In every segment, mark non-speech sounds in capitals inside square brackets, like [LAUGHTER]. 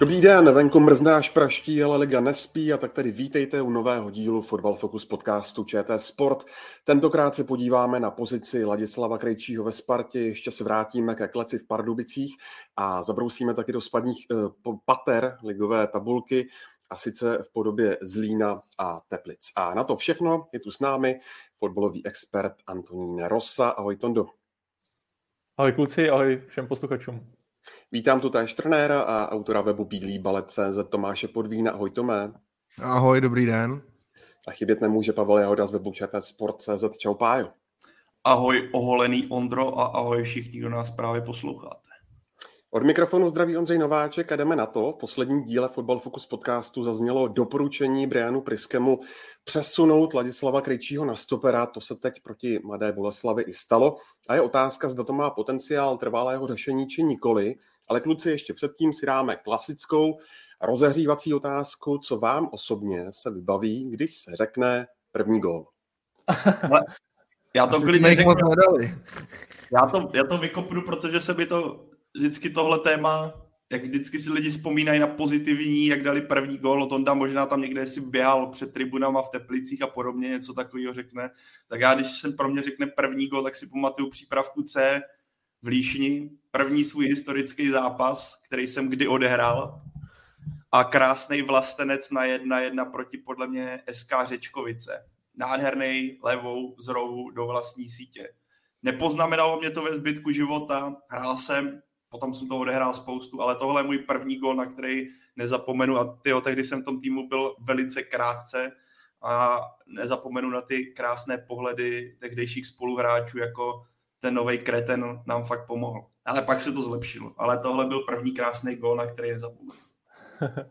Dobrý den, venku mrzne až praští, ale liga nespí a tak tedy vítejte u nového dílu Football Focus podcastu ČT Sport. Tentokrát se podíváme na pozici Ladislava Krejčího ve Spartě, ještě se vrátíme ke kleci v Pardubicích a zabrousíme taky do spadních eh, pater ligové tabulky a sice v podobě Zlína a Teplic. A na to všechno je tu s námi fotbalový expert Antonín Rosa. Ahoj Tondo. Ahoj kluci, ahoj všem posluchačům. Vítám tu též trenéra a autora webu Bílý balet.cz Tomáše Podvína. Ahoj Tomé. Ahoj, dobrý den. A chybět nemůže Pavel Jahoda z webu Sport.cz. Čau Pájo. Ahoj oholený Ondro a ahoj všichni, kdo nás právě posloucháte. Od mikrofonu zdraví Ondřej Nováček a jdeme na to. V posledním díle Fotbal Focus podcastu zaznělo doporučení Brianu Priskemu přesunout Ladislava Krejčího na stopera. To se teď proti Mladé Boleslavi i stalo. A je otázka, zda to má potenciál trvalého řešení či nikoli. Ale kluci, ještě předtím si dáme klasickou rozehřívací otázku, co vám osobně se vybaví, když se řekne první gól. [LAUGHS] Já to klidně řeknu. Já to, já to vykopnu, protože se mi to vždycky tohle téma, jak vždycky si lidi vzpomínají na pozitivní, jak dali první gól, Tonda možná tam někde si běhal před tribunama v Teplicích a podobně, něco takového řekne. Tak já, když jsem pro mě řekne první gól, tak si pamatuju přípravku C v Líšni, první svůj historický zápas, který jsem kdy odehrál a krásný vlastenec na jedna jedna proti podle mě SK Řečkovice. Nádherný levou z rohu do vlastní sítě. Nepoznamenalo mě to ve zbytku života, hrál jsem potom jsem to odehrál spoustu, ale tohle je můj první gol, na který nezapomenu a tyjo, tehdy jsem v tom týmu byl velice krátce a nezapomenu na ty krásné pohledy tehdejších spoluhráčů, jako ten nový kreten nám fakt pomohl. Ale pak se to zlepšilo. Ale tohle byl první krásný gol, na který nezapomenu. [LAUGHS]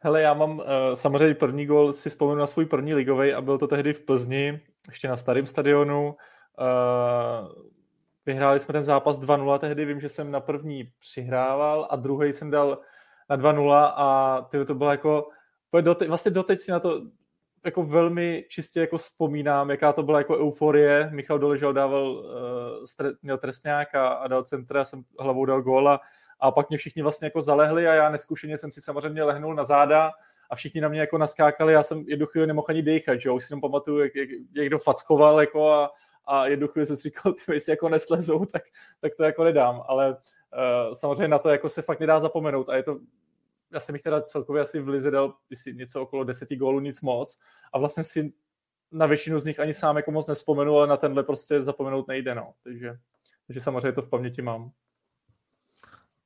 Hele, já mám uh, samozřejmě první gol, si vzpomenu na svůj první ligový a byl to tehdy v Plzni, ještě na starém stadionu. Uh, Vyhráli jsme ten zápas 2-0 tehdy, vím, že jsem na první přihrával a druhý jsem dal na 2-0 a ty to bylo jako, vlastně doteď si na to jako velmi čistě jako vzpomínám, jaká to byla jako euforie. Michal Doležel dával, uh, měl trestňák a, a dal centr, já jsem hlavou dal góla a pak mě všichni vlastně jako zalehli a já neskušeně jsem si samozřejmě lehnul na záda a všichni na mě jako naskákali, já jsem jednu chvíli nemohl ani dýchat, že jo? už si tam pamatuju, jak, jak někdo fackoval jako a, a jednu chvíli jsem si říkal, ty jestli jako neslezou, tak, tak to jako nedám, ale uh, samozřejmě na to jako se fakt nedá zapomenout a je to, já jsem jich teda celkově asi v Lize dal si něco okolo deseti gólů, nic moc a vlastně si na většinu z nich ani sám jako moc nespomenu, ale na tenhle prostě zapomenout nejde, no. Takže, takže samozřejmě to v paměti mám.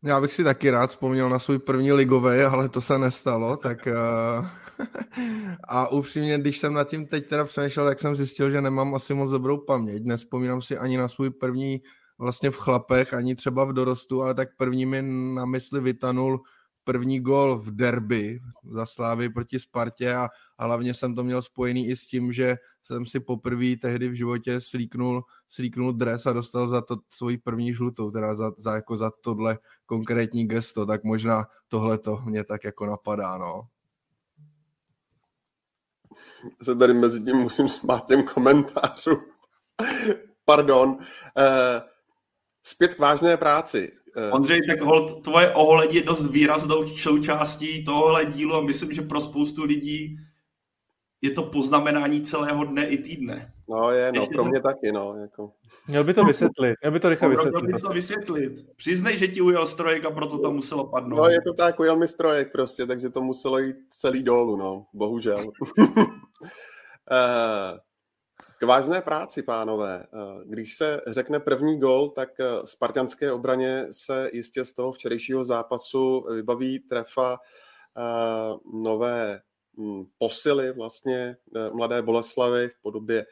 Já bych si taky rád vzpomněl na svůj první ligový, ale to se nestalo, tak uh, [LAUGHS] a upřímně, když jsem nad tím teď teda přemýšlel, tak jsem zjistil, že nemám asi moc dobrou paměť. Nespomínám si ani na svůj první vlastně v chlapech, ani třeba v dorostu, ale tak první mi na mysli vytanul první gol v derby za Slávy proti Spartě a, a hlavně jsem to měl spojený i s tím, že jsem si poprvé tehdy v životě slíknul, slíknul dres a dostal za to svoji první žlutou, teda za, za, jako za tohle konkrétní gesto, tak možná tohle to mě tak jako napadá, no se tady mezi tím musím smát těm komentářům. [LAUGHS] Pardon. Uh, zpět k vážné práci. Uh, Ondřej, tak hold, tvoje oholení je dost výraznou součástí tohohle dílu a myslím, že pro spoustu lidí je to poznamenání celého dne i týdne. No je, no, pro mě taky, no. Jako. Měl by to vysvětlit, měl by to rychle vysvětlit. Měl by to vysvětlit. Přiznej, že ti ujel strojek a proto to muselo padnout. No je to tak, ujel mi strojek prostě, takže to muselo jít celý dolů, no, bohužel. [LAUGHS] Eh, k vážné práci, pánové. Eh, když se řekne první gol, tak eh, spartianské obraně se jistě z toho včerejšího zápasu vybaví trefa nové posily vlastně Mladé Boleslavy v podobě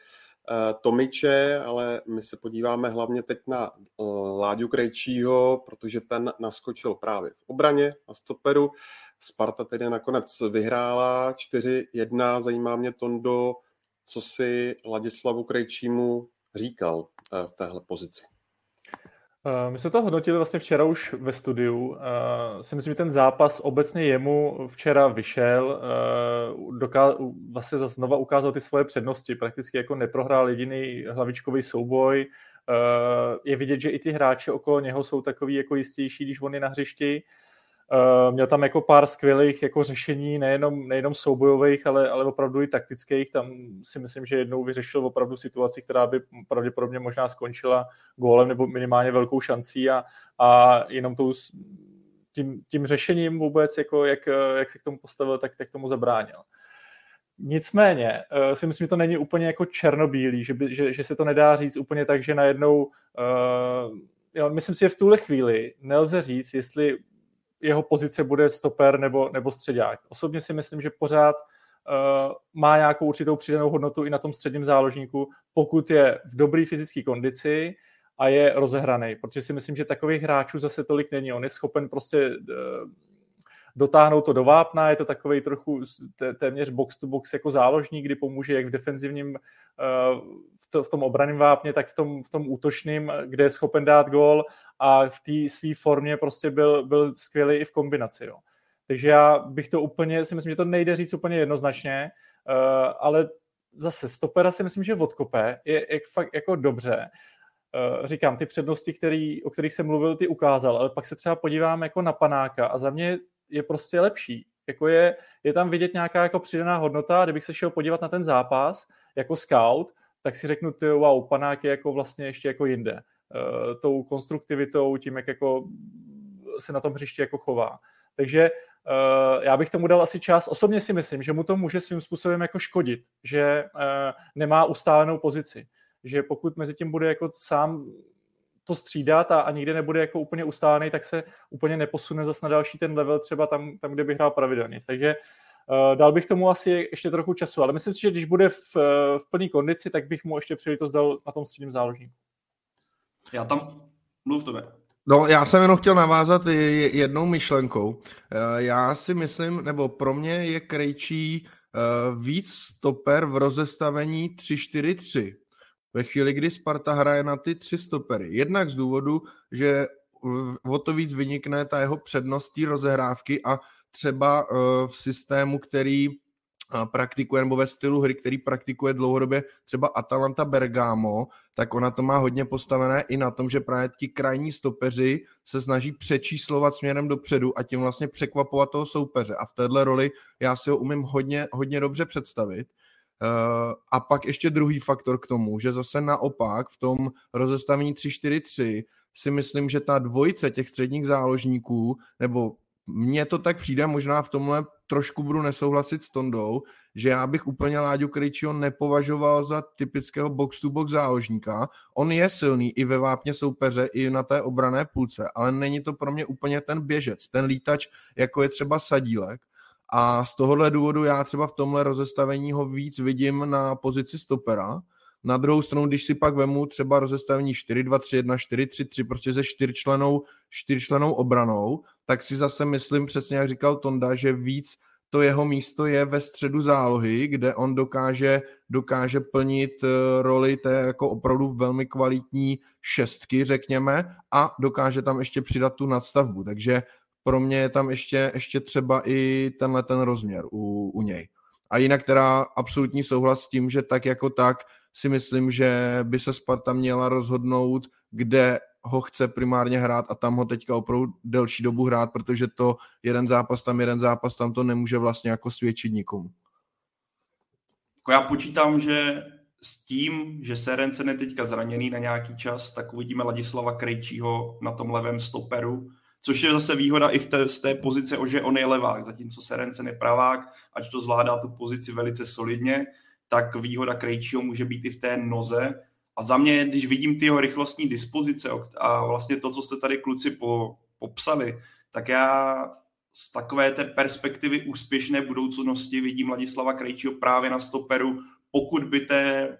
Eh, Tomiče, ale my se podíváme hlavně teď na eh, Láďu Krejčího, protože ten naskočil právě v obraně na stoperu. Sparta tedy nakonec vyhrála 4-1. Zajímá mě, Tondo, co si Ladislavu Krejčímu říkal v téhle pozici. My jsme to hodnotili vlastně včera už ve studiu. Si myslím, že ten zápas obecně jemu včera vyšel. Doká- vlastně zase znova ukázal ty svoje přednosti. Prakticky jako neprohrál jediný hlavičkový souboj. Je vidět, že i ty hráči okolo něho jsou takový jako jistější, když on je na hřišti. Uh, měl tam jako pár skvělých jako řešení, nejenom, nejenom soubojových, ale, ale opravdu i taktických. Tam si myslím, že jednou vyřešil opravdu situaci, která by pravděpodobně možná skončila gólem nebo minimálně velkou šancí a, a jenom tou, tím, tím řešením vůbec, jako jak, jak se k tomu postavil, tak, tak tomu zabránil. Nicméně uh, si myslím, že to není úplně jako černobílý, že, by, že, že se to nedá říct úplně tak, že najednou uh, jo, myslím si, že v tuhle chvíli nelze říct, jestli jeho pozice bude stoper nebo, nebo středák. Osobně si myslím, že pořád uh, má nějakou určitou přidanou hodnotu i na tom středním záložníku, pokud je v dobré fyzické kondici a je rozehraný, protože si myslím, že takových hráčů zase tolik není. On je schopen prostě uh, dotáhnout to do vápna, je to takový trochu téměř box to box jako záložník, kdy pomůže jak v defenzivním, eh, v tom obraném vápně, tak v tom, v tom útočným, kde je schopen dát gól a v té své formě prostě byl, byl skvělý i v kombinaci. Jo. Takže já bych to úplně, si myslím, že to nejde říct úplně jednoznačně, eh, ale zase stopera si myslím, že odkope je, je fakt jako dobře. Uh, říkám, ty přednosti, který, o kterých jsem mluvil, ty ukázal, ale pak se třeba podívám jako na panáka a za mě je prostě lepší. Jako je, je tam vidět nějaká jako přidaná hodnota, kdybych se šel podívat na ten zápas jako scout, tak si řeknu, ty wow, panák je jako vlastně ještě jako jinde. Uh, tou konstruktivitou, tím, jak jako se na tom hřišti jako chová. Takže uh, já bych tomu dal asi čas. Osobně si myslím, že mu to může svým způsobem jako škodit, že uh, nemá ustálenou pozici. Že pokud mezi tím bude jako sám to střídat a, a nikdy nebude jako úplně ustálený, tak se úplně neposune zase na další ten level třeba tam, tam kde by hrál pravidelně. Takže uh, dal bych tomu asi ještě trochu času, ale myslím si, že když bude v, v plné kondici, tak bych mu ještě příležitost dal na tom středním záložníku. Já tam mluv tebe. No, já jsem jenom chtěl navázat jednou myšlenkou. Eh, já si myslím, nebo pro mě je Krejčí eh, víc stoper v rozestavení 3-4-3 ve chvíli, kdy Sparta hraje na ty tři stopery. Jednak z důvodu, že o to víc vynikne ta jeho přednost rozehrávky a třeba uh, v systému, který praktikuje, nebo ve stylu hry, který praktikuje dlouhodobě třeba Atalanta Bergamo, tak ona to má hodně postavené i na tom, že právě ti krajní stopeři se snaží přečíslovat směrem dopředu a tím vlastně překvapovat toho soupeře. A v téhle roli já si ho umím hodně, hodně dobře představit. Uh, a pak ještě druhý faktor k tomu, že zase naopak v tom rozestavení 3-4-3 si myslím, že ta dvojice těch středních záložníků, nebo mně to tak přijde, možná v tomhle trošku budu nesouhlasit s Tondou, že já bych úplně Láďu Krejčího nepovažoval za typického box-to-box záložníka. On je silný i ve vápně soupeře, i na té obrané půlce, ale není to pro mě úplně ten běžec, ten lítač, jako je třeba Sadílek. A z tohohle důvodu já třeba v tomhle rozestavení ho víc vidím na pozici stopera. Na druhou stranu, když si pak vemu třeba rozestavení 4-2-3-1, 4-3-3, prostě se čtyřčlenou, čtyřčlenou obranou, tak si zase myslím, přesně jak říkal Tonda, že víc to jeho místo je ve středu zálohy, kde on dokáže, dokáže plnit eh, roli té jako opravdu velmi kvalitní šestky, řekněme, a dokáže tam ještě přidat tu nadstavbu. Takže pro mě je tam ještě, ještě třeba i tenhle ten rozměr u, u něj. A jinak teda absolutní souhlas s tím, že tak jako tak si myslím, že by se Sparta měla rozhodnout, kde ho chce primárně hrát a tam ho teďka opravdu delší dobu hrát, protože to jeden zápas tam, jeden zápas tam to nemůže vlastně jako svědčit nikomu. Jako já počítám, že s tím, že Serencen je teďka zraněný na nějaký čas, tak uvidíme Ladislava Krejčího na tom levém stoperu, což je zase výhoda i v té, z té pozice, že on je levák, zatímco Serencen je pravák, ať to zvládá tu pozici velice solidně, tak výhoda Krejčího může být i v té noze. A za mě, když vidím ty jeho rychlostní dispozice a vlastně to, co jste tady kluci po, popsali, tak já z takové té perspektivy úspěšné budoucnosti vidím Ladislava Krejčího právě na stoperu, pokud by té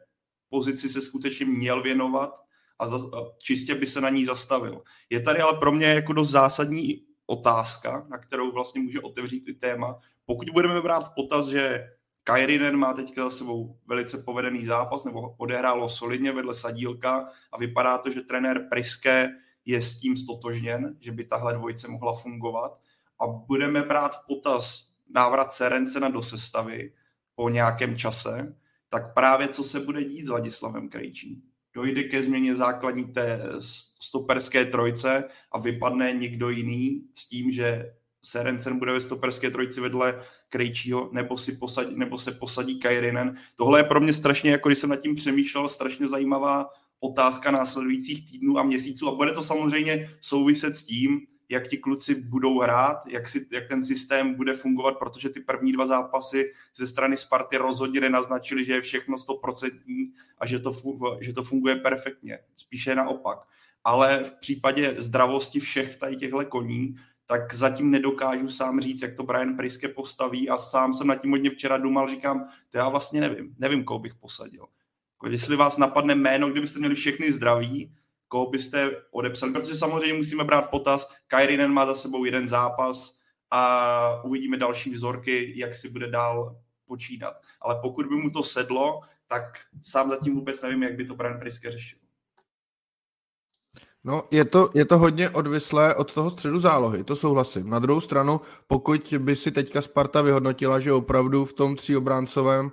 pozici se skutečně měl věnovat a, za, a čistě by se na ní zastavil. Je tady ale pro mě jako dost zásadní otázka, na kterou vlastně může otevřít i téma. Pokud budeme brát v potaz, že Kairinen má teďka za sebou velice povedený zápas, nebo odehrálo solidně vedle Sadílka a vypadá to, že trenér Priske je s tím stotožněn, že by tahle dvojice mohla fungovat a budeme brát v potaz návrat Serencena do sestavy po nějakém čase, tak právě co se bude dít s Ladislavem Krejčím. Dojde ke změně základní té stoperské trojce a vypadne někdo jiný s tím, že Serencen bude ve stoperské trojici vedle Krejčího, nebo, si posadí, nebo se posadí Kairinen. Tohle je pro mě strašně, jako když jsem nad tím přemýšlel, strašně zajímavá otázka následujících týdnů a měsíců a bude to samozřejmě souviset s tím, jak ti kluci budou hrát, jak, si, jak ten systém bude fungovat, protože ty první dva zápasy ze strany Sparty rozhodně nenaznačili, že je všechno stoprocentní a že to, že to funguje perfektně. Spíše naopak. Ale v případě zdravosti všech tady těchto koní, tak zatím nedokážu sám říct, jak to Brian Priske postaví a sám jsem na tím hodně včera dumal, říkám, to já vlastně nevím, nevím, koho bych posadil. Jako jestli vás napadne jméno, kdybyste měli všechny zdraví, koho byste odepsali, protože samozřejmě musíme brát potaz, Kairinen má za sebou jeden zápas a uvidíme další vzorky, jak si bude dál počínat. Ale pokud by mu to sedlo, tak sám zatím vůbec nevím, jak by to Brian Priske řešil. No, je to, je to hodně odvislé od toho středu zálohy, to souhlasím. Na druhou stranu, pokud by si teďka Sparta vyhodnotila, že opravdu v tom tříobráncovém uh,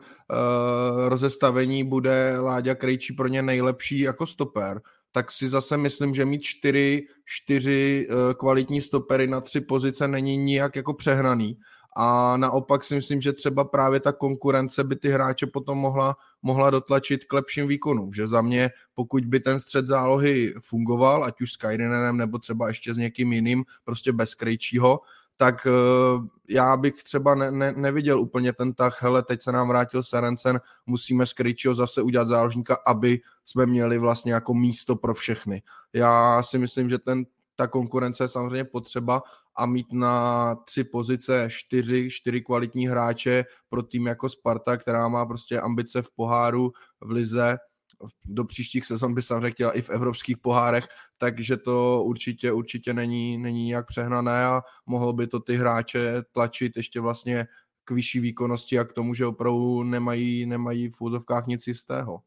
rozestavení bude Láďa Krejčí pro ně nejlepší jako stoper, tak si zase myslím, že mít čtyři, čtyři uh, kvalitní stopery na tři pozice není nijak jako přehnaný. A naopak si myslím, že třeba právě ta konkurence by ty hráče potom mohla, mohla dotlačit k lepším výkonům. Že za mě, pokud by ten střed zálohy fungoval, ať už s Kairinenem nebo třeba ještě s někým jiným, prostě bez Krejčího, tak uh, já bych třeba ne, ne, neviděl úplně ten tah, hele, teď se nám vrátil Serencen, musíme z Krejčího zase udělat záložníka, aby jsme měli vlastně jako místo pro všechny. Já si myslím, že ten, ta konkurence je samozřejmě potřeba, a mít na tři pozice čtyři, čtyři kvalitní hráče pro tým jako Sparta, která má prostě ambice v poháru, v lize, do příštích sezon by samozřejmě chtěla i v evropských pohárech, takže to určitě, určitě není, není jak přehnané a mohlo by to ty hráče tlačit ještě vlastně k vyšší výkonnosti a k tomu, že opravdu nemají, nemají v úzovkách nic jistého.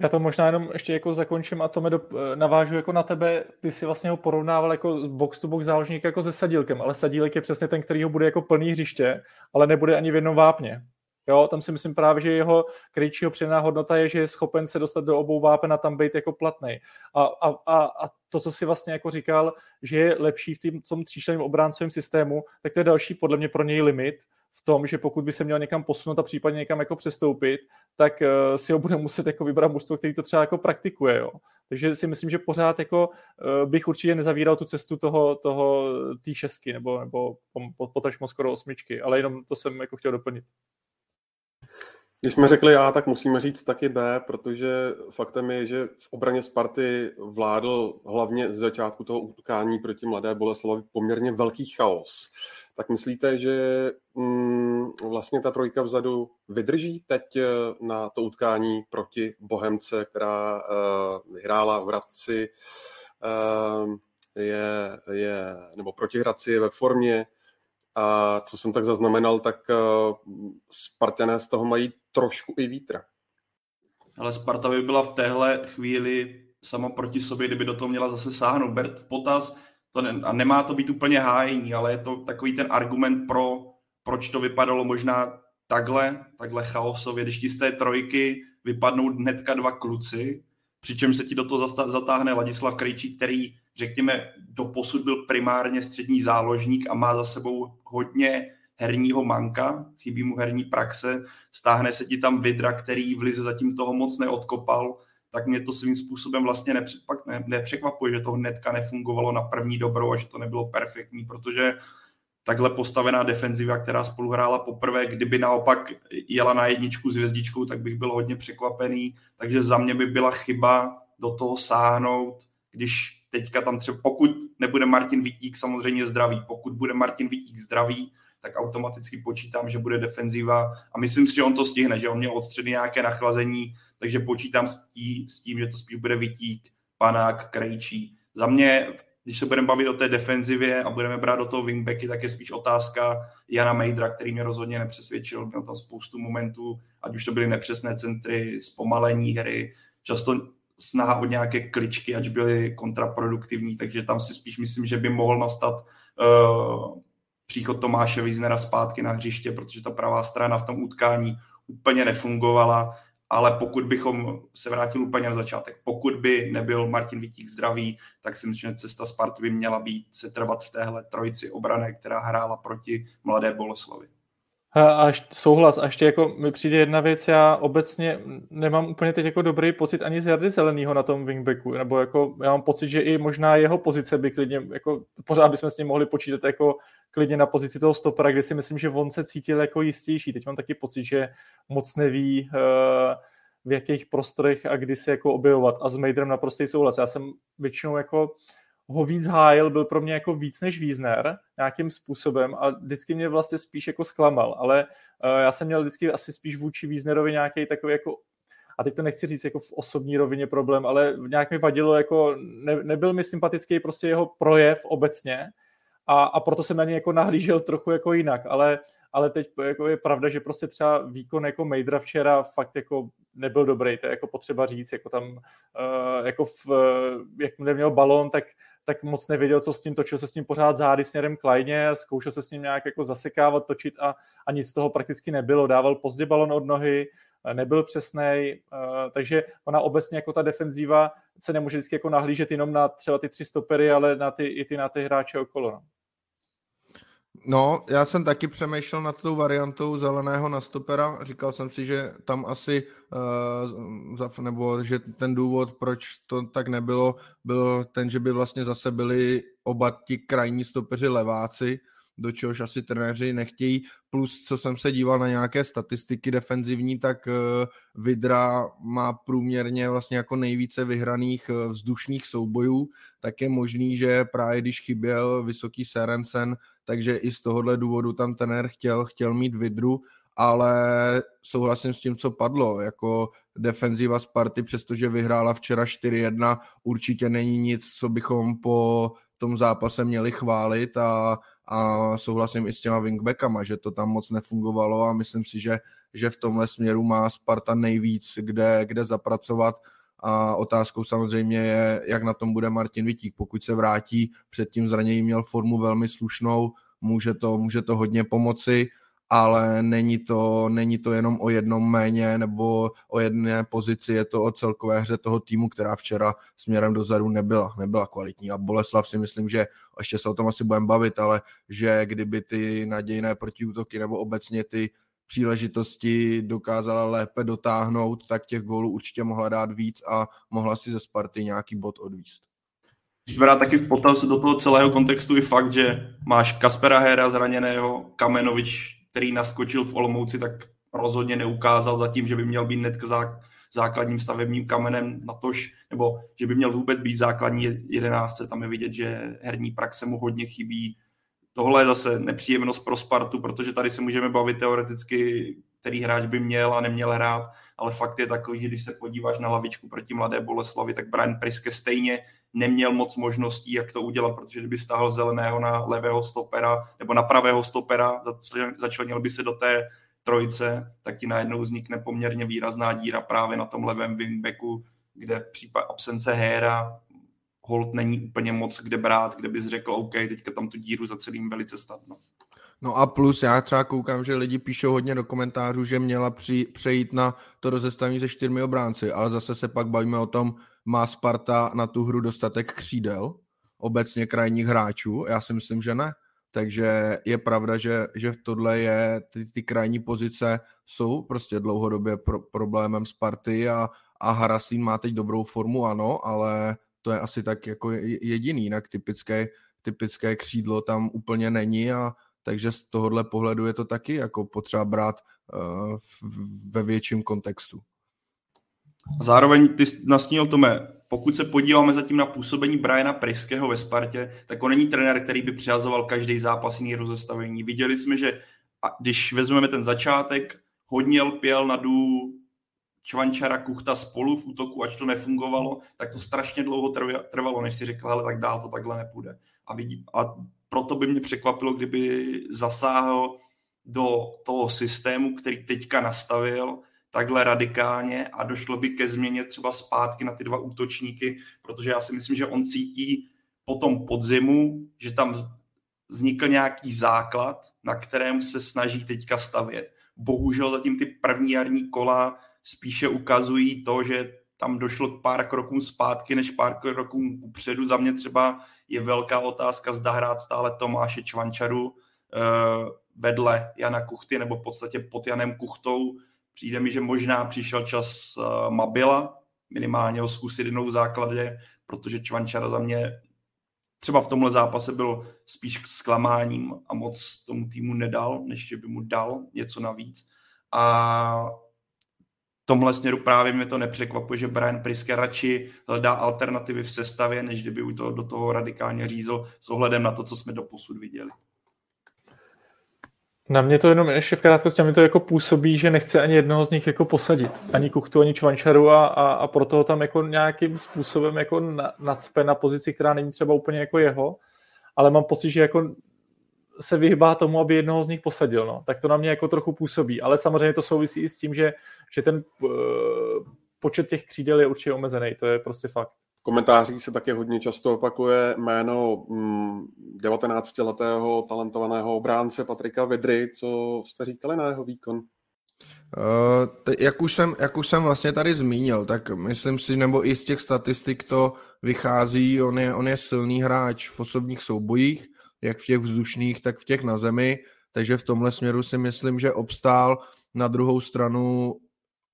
Já to možná jenom ještě jako zakončím a to do, navážu jako na tebe, ty si vlastně ho porovnával jako box to box záložník jako se Sadílkem, ale Sadílek je přesně ten, který ho bude jako plný hřiště, ale nebude ani v jednom vápně. Jo, tam si myslím právě, že jeho kryčího přidaná hodnota je, že je schopen se dostat do obou vápen a tam být jako platný. A, a, a, a to, co si vlastně jako říkal, že je lepší v tým, tom tříčleném obráncovém systému, tak to je další podle mě pro něj limit, v tom, že pokud by se měl někam posunout a případně někam jako přestoupit, tak uh, si ho bude muset jako vybrat mužstvo, který to třeba jako praktikuje. Jo. Takže si myslím, že pořád jako uh, bych určitě nezavíral tu cestu toho, toho té šestky nebo, nebo potažmo skoro osmičky, ale jenom to jsem jako chtěl doplnit. Když jsme řekli A, tak musíme říct taky B, protože faktem je, že v obraně Sparty vládl hlavně z začátku toho utkání proti Mladé Boleslavi poměrně velký chaos. Tak myslíte, že mm, vlastně ta trojka vzadu vydrží teď eh, na to utkání proti Bohemce, která uh, vyhrála v Hradci, uh, je, je, nebo proti Hradci je ve formě, a co jsem tak zaznamenal, tak uh, Spartané z toho mají trošku i vítra. Ale Sparta by byla v téhle chvíli sama proti sobě, kdyby do toho měla zase sáhnout. Bert potaz, to ne, a nemá to být úplně hájení, ale je to takový ten argument pro, proč to vypadalo možná takhle, takhle chaosově, když ti z té trojky vypadnou hnedka dva kluci, přičemž se ti do toho zatáhne Ladislav Krejčí, který, řekněme, do posud byl primárně střední záložník a má za sebou hodně herního manka, chybí mu herní praxe, stáhne se ti tam Vidra, který v Lize zatím toho moc neodkopal, tak mě to svým způsobem vlastně ne, nepřekvapuje, že to hnedka nefungovalo na první dobrou a že to nebylo perfektní, protože takhle postavená defenziva, která spolu hrála poprvé, kdyby naopak jela na jedničku s hvězdičkou, tak bych byl hodně překvapený, takže za mě by byla chyba do toho sáhnout, když teďka tam třeba, pokud nebude Martin Vítík samozřejmě zdravý, pokud bude Martin Vítík zdravý, tak automaticky počítám, že bude defenziva a myslím si, že on to stihne, že on měl od středy nějaké nachlazení, takže počítám s tím, že to spíš bude Vítík, Panák, Krejčí. Za mě když se budeme bavit o té defenzivě a budeme brát do toho wingbacky, tak je spíš otázka Jana Mejdra, který mě rozhodně nepřesvědčil. Měl tam spoustu momentů, ať už to byly nepřesné centry, zpomalení hry, často snaha o nějaké kličky, ať byly kontraproduktivní, takže tam si spíš myslím, že by mohl nastat uh, příchod Tomáše Wiesnera zpátky na hřiště, protože ta pravá strana v tom utkání úplně nefungovala ale pokud bychom se vrátili úplně na začátek, pokud by nebyl Martin Vítík zdravý, tak si myslím, že cesta Sparty by měla být se trvat v téhle trojici obrané, která hrála proti Mladé Boleslavi. Až souhlas, a ještě jako mi přijde jedna věc, já obecně nemám úplně teď jako dobrý pocit ani z Jardy Zelenýho na tom wingbacku, nebo jako já mám pocit, že i možná jeho pozice by klidně, jako pořád bychom s ním mohli počítat jako klidně na pozici toho stopera, kde si myslím, že on se cítil jako jistější. Teď mám taky pocit, že moc neví, uh, v jakých prostorech a kdy se jako objevovat. A s Maderem naprostý souhlas. Já jsem většinou jako ho víc hájil, byl pro mě jako víc než Wiesner nějakým způsobem a vždycky mě vlastně spíš jako zklamal, ale uh, já jsem měl vždycky asi spíš vůči Wiesnerovi nějaký takový jako a teď to nechci říct jako v osobní rovině problém, ale nějak mi vadilo, jako ne, nebyl mi sympatický prostě jeho projev obecně a, a proto jsem na něj jako nahlížel trochu jako jinak, ale ale teď jako je pravda, že prostě třeba výkon jako Mejdra včera fakt jako nebyl dobrý, to je jako potřeba říct, jako tam, uh, jako v, jak neměl balón, tak, tak moc nevěděl, co s tím, točil se s ním pořád zády směrem k lajně, zkoušel se s ním nějak jako zasekávat, točit a, a nic z toho prakticky nebylo, dával pozdě balon od nohy, nebyl přesný, uh, takže ona obecně jako ta defenzíva se nemůže vždycky jako nahlížet jenom na třeba ty tři stopery, ale na ty, i ty na ty hráče okolo. No. No, já jsem taky přemýšlel nad tou variantou zeleného na stopera. Říkal jsem si, že tam asi, uh, nebo že ten důvod, proč to tak nebylo, byl ten, že by vlastně zase byli oba ti krajní stopeři leváci, do čehož asi trenéři nechtějí. Plus, co jsem se díval na nějaké statistiky defenzivní, tak uh, Vidra má průměrně vlastně jako nejvíce vyhraných uh, vzdušných soubojů, tak je možný, že právě když chyběl vysoký Serencen, takže i z tohohle důvodu tam trenér chtěl, chtěl mít Vidru, ale souhlasím s tím, co padlo, jako defenziva Sparty, přestože vyhrála včera 4-1, určitě není nic, co bychom po tom zápase měli chválit a, a souhlasím i s těma wingbackama, že to tam moc nefungovalo a myslím si, že, že v tomhle směru má Sparta nejvíc, kde, kde zapracovat a otázkou samozřejmě je, jak na tom bude Martin Vitík. Pokud se vrátí, před tím zraněním měl formu velmi slušnou, může to, může to hodně pomoci, ale není to, není to jenom o jednom méně nebo o jedné pozici, je to o celkové hře toho týmu, která včera směrem dozadu nebyla, nebyla kvalitní. A Boleslav si myslím, že ještě se o tom asi budeme bavit, ale že kdyby ty nadějné protiútoky nebo obecně ty příležitosti dokázala lépe dotáhnout, tak těch gólů určitě mohla dát víc a mohla si ze Sparty nějaký bod odvíst. Když brát taky v potaz do toho celého kontextu i fakt, že máš Kaspera Hera zraněného, Kamenovič, který naskočil v Olomouci, tak rozhodně neukázal zatím, že by měl být hned základním stavebním kamenem na tož, nebo že by měl vůbec být základní jedenáctce. Tam je vidět, že herní praxe mu hodně chybí, Tohle je zase nepříjemnost pro Spartu, protože tady se můžeme bavit teoreticky, který hráč by měl a neměl hrát, ale fakt je takový, že když se podíváš na lavičku proti Mladé Boleslavi, tak Brian Priske stejně neměl moc možností, jak to udělat, protože kdyby stáhl zeleného na levého stopera nebo na pravého stopera, začlenil by se do té trojice, tak ti najednou vznikne poměrně výrazná díra právě na tom levém wingbacku, kde v případě absence Héra hold není úplně moc kde brát, kde bys řekl, OK, teďka tam tu díru za celým velice snadno. No a plus já třeba koukám, že lidi píšou hodně do komentářů, že měla při, přejít na to rozestavení se čtyřmi obránci, ale zase se pak bavíme o tom, má Sparta na tu hru dostatek křídel, obecně krajních hráčů? Já si myslím, že ne. Takže je pravda, že, že v tohle je, ty, ty krajní pozice jsou prostě dlouhodobě pro, problémem Sparty a, a Haraslín má teď dobrou formu, ano, ale to je asi tak jako jediný, jinak typické, typické křídlo tam úplně není a takže z tohohle pohledu je to taky jako potřeba brát uh, ve větším kontextu. Zároveň ty nastínil Tome, pokud se podíváme zatím na působení Briana Priského ve Spartě, tak on není trenér, který by přihazoval každý zápas jiný rozestavení. Viděli jsme, že když vezmeme ten začátek, hodně lpěl na dů Čvančara, Kuchta spolu v útoku, ať to nefungovalo, tak to strašně dlouho trvalo, než si řekl, ale tak dál to takhle nepůjde. A, vidím, a proto by mě překvapilo, kdyby zasáhl do toho systému, který teďka nastavil, takhle radikálně a došlo by ke změně třeba zpátky na ty dva útočníky, protože já si myslím, že on cítí po tom podzimu, že tam vznikl nějaký základ, na kterém se snaží teďka stavět. Bohužel zatím ty první jarní kola spíše ukazují to, že tam došlo k pár krokům zpátky, než pár krokům upředu. Za mě třeba je velká otázka, zda hrát stále Tomáše Čvančaru eh, vedle Jana Kuchty, nebo v podstatě pod Janem Kuchtou. Přijde mi, že možná přišel čas eh, Mabila, minimálně ho zkusit jednou v základě, protože Čvančara za mě třeba v tomhle zápase byl spíš zklamáním a moc tomu týmu nedal, než že by mu dal něco navíc. A tomhle směru právě mě to nepřekvapuje, že Brian Priske radši hledá alternativy v sestavě, než kdyby to do toho radikálně řízl s ohledem na to, co jsme do posud viděli. Na mě to jenom ještě v krátkosti, mi to jako působí, že nechce ani jednoho z nich jako posadit. Ani Kuchtu, ani Čvančaru a, a, a proto ho tam jako nějakým způsobem jako na, nacpe na pozici, která není třeba úplně jako jeho, ale mám pocit, že jako se vyhybá tomu, aby jednoho z nich posadil. No. Tak to na mě jako trochu působí. Ale samozřejmě to souvisí i s tím, že, že ten uh, počet těch křídel je určitě omezený. To je prostě fakt komentářích se také hodně často opakuje jméno 19-letého mm, talentovaného obránce Patrika Vedry. Co jste říkali na jeho výkon? Uh, te, jak, už jsem, jak už jsem vlastně tady zmínil, tak myslím si, nebo i z těch statistik to vychází, on je, on je silný hráč v osobních soubojích, jak v těch vzdušných, tak v těch na zemi, takže v tomhle směru si myslím, že obstál. Na druhou stranu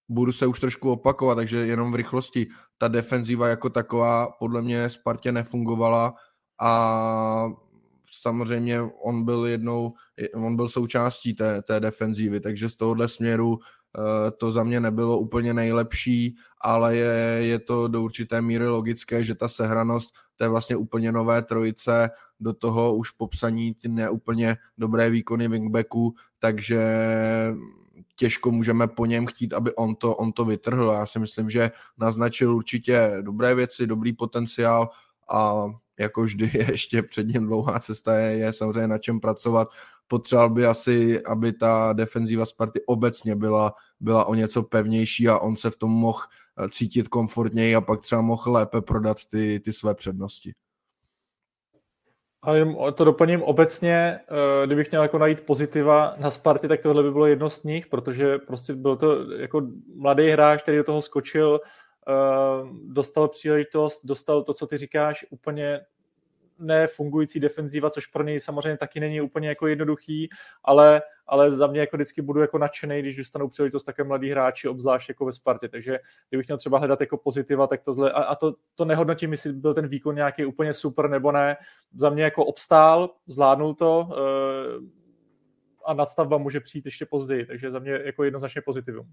budu se už trošku opakovat, takže jenom v rychlosti. Ta defenziva jako taková podle mě Spartě nefungovala a samozřejmě on byl jednou, on byl součástí té, té defenzívy, takže z tohohle směru to za mě nebylo úplně nejlepší, ale je, je to do určité míry logické, že ta sehranost je vlastně úplně nové trojice, do toho už popsaní ty neúplně dobré výkony wingbacku, takže těžko můžeme po něm chtít, aby on to, on to vytrhl. Já si myslím, že naznačil určitě dobré věci, dobrý potenciál a jako vždy je [LAUGHS] ještě před ním dlouhá cesta, je, je samozřejmě na čem pracovat. Potřeboval by asi, aby ta defenzíva Sparty obecně byla, byla o něco pevnější a on se v tom mohl cítit komfortněji a pak třeba mohl lépe prodat ty, ty své přednosti. A to doplním obecně, eh, kdybych měl jako najít pozitiva na Spartě, tak tohle by bylo jedno z nich, protože prostě byl to jako mladý hráč, který do toho skočil, eh, dostal příležitost, dostal to, co ty říkáš, úplně nefungující defenzíva, což pro něj samozřejmě taky není úplně jako jednoduchý, ale, ale za mě jako vždycky budu jako nadšený, když dostanou příležitost také mladí hráči, obzvlášť jako ve Spartě. Takže kdybych měl třeba hledat jako pozitiva, tak tohle, a, a to, to nehodnotím, jestli byl ten výkon nějaký úplně super nebo ne. Za mě jako obstál, zvládnul to uh, a nadstavba může přijít ještě později, takže za mě jako jednoznačně pozitivum.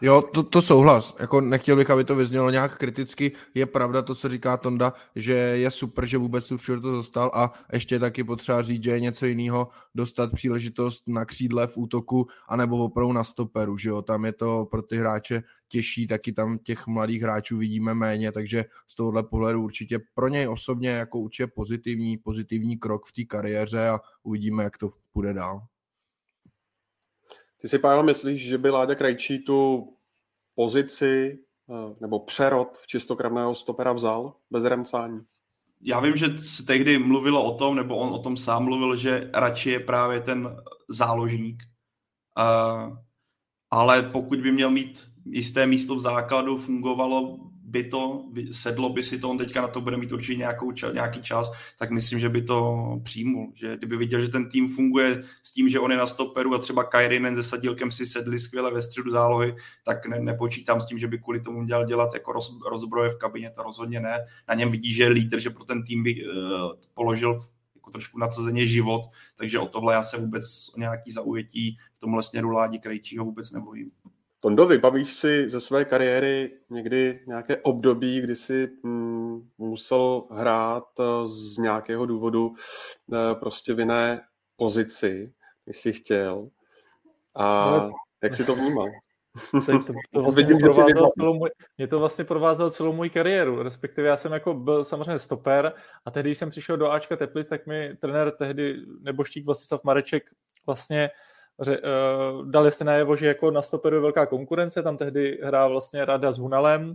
Jo, to, to souhlas. Jako nechtěl bych, aby to vyznělo nějak kriticky. Je pravda to, co říká Tonda, že je super, že vůbec tu to dostal a ještě taky potřeba říct, že je něco jiného dostat příležitost na křídle v útoku anebo opravdu na stoperu, že jo. Tam je to pro ty hráče těžší, taky tam těch mladých hráčů vidíme méně, takže z tohohle pohledu určitě pro něj osobně jako určitě pozitivní, pozitivní krok v té kariéře a uvidíme, jak to půjde dál. Ty si, Pájo, myslíš, že by Láďa Krajčí tu pozici eh, nebo přerod v čistokrevného stopera vzal bez remcání? Já vím, že se tehdy mluvilo o tom, nebo on o tom sám mluvil, že radši je právě ten záložník. Uh, ale pokud by měl mít jisté místo v základu, fungovalo by to, sedlo by si to, on teďka na to bude mít určitě nějakou, nějaký čas, tak myslím, že by to přijmul. Že kdyby viděl, že ten tým funguje s tím, že on je na stoperu a třeba Kairinen se Sadilkem si sedli skvěle ve středu zálohy, tak ne, nepočítám s tím, že by kvůli tomu měl dělat jako roz, rozbroje v kabině, to rozhodně ne. Na něm vidí, že je lídr, že pro ten tým by uh, položil jako trošku nadsazeně život, takže o tohle já se vůbec o nějaký zaujetí v tomhle směru Ládi Krejčího vůbec nebojím. Tondo, vybavíš si ze své kariéry někdy nějaké období, kdy jsi mm, musel hrát eh, z nějakého důvodu eh, prostě v jiné pozici, když jsi chtěl. A no, jak jsi to vnímal? [LAUGHS] To, to, to vlastně Vidím, provázelo celou můj, mě to vlastně provázelo celou moji kariéru, respektive já jsem jako byl samozřejmě stoper a tehdy, když jsem přišel do Ačka Teplic, tak mi trenér tehdy, neboštík Vlastislav Mareček vlastně ře, uh, dali se najevo, že jako na stoperu je velká konkurence, tam tehdy hrál vlastně Rada s Hunalem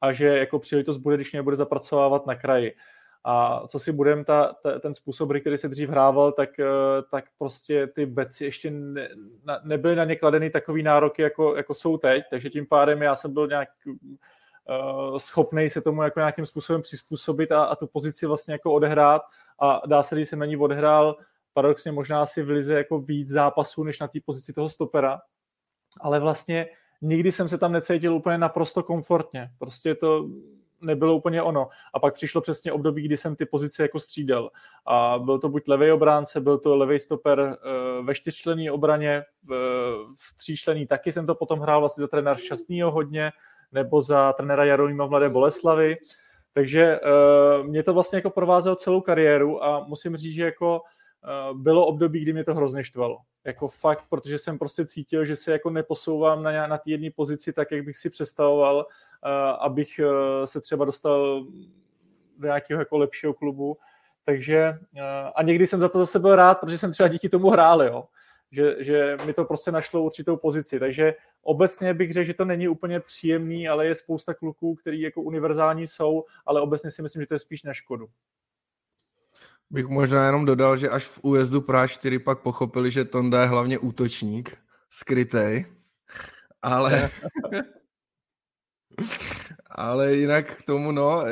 a že jako příležitost bude, když mě bude zapracovávat na kraji. A co si budem, ta, ta, ten způsob, který se dřív hrával, tak, eh, tak prostě ty beci ještě ne, na, nebyly na ně kladeny takový nároky, jako, jako jsou teď, takže tím pádem já jsem byl nějak uh, schopný se tomu jako nějakým způsobem přizpůsobit a, a tu pozici vlastně jako odehrát a dá se, když jsem na ní odehrál paradoxně možná asi v lize jako víc zápasů, než na té pozici toho stopera, ale vlastně nikdy jsem se tam necítil úplně naprosto komfortně. Prostě to nebylo úplně ono. A pak přišlo přesně období, kdy jsem ty pozice jako střídal. A byl to buď levý obránce, byl to levý stoper eh, ve čtyřčlenné obraně, v, v tříčlenný taky jsem to potom hrál vlastně za trenér Šťastnýho hodně, nebo za trenéra Jarolíma Mladé Boleslavy. Takže uh, mě to vlastně jako provázelo celou kariéru a musím říct, že jako bylo období, kdy mě to hrozně štvalo. Jako fakt, protože jsem prostě cítil, že se jako neposouvám na, na té jedné pozici tak, jak bych si představoval abych e, se třeba dostal do nějakého jako lepšího klubu. Takže a někdy jsem za to zase byl rád, protože jsem třeba díky tomu hrál, jo. Že, že mi to prostě našlo určitou pozici. Takže obecně bych řekl, že to není úplně příjemný, ale je spousta kluků, který jako univerzální jsou, ale obecně si myslím, že to je spíš na škodu. Bych možná jenom dodal, že až v újezdu Praha 4 pak pochopili, že Tonda je hlavně útočník, skrytej, ale [LAUGHS] Ale jinak k tomu, no,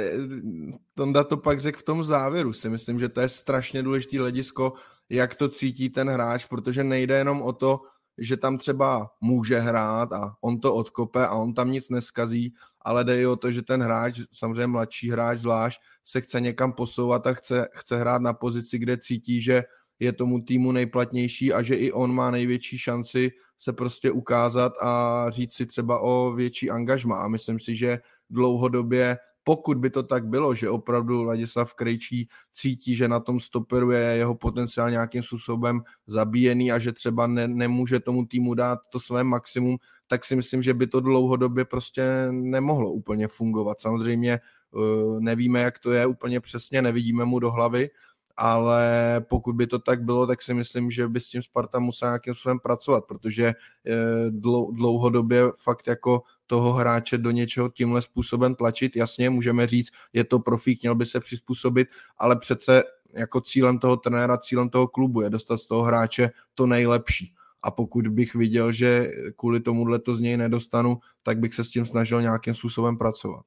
Tonda to pak řekl v tom závěru. Si myslím, že to je strašně důležitý hledisko, jak to cítí ten hráč, protože nejde jenom o to, že tam třeba může hrát a on to odkope a on tam nic neskazí, ale jde i o to, že ten hráč, samozřejmě mladší hráč zvlášť, se chce někam posouvat a chce, chce hrát na pozici, kde cítí, že je tomu týmu nejplatnější a že i on má největší šanci se prostě ukázat a říct si třeba o větší angažma. A myslím si, že dlouhodobě, pokud by to tak bylo, že opravdu Ladislav Krejčí cítí, že na tom stoperu je jeho potenciál nějakým způsobem zabíjený a že třeba ne, nemůže tomu týmu dát to své maximum, tak si myslím, že by to dlouhodobě prostě nemohlo úplně fungovat. Samozřejmě eh, nevíme, jak to je úplně přesně, nevidíme mu do hlavy, ale pokud by to tak bylo, tak si myslím, že by s tím Sparta musela nějakým způsobem pracovat, protože eh, dlouhodobě fakt jako toho hráče do něčeho tímhle způsobem tlačit. Jasně, můžeme říct, je to profík, měl by se přizpůsobit, ale přece jako cílem toho trenéra, cílem toho klubu je dostat z toho hráče to nejlepší. A pokud bych viděl, že kvůli tomuhle to z něj nedostanu, tak bych se s tím snažil nějakým způsobem pracovat.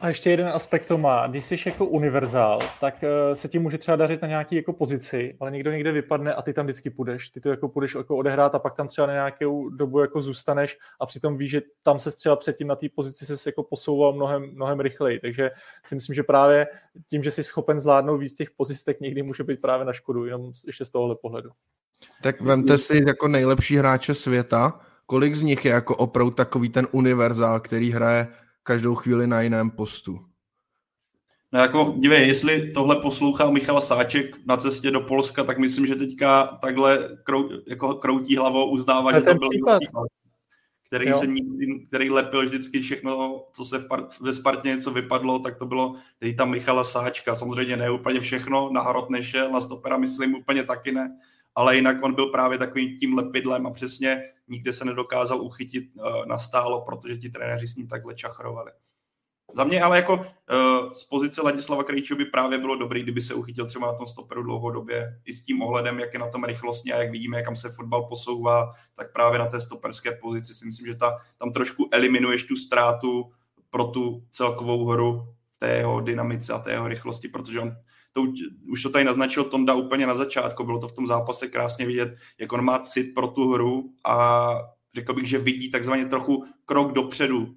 A ještě jeden aspekt to má. Když jsi jako univerzál, tak uh, se ti může třeba dařit na nějaký jako pozici, ale někdo někde vypadne a ty tam vždycky půjdeš. Ty to jako půjdeš jako odehrát a pak tam třeba na nějakou dobu jako zůstaneš a přitom víš, že tam se třeba předtím na té pozici se jako posouval mnohem, mnohem rychleji. Takže si myslím, že právě tím, že jsi schopen zvládnout víc těch pozic, tak někdy může být právě na škodu, jenom ještě z tohohle pohledu. Tak vemte si jako nejlepší hráče světa, kolik z nich je jako opravdu takový ten univerzál, který hraje každou chvíli na jiném postu. No jako, dívej, jestli tohle poslouchal Michal Sáček na cestě do Polska, tak myslím, že teďka takhle krou, jako kroutí hlavou uznává, že to byl případ. který jo. se nikdy, který lepil vždycky všechno, co se v par, ve Spartě něco vypadlo, tak to bylo dej tam Michala Sáčka. Samozřejmě ne úplně všechno, na Hrot nešel, na stopera myslím úplně taky ne, ale jinak on byl právě takovým tím lepidlem a přesně nikde se nedokázal uchytit uh, na stálo, protože ti trenéři s ním takhle čachrovali. Za mě ale jako uh, z pozice Ladislava Krejčího by právě bylo dobrý, kdyby se uchytil třeba na tom stoperu dlouhodobě, i s tím ohledem, jak je na tom rychlostně a jak vidíme, kam se fotbal posouvá, tak právě na té stoperské pozici si myslím, že ta, tam trošku eliminuješ tu ztrátu pro tu celkovou hru v té jeho dynamice a té jeho rychlosti, protože on to už to tady naznačil Tonda úplně na začátku, bylo to v tom zápase krásně vidět, jak on má cit pro tu hru a řekl bych, že vidí takzvaně trochu krok dopředu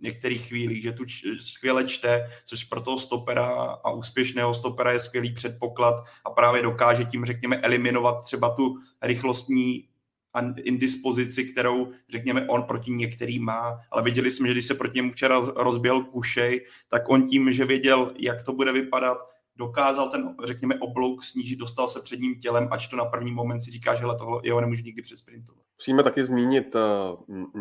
některých chvílích, že tu skvěle čte, což pro toho stopera a úspěšného stopera je skvělý předpoklad a právě dokáže tím, řekněme, eliminovat třeba tu rychlostní indispozici, kterou, řekněme, on proti některým má, ale viděli jsme, že když se proti němu včera rozběhl Kušej, tak on tím, že věděl, jak to bude vypadat, dokázal ten, řekněme, oblouk snížit, dostal se předním tělem, ač to na první moment si říká, že tohle jeho nemůže nikdy přesprintovat. Musíme taky zmínit uh,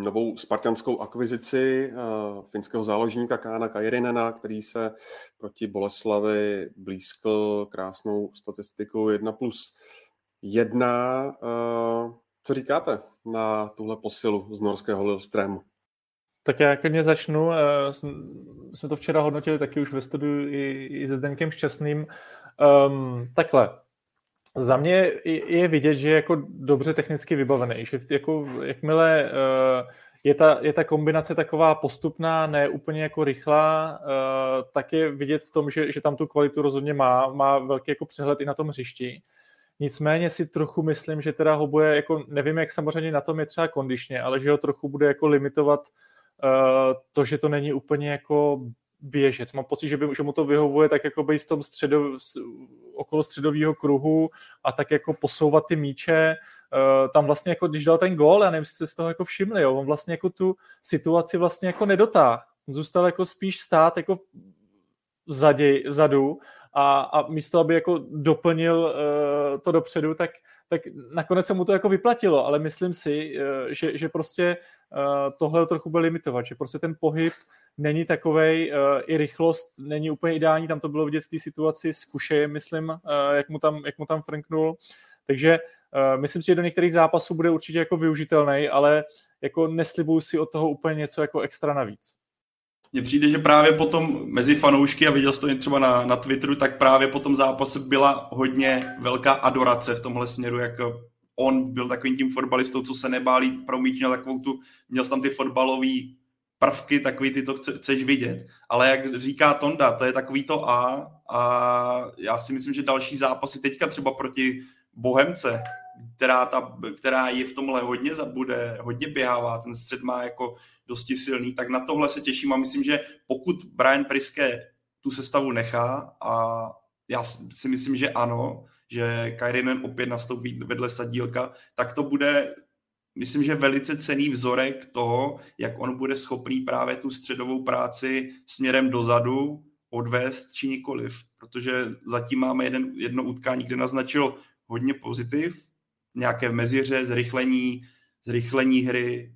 novou spartanskou akvizici uh, finského záložníka Kána Kajrinena, který se proti Boleslavi blízkl krásnou statistikou 1 plus 1. Uh, co říkáte na tuhle posilu z norského Lillestrømu? Tak já klidně začnu. Jsme to včera hodnotili taky už ve studiu i, i se Zdenkem Šťastným. Um, takhle, za mě je vidět, že je jako dobře technicky vybavený, že jako jakmile uh, je ta, je ta kombinace taková postupná, ne úplně jako rychlá, uh, tak je vidět v tom, že, že tam tu kvalitu rozhodně má, má velký jako přehled i na tom hřišti. Nicméně si trochu myslím, že teda ho bude, jako nevím, jak samozřejmě na tom je třeba kondičně, ale že ho trochu bude jako limitovat uh, to, že to není úplně jako běžec. Mám pocit, že, by, že mu to vyhovuje tak jako být v tom středo, okolo středového kruhu a tak jako posouvat ty míče. Uh, tam vlastně jako, když dal ten gól, já nevím, jestli z toho jako všimli, jo, on vlastně jako tu situaci vlastně jako nedotáh. Zůstal jako spíš stát jako vzadě, vzadu a, a místo, aby jako doplnil uh, to dopředu, tak tak nakonec se mu to jako vyplatilo, ale myslím si, eh, že, že prostě tohle trochu bude limitovat, že prostě ten pohyb není takovej, uh, i rychlost není úplně ideální, tam to bylo vidět v té situaci s Kušejem, myslím, uh, jak, mu tam, jak mu tam franknul, takže myslím si, že do některých zápasů bude určitě jako využitelný, ale jako neslibuju si od toho úplně něco jako extra navíc. Mně přijde, že právě potom mezi fanoušky, a viděl jsi to třeba na, na Twitteru, tak právě po tom zápase byla hodně velká adorace v tomhle směru, jak on byl takovým tím fotbalistou, co se nebálí míč na takovou tu, měl tam ty fotbalový prvky, takový ty to chceš vidět. Ale jak říká Tonda, to je takový to A a já si myslím, že další zápasy teďka třeba proti Bohemce, která, ta, která je v tomhle hodně bude, hodně běhává, ten střed má jako dosti silný, tak na tohle se těším a myslím, že pokud Brian Priske tu sestavu nechá a já si myslím, že ano, že Kairinen opět nastoupí vedle Sadílka, tak to bude myslím, že velice cený vzorek toho, jak on bude schopný právě tu středovou práci směrem dozadu odvést či nikoliv. Protože zatím máme jeden, jedno utkání, kde naznačil hodně pozitiv, nějaké meziře, zrychlení, zrychlení hry.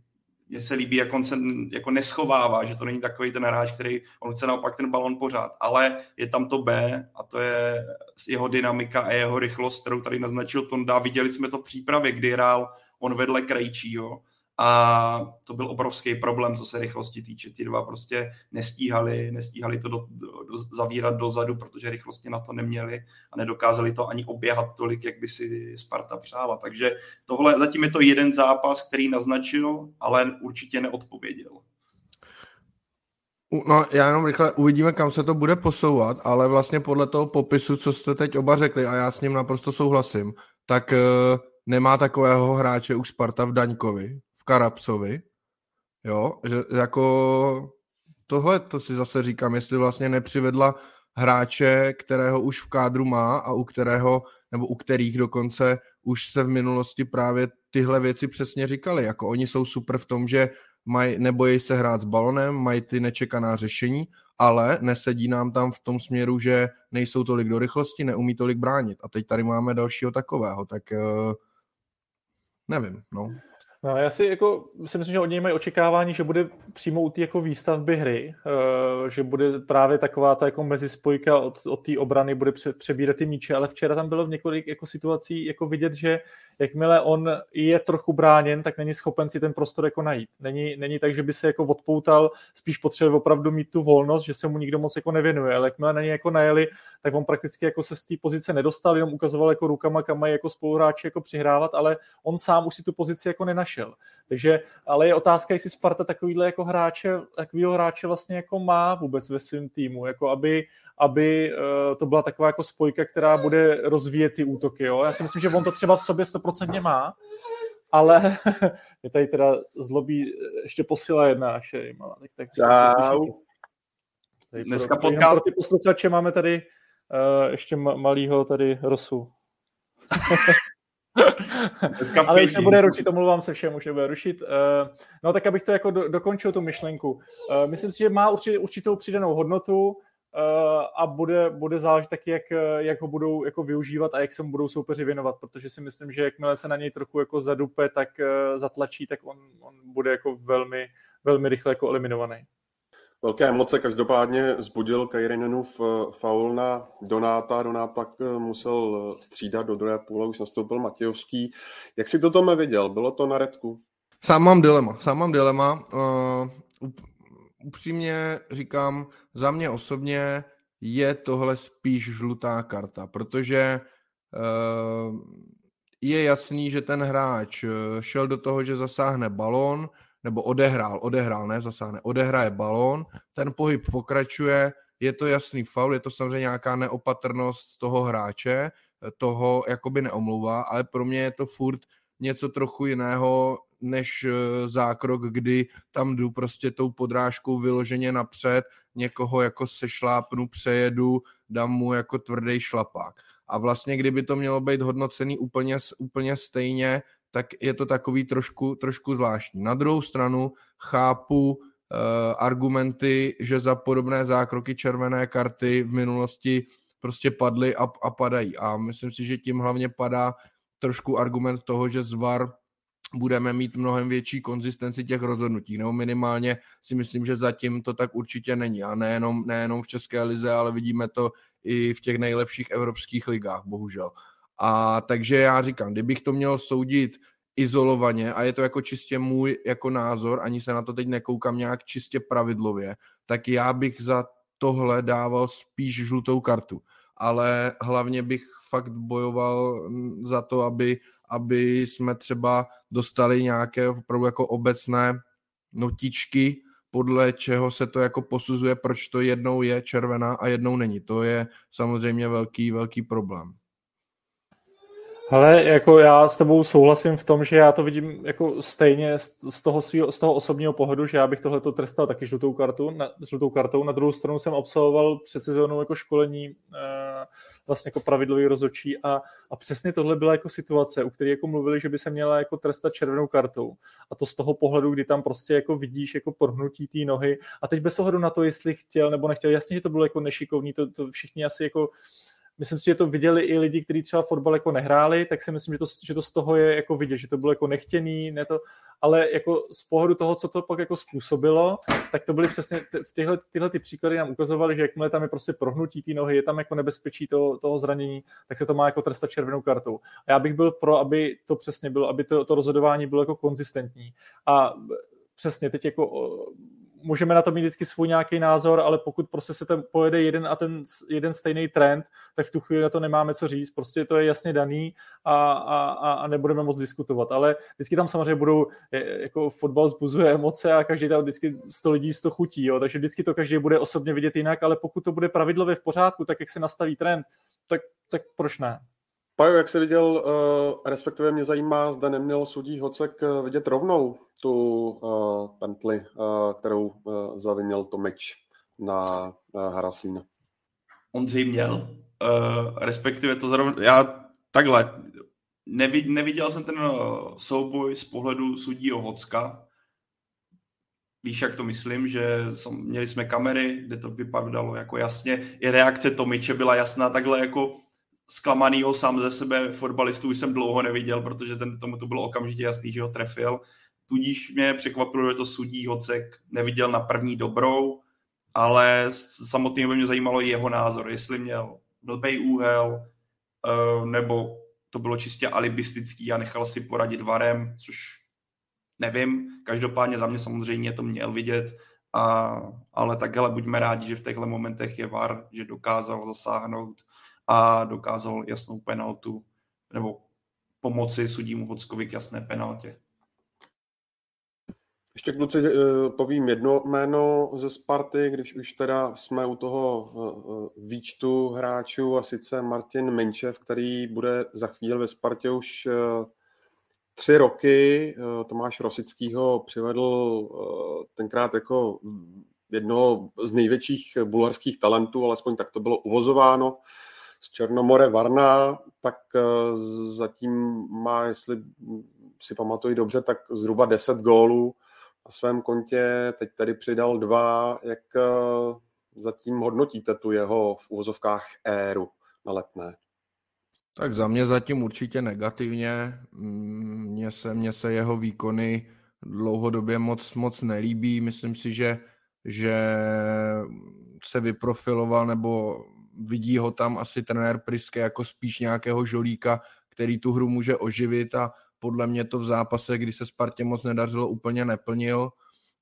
Mně se líbí, jak on se jako neschovává, že to není takový ten hráč, který on chce naopak ten balon pořád. Ale je tam to B a to je jeho dynamika a jeho rychlost, kterou tady naznačil Tonda. Viděli jsme to v přípravě, kdy hrál on vedle Krejčího a to byl obrovský problém, co se rychlosti týče. Ti dva prostě nestíhali, nestíhali to do, do, zavírat dozadu, protože rychlosti na to neměli a nedokázali to ani oběhat tolik, jak by si Sparta přála. Takže tohle, zatím je to jeden zápas, který naznačil, ale určitě neodpověděl. No, já jenom rychle uvidíme, kam se to bude posouvat, ale vlastně podle toho popisu, co jste teď oba řekli, a já s ním naprosto souhlasím, tak uh, nemá takového hráče už Sparta v Daňkovi, v Karapcovi, jo, že jako tohle to si zase říkám, jestli vlastně nepřivedla hráče, kterého už v kádru má a u kterého, nebo u kterých dokonce už se v minulosti právě tyhle věci přesně říkali, jako oni jsou super v tom, že mají, nebojí se hrát s balonem, mají ty nečekaná řešení, ale nesedí nám tam v tom směru, že nejsou tolik do rychlosti, neumí tolik bránit. A teď tady máme dalšího takového, tak uh, nevím, no. No, já si jako si myslím, že od něj mají očekávání, že bude přímo u té jako výstavby hry, uh, že bude právě taková ta jako mezispojka od, od té obrany, bude pře, přebírat ty míče, ale včera tam bylo v několik jako situací jako vidět, že jakmile on je trochu bráněn, tak není schopen si ten prostor jako najít. Není, není tak, že by se jako odpoutal, spíš potřebuje opravdu mít tu volnost, že se mu nikdo moc jako nevěnuje, ale jakmile na něj jako najeli, tak on prakticky jako se z té pozice nedostal, jenom ukazoval jako rukama, kam mají jako spoluhráči jako přihrávat, ale on sám už si tu pozici jako nenašel. Takže, ale je otázka, jestli Sparta takovýhle jako hráče, takovýho hráče vlastně jako má vůbec ve svém týmu, jako aby, aby uh, to byla taková jako spojka, která bude rozvíjet ty útoky. Jo? Já si myslím, že on to třeba v sobě 100% má, ale [LAUGHS] je tady teda zlobí ještě posila jedna naše. Tak, tak, Čau. Dneska pro, podcast... Pro ty posluchače máme tady uh, ještě malýho tady Rosu. [LAUGHS] Ale už nebude rušit, omlouvám se všem, už nebude rušit. Uh, no tak abych to jako do, dokončil tu myšlenku. Uh, myslím si, že má určit, určitou přidanou hodnotu, a bude, bude záležet taky, jak, jak ho budou jako využívat a jak se mu budou soupeři věnovat, protože si myslím, že jakmile se na něj trochu jako zadupe, tak zatlačí, tak on, on bude jako velmi, velmi rychle jako eliminovaný. Velké emoce každopádně zbudil Kajrinenův faul na Donáta. Donát pak musel střídat, do druhé půle už nastoupil Matějovský. Jak si to Tome viděl? Bylo to na redku? Sám mám dilema. Sám mám dilema. Uh, upřímně říkám, za mě osobně je tohle spíš žlutá karta, protože uh, je jasný, že ten hráč šel do toho, že zasáhne balón, nebo odehrál, odehrál, ne zasáhne, odehraje balón, ten pohyb pokračuje, je to jasný faul, je to samozřejmě nějaká neopatrnost toho hráče, toho jakoby neomlouvá, ale pro mě je to furt něco trochu jiného, než eh, zákrok, kdy tam jdu prostě tou podrážkou vyloženě napřed, někoho jako sešlápnu, přejedu, dám mu jako tvrdý šlapák. A vlastně, kdyby to mělo být hodnocený úplně, úplně stejně, tak je to takový trošku, trošku zvláštní. Na druhou stranu chápu uh, argumenty, že za podobné zákroky červené karty v minulosti prostě padly a, a padají. A myslím si, že tím hlavně padá trošku argument toho, že zvar budeme mít mnohem větší konzistenci těch rozhodnutí, nebo minimálně si myslím, že zatím to tak určitě není. A nejenom, nejenom v České lize, ale vidíme to i v těch nejlepších evropských ligách, bohužel. A takže já říkám, kdybych to měl soudit izolovaně a je to jako čistě můj jako názor, ani se na to teď nekoukám nějak čistě pravidlově, tak já bych za tohle dával spíš žlutou kartu. Ale hlavně bych fakt bojoval za to, aby, aby jsme třeba dostali nějaké opravdu jako obecné notičky, podle čeho se to jako posuzuje, proč to jednou je červená a jednou není. To je samozřejmě velký, velký problém. Ale jako já s tebou souhlasím v tom, že já to vidím jako stejně z toho, svýho, z toho osobního pohledu, že já bych tohleto trestal taky žlutou, kartu, na, žlutou kartou. Na druhou stranu jsem absolvoval před sezónou jako školení e, vlastně jako pravidlový rozočí a, a přesně tohle byla jako situace, u které jako mluvili, že by se měla jako trestat červenou kartou. A to z toho pohledu, kdy tam prostě jako vidíš jako porhnutí té nohy a teď bez ohledu na to, jestli chtěl nebo nechtěl, jasně, že to bylo jako nešikovný, to, to všichni asi jako myslím si, že to viděli i lidi, kteří třeba fotbal jako nehráli, tak si myslím, že to, že to z toho je jako vidět, že to bylo jako nechtěný, ne to, ale jako z pohledu toho, co to pak jako způsobilo, tak to byly přesně v tyhle, tyhle ty příklady nám ukazovaly, že jakmile tam je prostě prohnutí té nohy, je tam jako nebezpečí toho, toho zranění, tak se to má jako trestat červenou kartou. A já bych byl pro, aby to přesně bylo, aby to, to rozhodování bylo jako konzistentní. A přesně teď jako můžeme na to mít vždycky svůj nějaký názor, ale pokud prostě se tam pojede jeden a ten jeden stejný trend, tak v tu chvíli na to nemáme co říct. Prostě to je jasně daný a, a, a nebudeme moc diskutovat. Ale vždycky tam samozřejmě budou, jako fotbal zbuzuje emoce a každý tam vždycky 100 lidí 100 chutí, jo, takže vždycky to každý bude osobně vidět jinak, ale pokud to bude pravidlově v pořádku, tak jak se nastaví trend, tak, tak proč ne? Pajo, jak jsi viděl, uh, respektive mě zajímá, zda neměl sudí Hocek uh, vidět rovnou tu uh, pentli, kterou zavinil Tomič na uh, Haraslína. Ondřej měl, respektive to zrovna, já takhle, nevid, neviděl jsem ten souboj z pohledu sudího Hocka, Víš, jak to myslím, že měli jsme kamery, kde to vypadalo jako jasně. I reakce Tomiče byla jasná, takhle jako zklamanýho sám ze sebe fotbalistu už jsem dlouho neviděl, protože ten, tomu to bylo okamžitě jasný, že ho trefil. Tudíž mě překvapilo, že to sudí Hocek neviděl na první dobrou, ale samotný by mě zajímalo jeho názor, jestli měl blbej úhel, eh, nebo to bylo čistě alibistický a nechal si poradit varem, což nevím. Každopádně za mě samozřejmě to měl vidět, a, ale takhle buďme rádi, že v těchto momentech je VAR, že dokázal zasáhnout a dokázal jasnou penaltu nebo pomoci sudímu Vockovi k jasné penaltě. Ještě kluci eh, povím jedno jméno ze Sparty, když už teda jsme u toho eh, eh, výčtu hráčů a sice Martin Minčev, který bude za chvíli ve Spartě už tři roky. Tomáš Rosickýho přivedl tenkrát jako jedno z největších bulharských talentů, alespoň tak to bylo uvozováno z Černomore Varna, tak eh, zatím má, jestli si pamatuju dobře, tak zhruba 10 gólů na svém kontě. Teď tady přidal dva, jak eh, zatím hodnotíte tu jeho v uvozovkách éru na letné? Tak za mě zatím určitě negativně. Mně se, mně se jeho výkony dlouhodobě moc, moc nelíbí. Myslím si, že, že se vyprofiloval nebo vidí ho tam asi trenér Priske jako spíš nějakého žolíka, který tu hru může oživit a podle mě to v zápase, kdy se Spartě moc nedařilo, úplně neplnil.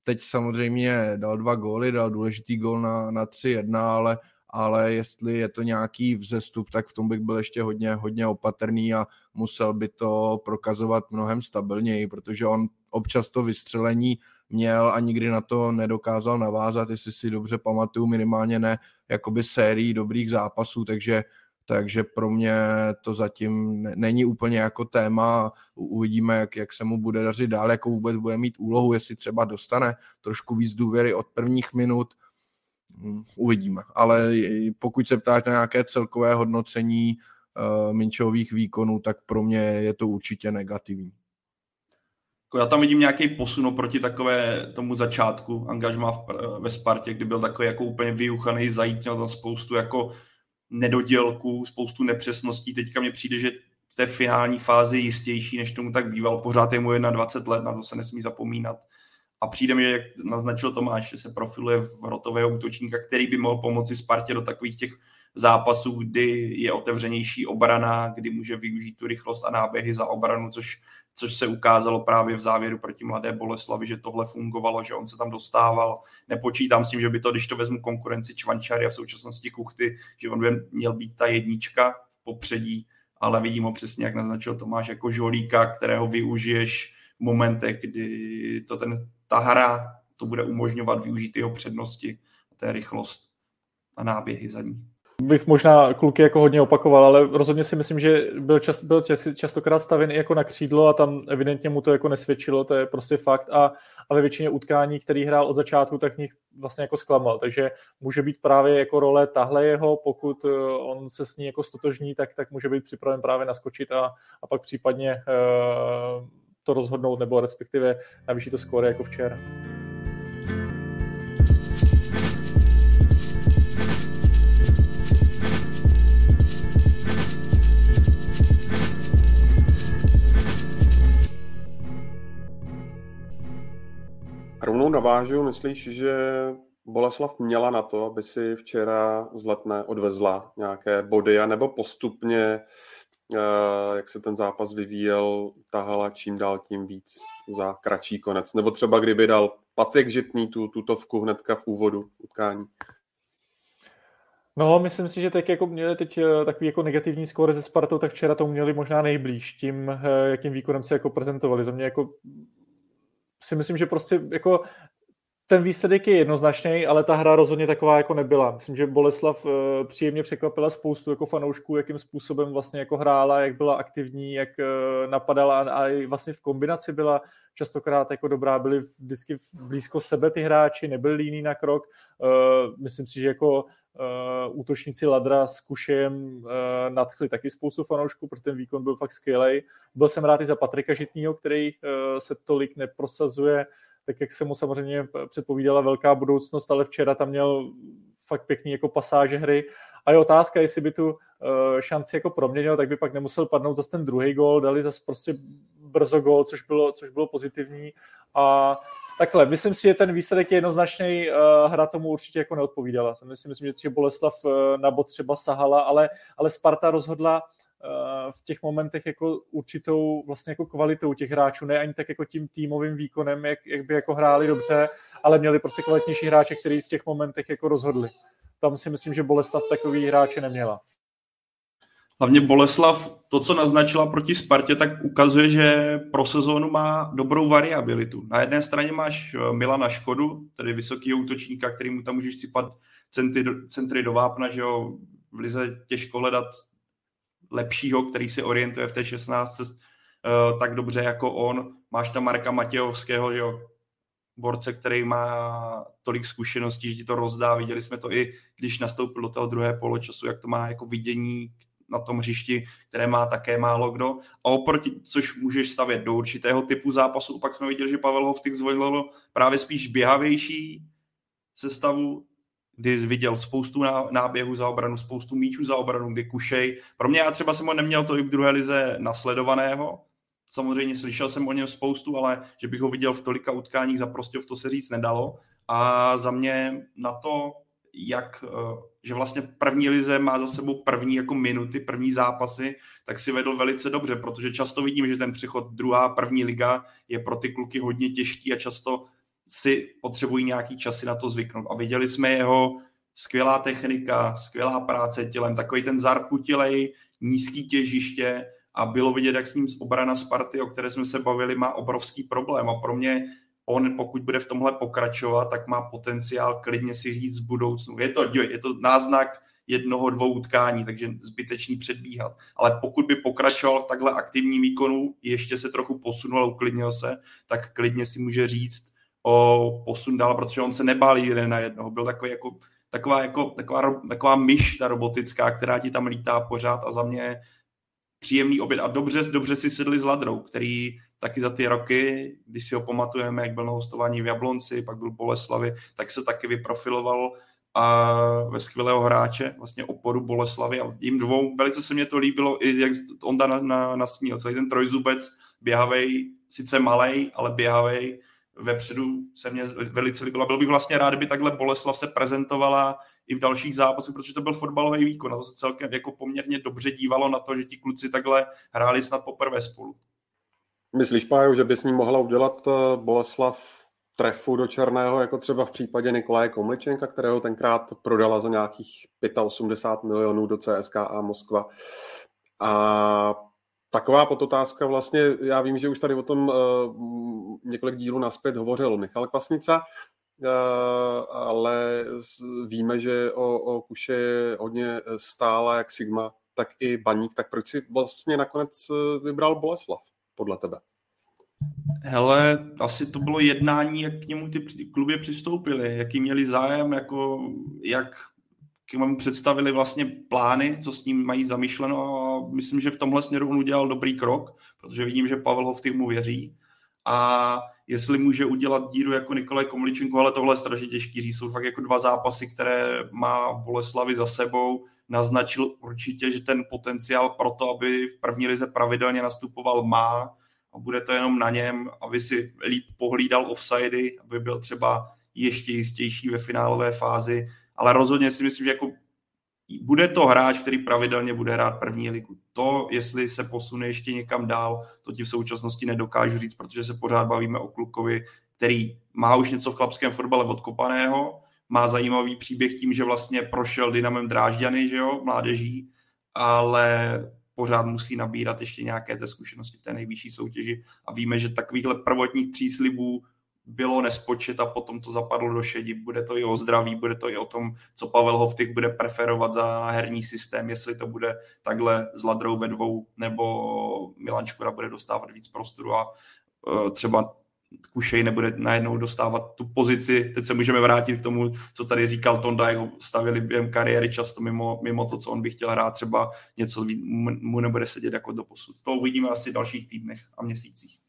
Teď samozřejmě dal dva góly, dal důležitý gól na, na 3-1, ale, ale jestli je to nějaký vzestup, tak v tom bych byl ještě hodně, hodně opatrný a musel by to prokazovat mnohem stabilněji, protože on občas to vystřelení měl a nikdy na to nedokázal navázat, jestli si dobře pamatuju, minimálně ne jakoby sérii dobrých zápasů, takže takže pro mě to zatím není úplně jako téma. Uvidíme, jak, jak se mu bude dařit dál, jako vůbec bude mít úlohu, jestli třeba dostane trošku víc důvěry od prvních minut. Hm, uvidíme. Ale pokud se ptáš na nějaké celkové hodnocení uh, Minčových výkonů, tak pro mě je to určitě negativní. Jako já tam vidím nějaký posun oproti takové tomu začátku angažma v, ve Spartě, kdy byl takový jako úplně vyuchaný zajít, měl tam spoustu jako nedodělků, spoustu nepřesností. Teďka mně přijde, že v té finální fázi jistější, než tomu tak býval. Pořád je mu 21 let, na to se nesmí zapomínat. A přijde mi, jak naznačil Tomáš, že se profiluje v rotového útočníka, který by mohl pomoci Spartě do takových těch zápasů, kdy je otevřenější obrana, kdy může využít tu rychlost a náběhy za obranu, což což se ukázalo právě v závěru proti Mladé Boleslavi, že tohle fungovalo, že on se tam dostával. Nepočítám s tím, že by to, když to vezmu konkurenci Čvančary a v současnosti Kuchty, že on by měl být ta jednička v popředí, ale vidím ho přesně, jak naznačil Tomáš, jako žolíka, kterého využiješ v momentech, kdy to ten, ta hra to bude umožňovat využít jeho přednosti, té rychlost a náběhy za ní bych možná kluky jako hodně opakoval, ale rozhodně si myslím, že byl, čast, byl častokrát stavěn jako na křídlo a tam evidentně mu to jako nesvědčilo, to je prostě fakt a, a ve většině utkání, který hrál od začátku, tak nich vlastně jako zklamal, takže může být právě jako role tahle jeho, pokud eh, on se s ní jako stotožní, tak, tak může být připraven právě naskočit a, a pak případně uh, to rozhodnout nebo respektive navýšit to skóre jako včera. Rovnou navážu, myslíš, že Boleslav měla na to, aby si včera z letné odvezla nějaké body, nebo postupně, eh, jak se ten zápas vyvíjel, tahala čím dál tím víc za kratší konec? Nebo třeba kdyby dal Patrik Žitný tu tutovku hnedka v úvodu utkání? No, myslím si, že teď jako měli teď eh, takový jako negativní skóre ze Spartou, tak včera to měli možná nejblíž tím, eh, jakým výkonem se jako prezentovali. Za mě jako si myslím, že prostě jako ten výsledek je jednoznačný, ale ta hra rozhodně taková jako nebyla. Myslím, že Boleslav eh, příjemně překvapila spoustu jako fanoušků, jakým způsobem vlastně jako hrála, jak byla aktivní, jak eh, napadala a i vlastně v kombinaci byla častokrát jako dobrá, byli vždycky blízko sebe ty hráči, nebyli líní na krok. Eh, myslím si, že jako útočníci Ladra s Kušem nadchli taky spoustu fanoušků, protože ten výkon byl fakt skvělý. Byl jsem rád i za Patrika Žitního, který se tolik neprosazuje tak jak se mu samozřejmě předpovídala velká budoucnost, ale včera tam měl fakt pěkný jako pasáže hry. A je otázka, jestli by tu uh, šanci jako proměnil, tak by pak nemusel padnout zase ten druhý gol, dali zase prostě brzo gol, což bylo, což bylo pozitivní. A takhle, myslím si, že ten výsledek je jednoznačný, uh, hra tomu určitě jako neodpovídala. Myslím, myslím že Boleslav uh, na bod třeba sahala, ale, ale Sparta rozhodla Eh, v těch momentech jako určitou vlastně jako kvalitou těch hráčů, ne ani tak jako tím týmovým výkonem, jak, jak by jako hráli dobře, ale měli prostě kvalitnější hráče, který v těch momentech jako rozhodli. Tam si myslím, že Boleslav takový hráče neměla. Hlavně Boleslav, to, co naznačila proti Spartě, tak ukazuje, že pro sezónu má dobrou variabilitu. Na jedné straně máš eh, Milana Škodu, tedy vysoký útočníka, který mu tam můžeš sypat centry, centry do vápna, že jo, v lize těžko hledat lepšího, který se orientuje v té 16 uh, eh, tak dobře jako on. Máš tam Marka Matějovského, že jo, borce, který má tolik zkušeností, že ti to rozdá. Viděli jsme to i, když nastoupil do toho druhé poločasu, jak to má jako vidění na tom hřišti, které má také málo kdo. A oproti, což můžeš stavět do určitého typu zápasu, pak jsme viděli, že Pavel Hovtik zvolil právě spíš běhavější sestavu, kdy viděl spoustu náběhů za obranu, spoustu míčů za obranu, kdy Kušej. Pro mě já třeba jsem ho neměl to i v druhé lize nasledovaného, samozřejmě slyšel jsem o něm spoustu, ale že bych ho viděl v tolika utkáních za prostě v to se říct nedalo. A za mě na to, jak, eh, že vlastně v první lize má za sebou první jako minuty, první zápasy, tak si vedl velice dobře, protože často vidím, že ten přechod druhá, první liga je pro ty kluky hodně těžký a často si potřebují nějaký časy na to zvyknout. A viděli jsme jeho skvělá technika, skvělá práce tělem, takový ten zarputilej, nízký těžiště a bylo vidět, jak s ním obrana Sparty, o které jsme se bavili, má obrovský problém a pro mě on, pokud bude v tomhle pokračovat, tak má potenciál klidně si říct v budoucnu. Je to, je to náznak jednoho, dvou utkání, takže zbytečný předbíhat. Ale pokud by pokračoval v takhle aktivním výkonu, ještě se trochu posunul a uklidnil se, tak klidně si může říct o posun dál, protože on se nebál jeden na jednoho. Byl takový jako, taková, jako, taková, taková myš ta robotická, která ti tam lítá pořád a za mě příjemný oběd. A dobře, dobře si sedli s Ladrou, který taky za ty roky, když si ho pamatujeme, jak byl na hostování v Jablonci, pak byl Boleslavi, tak se taky vyprofiloval a ve skvělého hráče, vlastně oporu Boleslavy a jim dvou, velice se mě to líbilo, i jak Onda na, na, nasmíl, celý ten trojzubec, běhavej, sice malej, ale běhavej, vepředu se mě velice líbilo. Byl bych vlastně rád, kdyby takhle Boleslav se prezentovala i v dalších zápasech, protože to byl fotbalový výkon. A to se celkem jako poměrně dobře dívalo na to, že ti kluci takhle hráli snad poprvé spolu. Myslíš, Pájo, že by s ním mohla udělat eh, Boleslav trefu do černého, jako třeba v případě Nikolaje Komličenka, kterého tenkrát prodala za nějakých 85 milionů do CSKA Moskva. A taková podotázka vlastně, já vím, že už tady o tom uh, několik dílů naspět hovořil Michal Kvasnica, uh, ale víme, že o, o Kuše je hodně stála jak Sigma, tak i Baník, tak proč si vlastně nakonec vybral Boleslav, podle tebe? Hele, asi to bylo jednání, jak k němu ty kluby přistoupily, jaký měli zájem, jako, jak k němu představili vlastně plány, co s ním mají zamýšleno a myslím, že v tomhle směru on udělal dobrý krok, protože vidím, že Pavel Hovtych mu věří a jestli může udělat díru jako Nikolaj Komličenko, ale tohle je strašně těžký říct. Jsou fakt jako dva zápasy, které má Boleslavy za sebou. Naznačil určitě, že ten potenciál pro to, aby v první lize pravidelně nastupoval, má a bude to jenom na něm, aby si líp pohlídal offsidy, aby byl třeba ještě jistější ve finálové fázi, ale rozhodně si myslím, že jako bude to hráč, který pravidelně bude hrát první ligu. To, jestli se posune ještě někam dál, to ti v současnosti nedokážu říct, protože se pořád bavíme o klukovi, který má už něco v chlapském fotbale odkopaného, má zajímavý příběh tím, že vlastně prošel Dynamem Drážďany, že jo, mládeží, ale pořád musí nabírat ještě nějaké té zkušenosti v té nejvyšší soutěži a víme, že takovýchhle prvotních příslibů bylo nespočet a potom to zapadlo do šedi. Bude to i o zdraví, bude to i o tom, co Pavel Hovtik bude preferovat za herní systém, jestli to bude takhle s Ladrou ve dvou, nebo Milan Škoda bude dostávat víc prostoru a uh, třeba Kušej nebude najednou dostávat tu pozici. Teď se můžeme vrátit k tomu, co tady říkal Tonda, jak ho stavili během kariéry často mimo, mimo to, co on by chtěl hrát, třeba něco mu nebude sedět jako do posud. To uvidíme asi v dalších týdnech a měsících.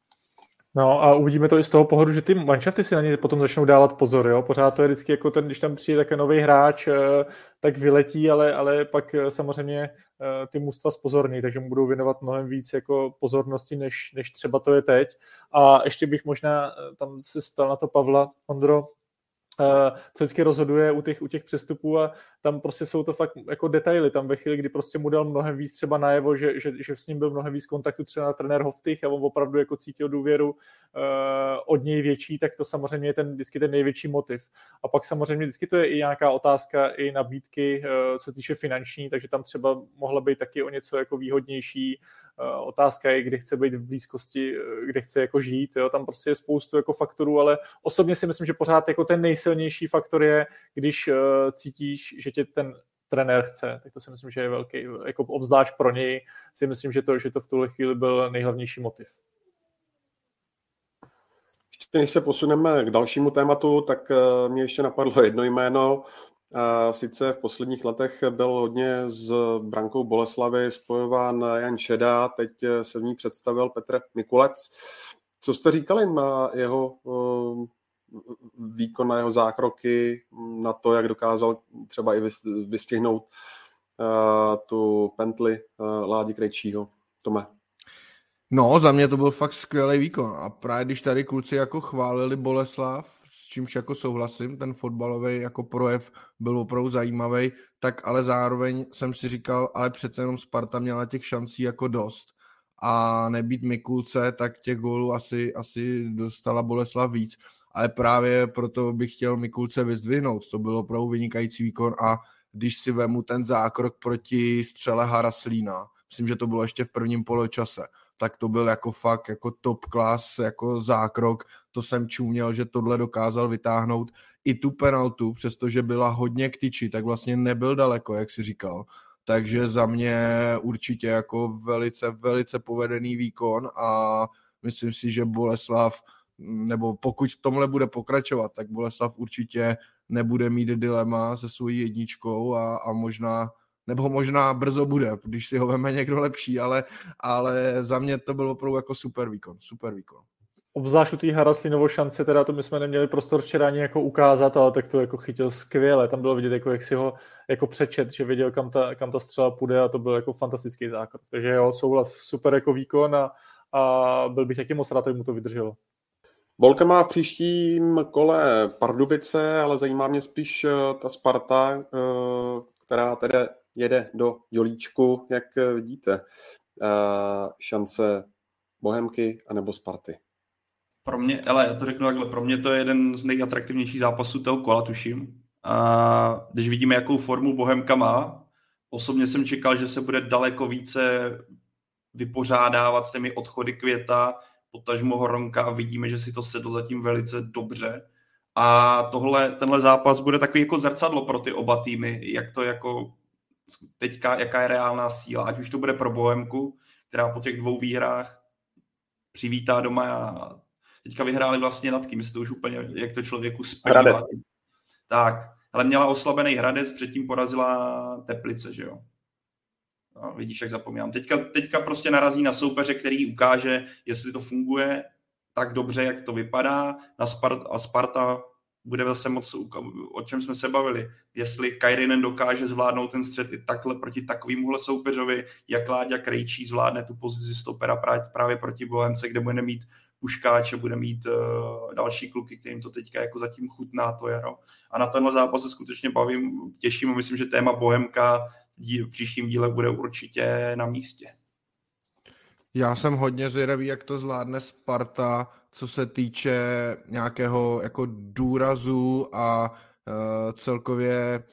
No a uvidíme to i z toho pohledu, že ty manšafty si na ně potom začnou dávat pozor, jo. Pořád to je vždycky jako ten, když tam přijde také nový hráč, eh, tak vyletí, ale, ale pak eh, samozřejmě eh, ty mužstva spozorní, takže mu budou věnovat mnohem víc jako pozornosti, než, než třeba to je teď. A ještě bych možná tam se ptal na to Pavla, Ondro, co vždycky rozhoduje u těch, u těch přestupů a tam prostě jsou to fakt jako detaily. Tam ve chvíli, kdy prostě mu dal mnohem víc třeba najevo, že, že, že s ním byl mnohem víc kontaktu třeba na trenér Hoftych a on opravdu jako cítil důvěru uh, od něj větší, tak to samozřejmě je ten, vždycky ten největší motiv. A pak samozřejmě vždycky to je i nějaká otázka i nabídky, uh, co týče finanční, takže tam třeba mohla být taky o něco jako výhodnější Eh, otázka je, kde chce být v blízkosti, kde chce jako žít, jo? tam prostě je spoustu jako faktorů, ale osobně si myslím, že pořád jako ten nejsilnější faktor je, když cítíš, že tě ten trenér chce, tak to si myslím, že je velký, jako obzvlášť pro něj si myslím, že to, že to v tuhle chvíli byl nejhlavnější motiv. Ještě než se posuneme k dalšímu tématu, tak mě ještě napadlo jedno jméno, a sice v posledních letech byl hodně s brankou Boleslavy spojován Jan Šeda, teď se v ní představil Petr Mikulec. Co jste říkali na jeho výkon na jeho zákroky, na to, jak dokázal třeba i vystihnout uh, tu pentli uh, Ládi Krejčího. Tome. No, za mě to byl fakt skvělý výkon a právě když tady kluci jako chválili Boleslav, s čímž jako souhlasím, ten fotbalový jako projev byl opravdu zajímavý, tak ale zároveň jsem si říkal, ale přece jenom Sparta měla těch šancí jako dost a nebýt Mikulce, tak těch gólů asi, asi dostala Boleslav víc. Ale právě proto bych chtěl Mikulce vyzdvihnout. To byl opravdu vynikající výkon a když si vemu ten zákrok proti střele Haraslína, myslím, že to bylo ještě v prvním poločase, tak to byl jako fakt jako top class, jako zákrok, to jsem čuměl, že tohle dokázal vytáhnout. I tu penaltu, přestože byla hodně k tyči, tak vlastně nebyl daleko, jak si říkal, takže za mě určitě jako velice, velice povedený výkon a myslím si, že Boleslav, nebo pokud v tomhle bude pokračovat, tak Boleslav určitě nebude mít dilema se svojí jedničkou a, a možná nebo možná brzo bude, když si ho veme někdo lepší, ale, ale za mě to byl opravdu jako super výkon, super výkon. Obzvlášť u té Haraslinovo šance, teda to my jsme neměli prostor včera ani jako ukázat, ale tak to jako chytil skvěle. Tam bylo vidět, jako, jak si ho jako přečet, že věděl, kam ta, kam ta střela půjde a to byl jako fantastický základ. Takže jo, souhlas, super jako výkon a, a byl bych taky moc rád, mu to vydrželo. Bolka má v příštím kole Pardubice, ale zajímá mě spíš eh, ta Sparta, eh, která tedy jede do Jolíčku. Jak vidíte eh, šance Bohemky anebo Sparty? Pro mě, ale já to řeknu takhle, pro mě to je jeden z nejatraktivnějších zápasů toho kola, tuším. A když vidíme, jakou formu Bohemka má, osobně jsem čekal, že se bude daleko více vypořádávat s těmi odchody květa, potažmo Horonka a vidíme, že si to sedlo zatím velice dobře. A tohle, tenhle zápas bude takový jako zrcadlo pro ty oba týmy, jak to jako teďka, jaká je reálná síla, ať už to bude pro Bohemku, která po těch dvou výhrách přivítá doma a teďka vyhráli vlastně nad kým, se to už úplně, jak to člověku splnilo. Tak, ale měla oslabený Hradec, předtím porazila Teplice, že jo. No, vidíš, jak zapomínám. Teďka, teďka prostě narazí na soupeře, který ukáže, jestli to funguje tak dobře, jak to vypadá. Na Spart- a Sparta bude zase moc, o čem jsme se bavili. Jestli Kairinen dokáže zvládnout ten střed i takhle proti takovémuhle soupeřovi, jak Láďa Krejčí zvládne tu pozici stopera právě proti Bohemce, kde bude mít Puškáče, bude mít uh, další kluky, kterým to teďka jako zatím chutná to jaro. A na tenhle zápas se skutečně bavím, těším a myslím, že téma Bohemka v příštím díle bude určitě na místě. Já jsem hodně zvědavý, jak to zvládne Sparta, co se týče nějakého jako důrazu a uh, celkově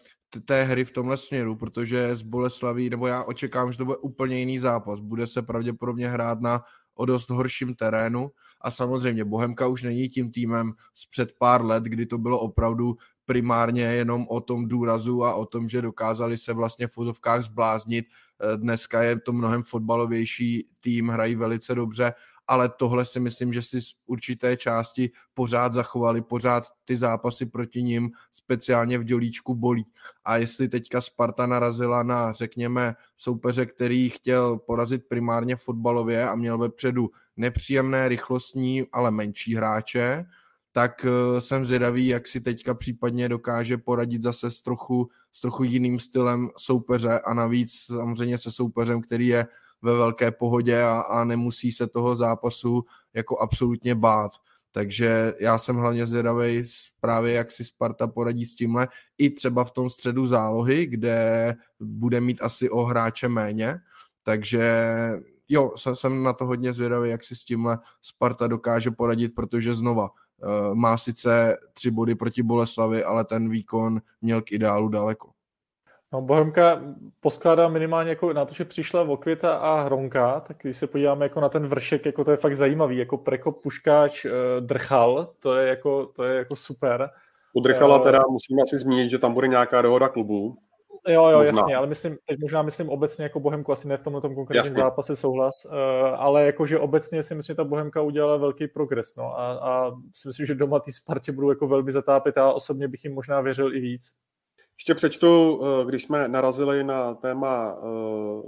té hry v tomhle směru, protože z Boleslaví, nebo já očekám, že to bude úplně jiný zápas. Bude se pravděpodobně hrát na o dost horším terénu a samozřejmě Bohemka už není tím týmem z před pár let, kdy to bylo opravdu primárně jenom o tom důrazu a o tom, že dokázali se vlastně v fotovkách zbláznit. Eh, dneska je to mnohem fotbalovější tým, hrají velice dobře, ale tohle si myslím, že si z určité části pořád zachovali, pořád ty zápasy proti ním, speciálně v dělíčku bolí. A jestli teďka Sparta narazila na, řekněme, soupeře, který chtěl porazit primárně fotbalově a měl vepředu nepříjemné, rychlostní, ale menší hráče, tak eh, jsem zvědavý, jak si teďka případně dokáže poradit zase s trochu, s trochu jiným stylem soupeře a navíc samozřejmě se soupeřem, který je ve velké pohodě a, a nemusí se toho zápasu jako absolutně bát. Takže já jsem hlavně zvědavý právě, jak si Sparta poradí s tímhle, i třeba v tom středu zálohy, kde bude mít asi o hráče méně, takže jo, jsem na to hodně zvědavý, jak si s tímhle Sparta dokáže poradit, protože znova má sice tři body proti Boleslavi, ale ten výkon měl k ideálu daleko. No, Bohemka poskládá minimálně jako na to, že přišla Vokvěta a Hronka, tak když se podíváme jako na ten vršek, jako to je fakt zajímavý, jako Prekop, Puškáč, uh, Drchal, to je jako, to je jako super. U Drchala uh, teda musíme asi zmínit, že tam bude nějaká dohoda klubů. Jo, jo, možná. jasně, ale myslím, teď možná myslím obecně jako Bohemku, asi ne v tomhle tom konkrétním jasně. zápase souhlas, uh, ale jakože obecně si myslím, že ta Bohemka udělala velký progres, no, a, a si myslím, že doma ty Spartě budou jako velmi zatápět a osobně bych jim možná věřil i víc. Ještě přečtu, uh, když jsme narazili na téma uh,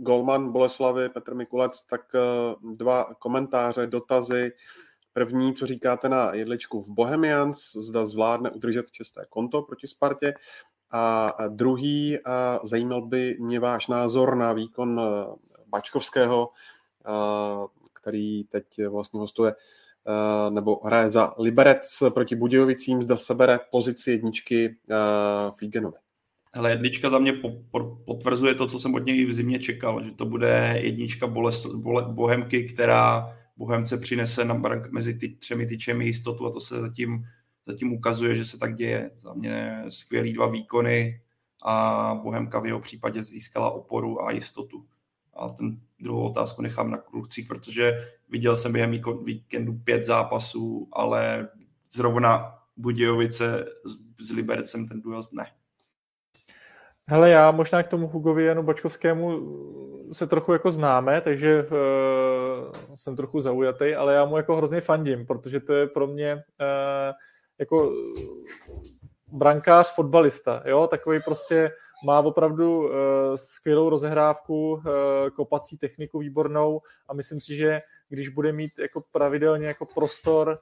Golman Boleslavy, Petr Mikulec, tak uh, dva komentáře, dotazy. První, co říkáte na jedličku v Bohemians, zda zvládne udržet čisté konto proti Spartě. A druhý, a zajímal by mě váš názor na výkon Bačkovského, který teď vlastně hostuje nebo hraje za Liberec proti Budějovicím, zda sebere pozici jedničky v Lígenově. Hele, jednička za mě po, po, potvrzuje to, co jsem od něj v zimě čekal, že to bude jednička boles, bole, Bohemky, která Bohemce přinese na brank mezi ty třemi tyčemi jistotu a to se zatím, zatím ukazuje, že se tak děje. Za mě skvělý dva výkony a Bohemka v jeho případě získala oporu a jistotu. A ten druhou otázku nechám na klucích, protože viděl jsem během víkendu pět zápasů, ale zrovna Budějovice s Libercem ten duel ne. Hele, já možná k tomu Hugovi Janu Bačkovskému se trochu jako známe, takže uh, jsem trochu zaujatý, ale já mu jako hrozně fandím, protože to je pro mě uh, jako brankář, fotbalista, jo, takový prostě má opravdu uh, skvělou rozehrávku, uh, kopací techniku výbornou a myslím si, že když bude mít jako pravidelně jako prostor,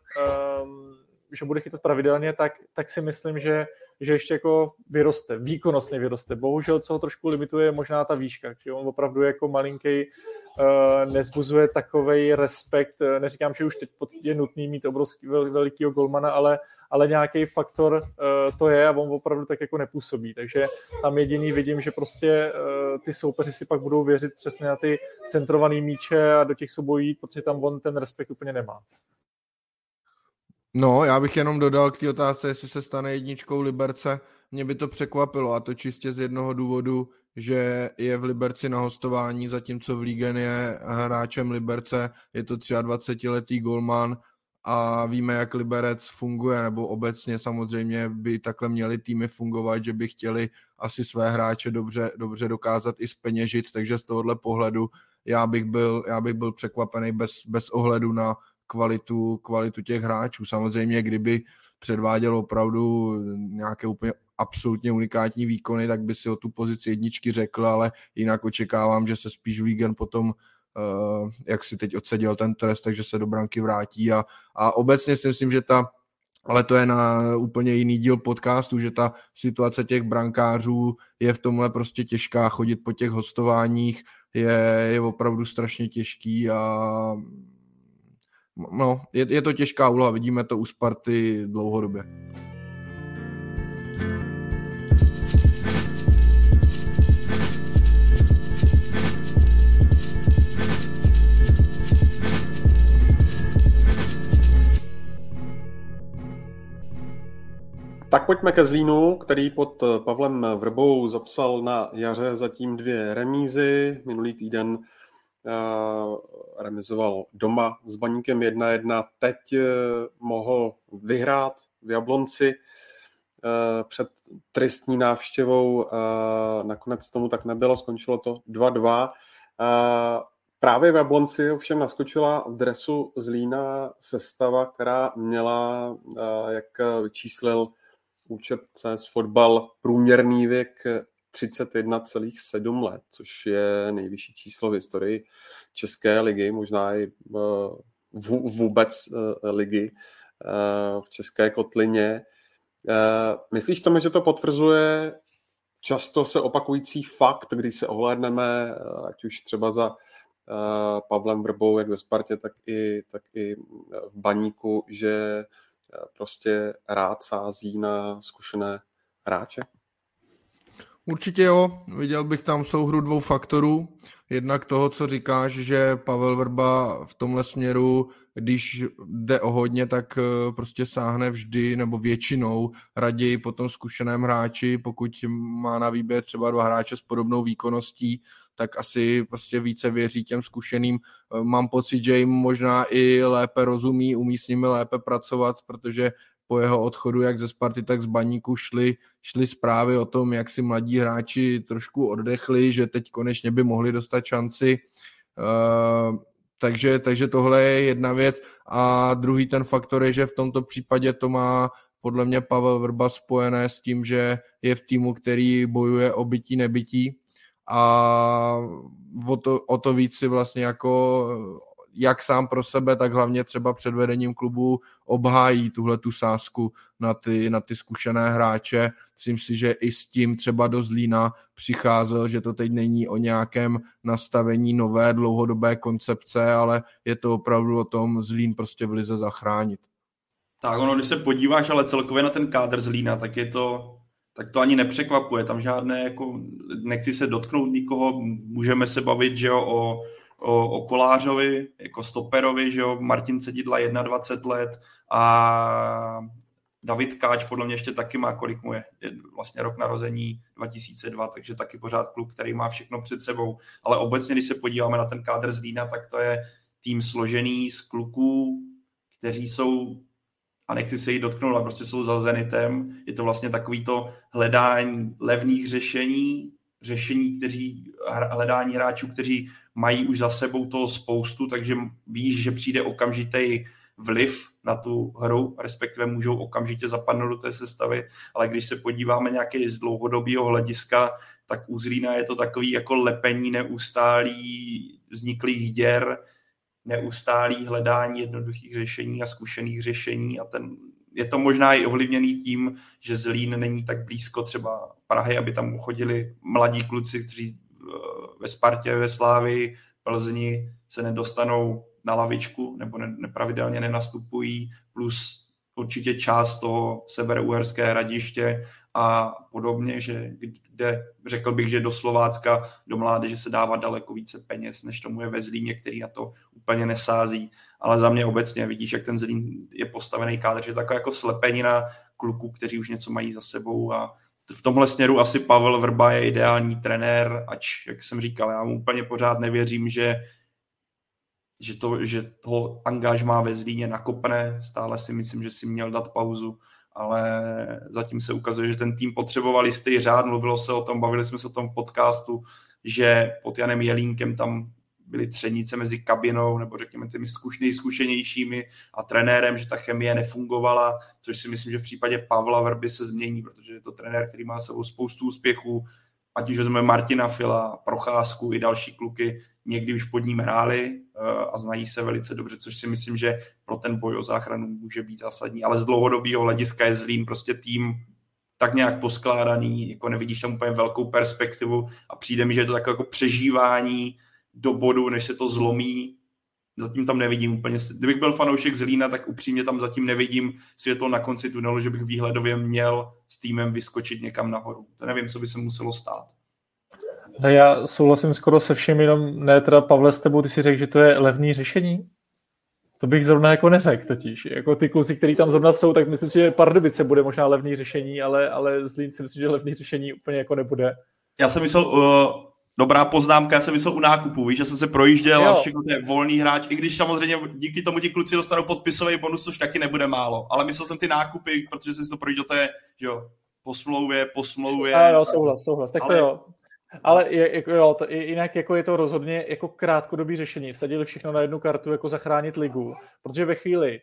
um, že bude chytat pravidelně, tak, tak si myslím, že že ještě jako vyroste, výkonnostně vyroste. Bohužel, co ho trošku limituje, je možná ta výška, že on opravdu jako malinký uh, nezbuzuje takový respekt, neříkám, že už teď je nutný mít obrovský vel, velikýho golmana, ale, ale nějaký faktor uh, to je a on opravdu tak jako nepůsobí. Takže tam jediný vidím, že prostě uh, ty soupeři si pak budou věřit přesně na ty centrované míče a do těch soubojí, protože tam on ten respekt úplně nemá. No, já bych jenom dodal k té otázce, jestli se stane jedničkou Liberce. Mě by to překvapilo a to čistě z jednoho důvodu, že je v Liberci na hostování, zatímco v Lígen je hráčem Liberce, je to 23-letý golman a víme, jak Liberec funguje, nebo obecně samozřejmě by takhle měli týmy fungovat, že by chtěli asi své hráče dobře, dobře dokázat i speněžit, takže z tohohle pohledu já bych byl, já bych byl překvapený bez, bez ohledu na kvalitu, kvalitu těch hráčů. Samozřejmě, kdyby předváděl opravdu nějaké úplně absolutně unikátní výkony, tak by si o tu pozici jedničky řekl, ale jinak očekávám, že se spíš víkend potom jak si teď odseděl ten trest, takže se do branky vrátí a, a obecně si myslím, že ta ale to je na úplně jiný díl podcastu, že ta situace těch brankářů je v tomhle prostě těžká, chodit po těch hostováních je, je opravdu strašně těžký a no, je, je to těžká úloha, vidíme to u Sparty dlouhodobě. Tak pojďme ke Zlínu, který pod Pavlem Vrbou zapsal na jaře zatím dvě remízy. Minulý týden remizoval doma s Baníkem 1-1. Teď eh, mohl vyhrát v Jablonci eh, před tristní návštěvou. Nakonec tomu tak nebylo, skončilo to 2-2. Právě v Jablonci ovšem naskočila v dresu Zlína sestava, která měla, jak vyčíslil účet CS Fotbal, průměrný věk 31,7 let, což je nejvyšší číslo v historii České ligy, možná i eh, vůbec eh, ligy eh, v České kotlině. Myslíš tomu, že to potvrzuje často se opakující fakt, když se ohlédneme, ať už třeba za Pavlem Vrbou, jak ve Spartě, tak i, tak i v Baníku, že prostě rád sází na zkušené hráče? Určitě jo, viděl bych tam souhru dvou faktorů. Jednak toho, co říkáš, že Pavel Vrba v tomhle směru, když jde o hodně, tak eh, prostě sáhne vždy nebo většinou raději po tom zkušeném hráči, pokud má na výběr třeba dva hráče s podobnou výkonností, tak asi prostě více věří těm zkušeným. Eh, mám pocit, že jim možná i lépe rozumí, umí s nimi lépe pracovat, protože po jeho odchodu jak ze Sparty, tak z Baníku šly, šly zprávy o tom, jak si mladí hráči trošku oddechli, že teď konečně by mohli dostat šanci. Uh, takže, takže tohle je jedna věc. A druhý ten faktor je, že v tomto případě to má podle mě Pavel Vrba spojené s tím, že je v týmu, který bojuje o bytí nebytí a o to, o to víc si vlastně jako jak sám pro sebe, tak hlavně třeba před vedením klubu obhájí tuhle tu sázku na ty, na ty zkušené hráče. Myslím si, že i s tím třeba do Zlína přicházel, že to teď není o nějakém nastavení nové dlouhodobé koncepce, ale je to opravdu o tom Zlín prostě v lize zachránit. Tak ono, když se podíváš ale celkově na ten kádr Zlína, tak je to tak to ani nepřekvapuje. Tam žádné, jako, nechci se dotknout nikoho, můžeme se bavit, že jo, o, o, o Kolářovi, jako stoperovi, že jo, Martin Cedidla 21 let a David Káč podle mě ještě taky má, kolik mu je, je vlastně rok narození 2002, takže taky pořád kluk, který má všechno před sebou. Ale obecně, když se podíváme na ten kádr z Lína, tak to je tým složený z kluků, kteří jsou a nechci se jí dotknout, ale prostě jsou za Zenitem. Je to vlastně takový to hledání levných řešení, řešení, kteří, hledání hráčů, kteří mají už za sebou toho spoustu, takže víš, že přijde okamžitý vliv na tu hru, respektive můžou okamžitě zapadnout do té sestavy, ale když se podíváme nějaké z dlouhodobého hlediska, tak u Zlína je to takový jako lepení neustálý vzniklých děr, neustálý hledání jednoduchých řešení a zkušených řešení a ten, je to možná i ovlivněný tím, že Zlín není tak blízko třeba Prahy, aby tam chodili mladí kluci, kteří eh, ve Spartě, ve Slávi, Plzni se nedostanou na lavičku nebo ne, nepravidelně nenastupují, plus určitě část toho severouherské radiště a podobně, že kde řekl bych, že do Slovácka, do mládeže se dává daleko více peněz, než tomu je ve Zlíně, který na to úplně nesází. Ale za mě obecně vidíš, jak ten Zlín je postavený kádr, že taková jako slepenina kluků, kteří už něco mají za sebou. A v tomhle směru asi Pavel Vrba je ideální trenér, ač, jak jsem říkal, já mu úplně pořád nevěřím, že že, to, že toho angažmá ve Zlíně nakopne, stále si myslím, že si měl dát pauzu, ale zatím se ukazuje, že ten tým potřeboval jistý řád, mluvilo se o tom, bavili jsme se o tom v podcastu, že pod Janem Jelínkem tam byly třenice mezi kabinou nebo řekněme těmi nejzkušenějšími a trenérem, že ta chemie nefungovala, což si myslím, že v případě Pavla Verby se změní, protože je to trenér, který má sebou spoustu úspěchů, ať už vezmeme Martina Fila, Procházku i další kluky, někdy už pod ním hráli a znají se velice dobře, což si myslím, že pro ten boj o záchranu může být zásadní. Ale z dlouhodobého hlediska je Zlín prostě tým tak nějak poskládaný, jako nevidíš tam úplně velkou perspektivu a přijde mi, že je to takové jako přežívání do bodu, než se to zlomí. Zatím tam nevidím úplně, kdybych byl fanoušek Zlína, tak upřímně tam zatím nevidím světlo na konci tunelu, že bych výhledově měl s týmem vyskočit někam nahoru. To nevím, co by se muselo stát. No já souhlasím skoro se všem, jenom ne teda Pavle s tebou, ty si řekl, že to je levný řešení? To bych zrovna jako neřekl totiž. Jako ty kluci, kteří tam zrovna jsou, tak myslím si, že Pardubice bude možná levný řešení, ale, ale Zlín si myslím, že levný řešení úplně jako nebude. Já jsem myslel, uh, dobrá poznámka, já jsem myslel u nákupu, víš, že jsem se projížděl jo. a všechno to je volný hráč, i když samozřejmě díky tomu ti kluci dostanou podpisový bonus, což taky nebude málo. Ale myslel jsem ty nákupy, protože jsem si to projížděl, to je, že jo, po smlouvě, po smlouvě. A jo, souhlas, souhlas, tak ale, to jo. Ale je, jako, jo, to, jinak jako je to rozhodně jako krátkodobý řešení. Vsadili všechno na jednu kartu, jako zachránit ligu, protože ve chvíli,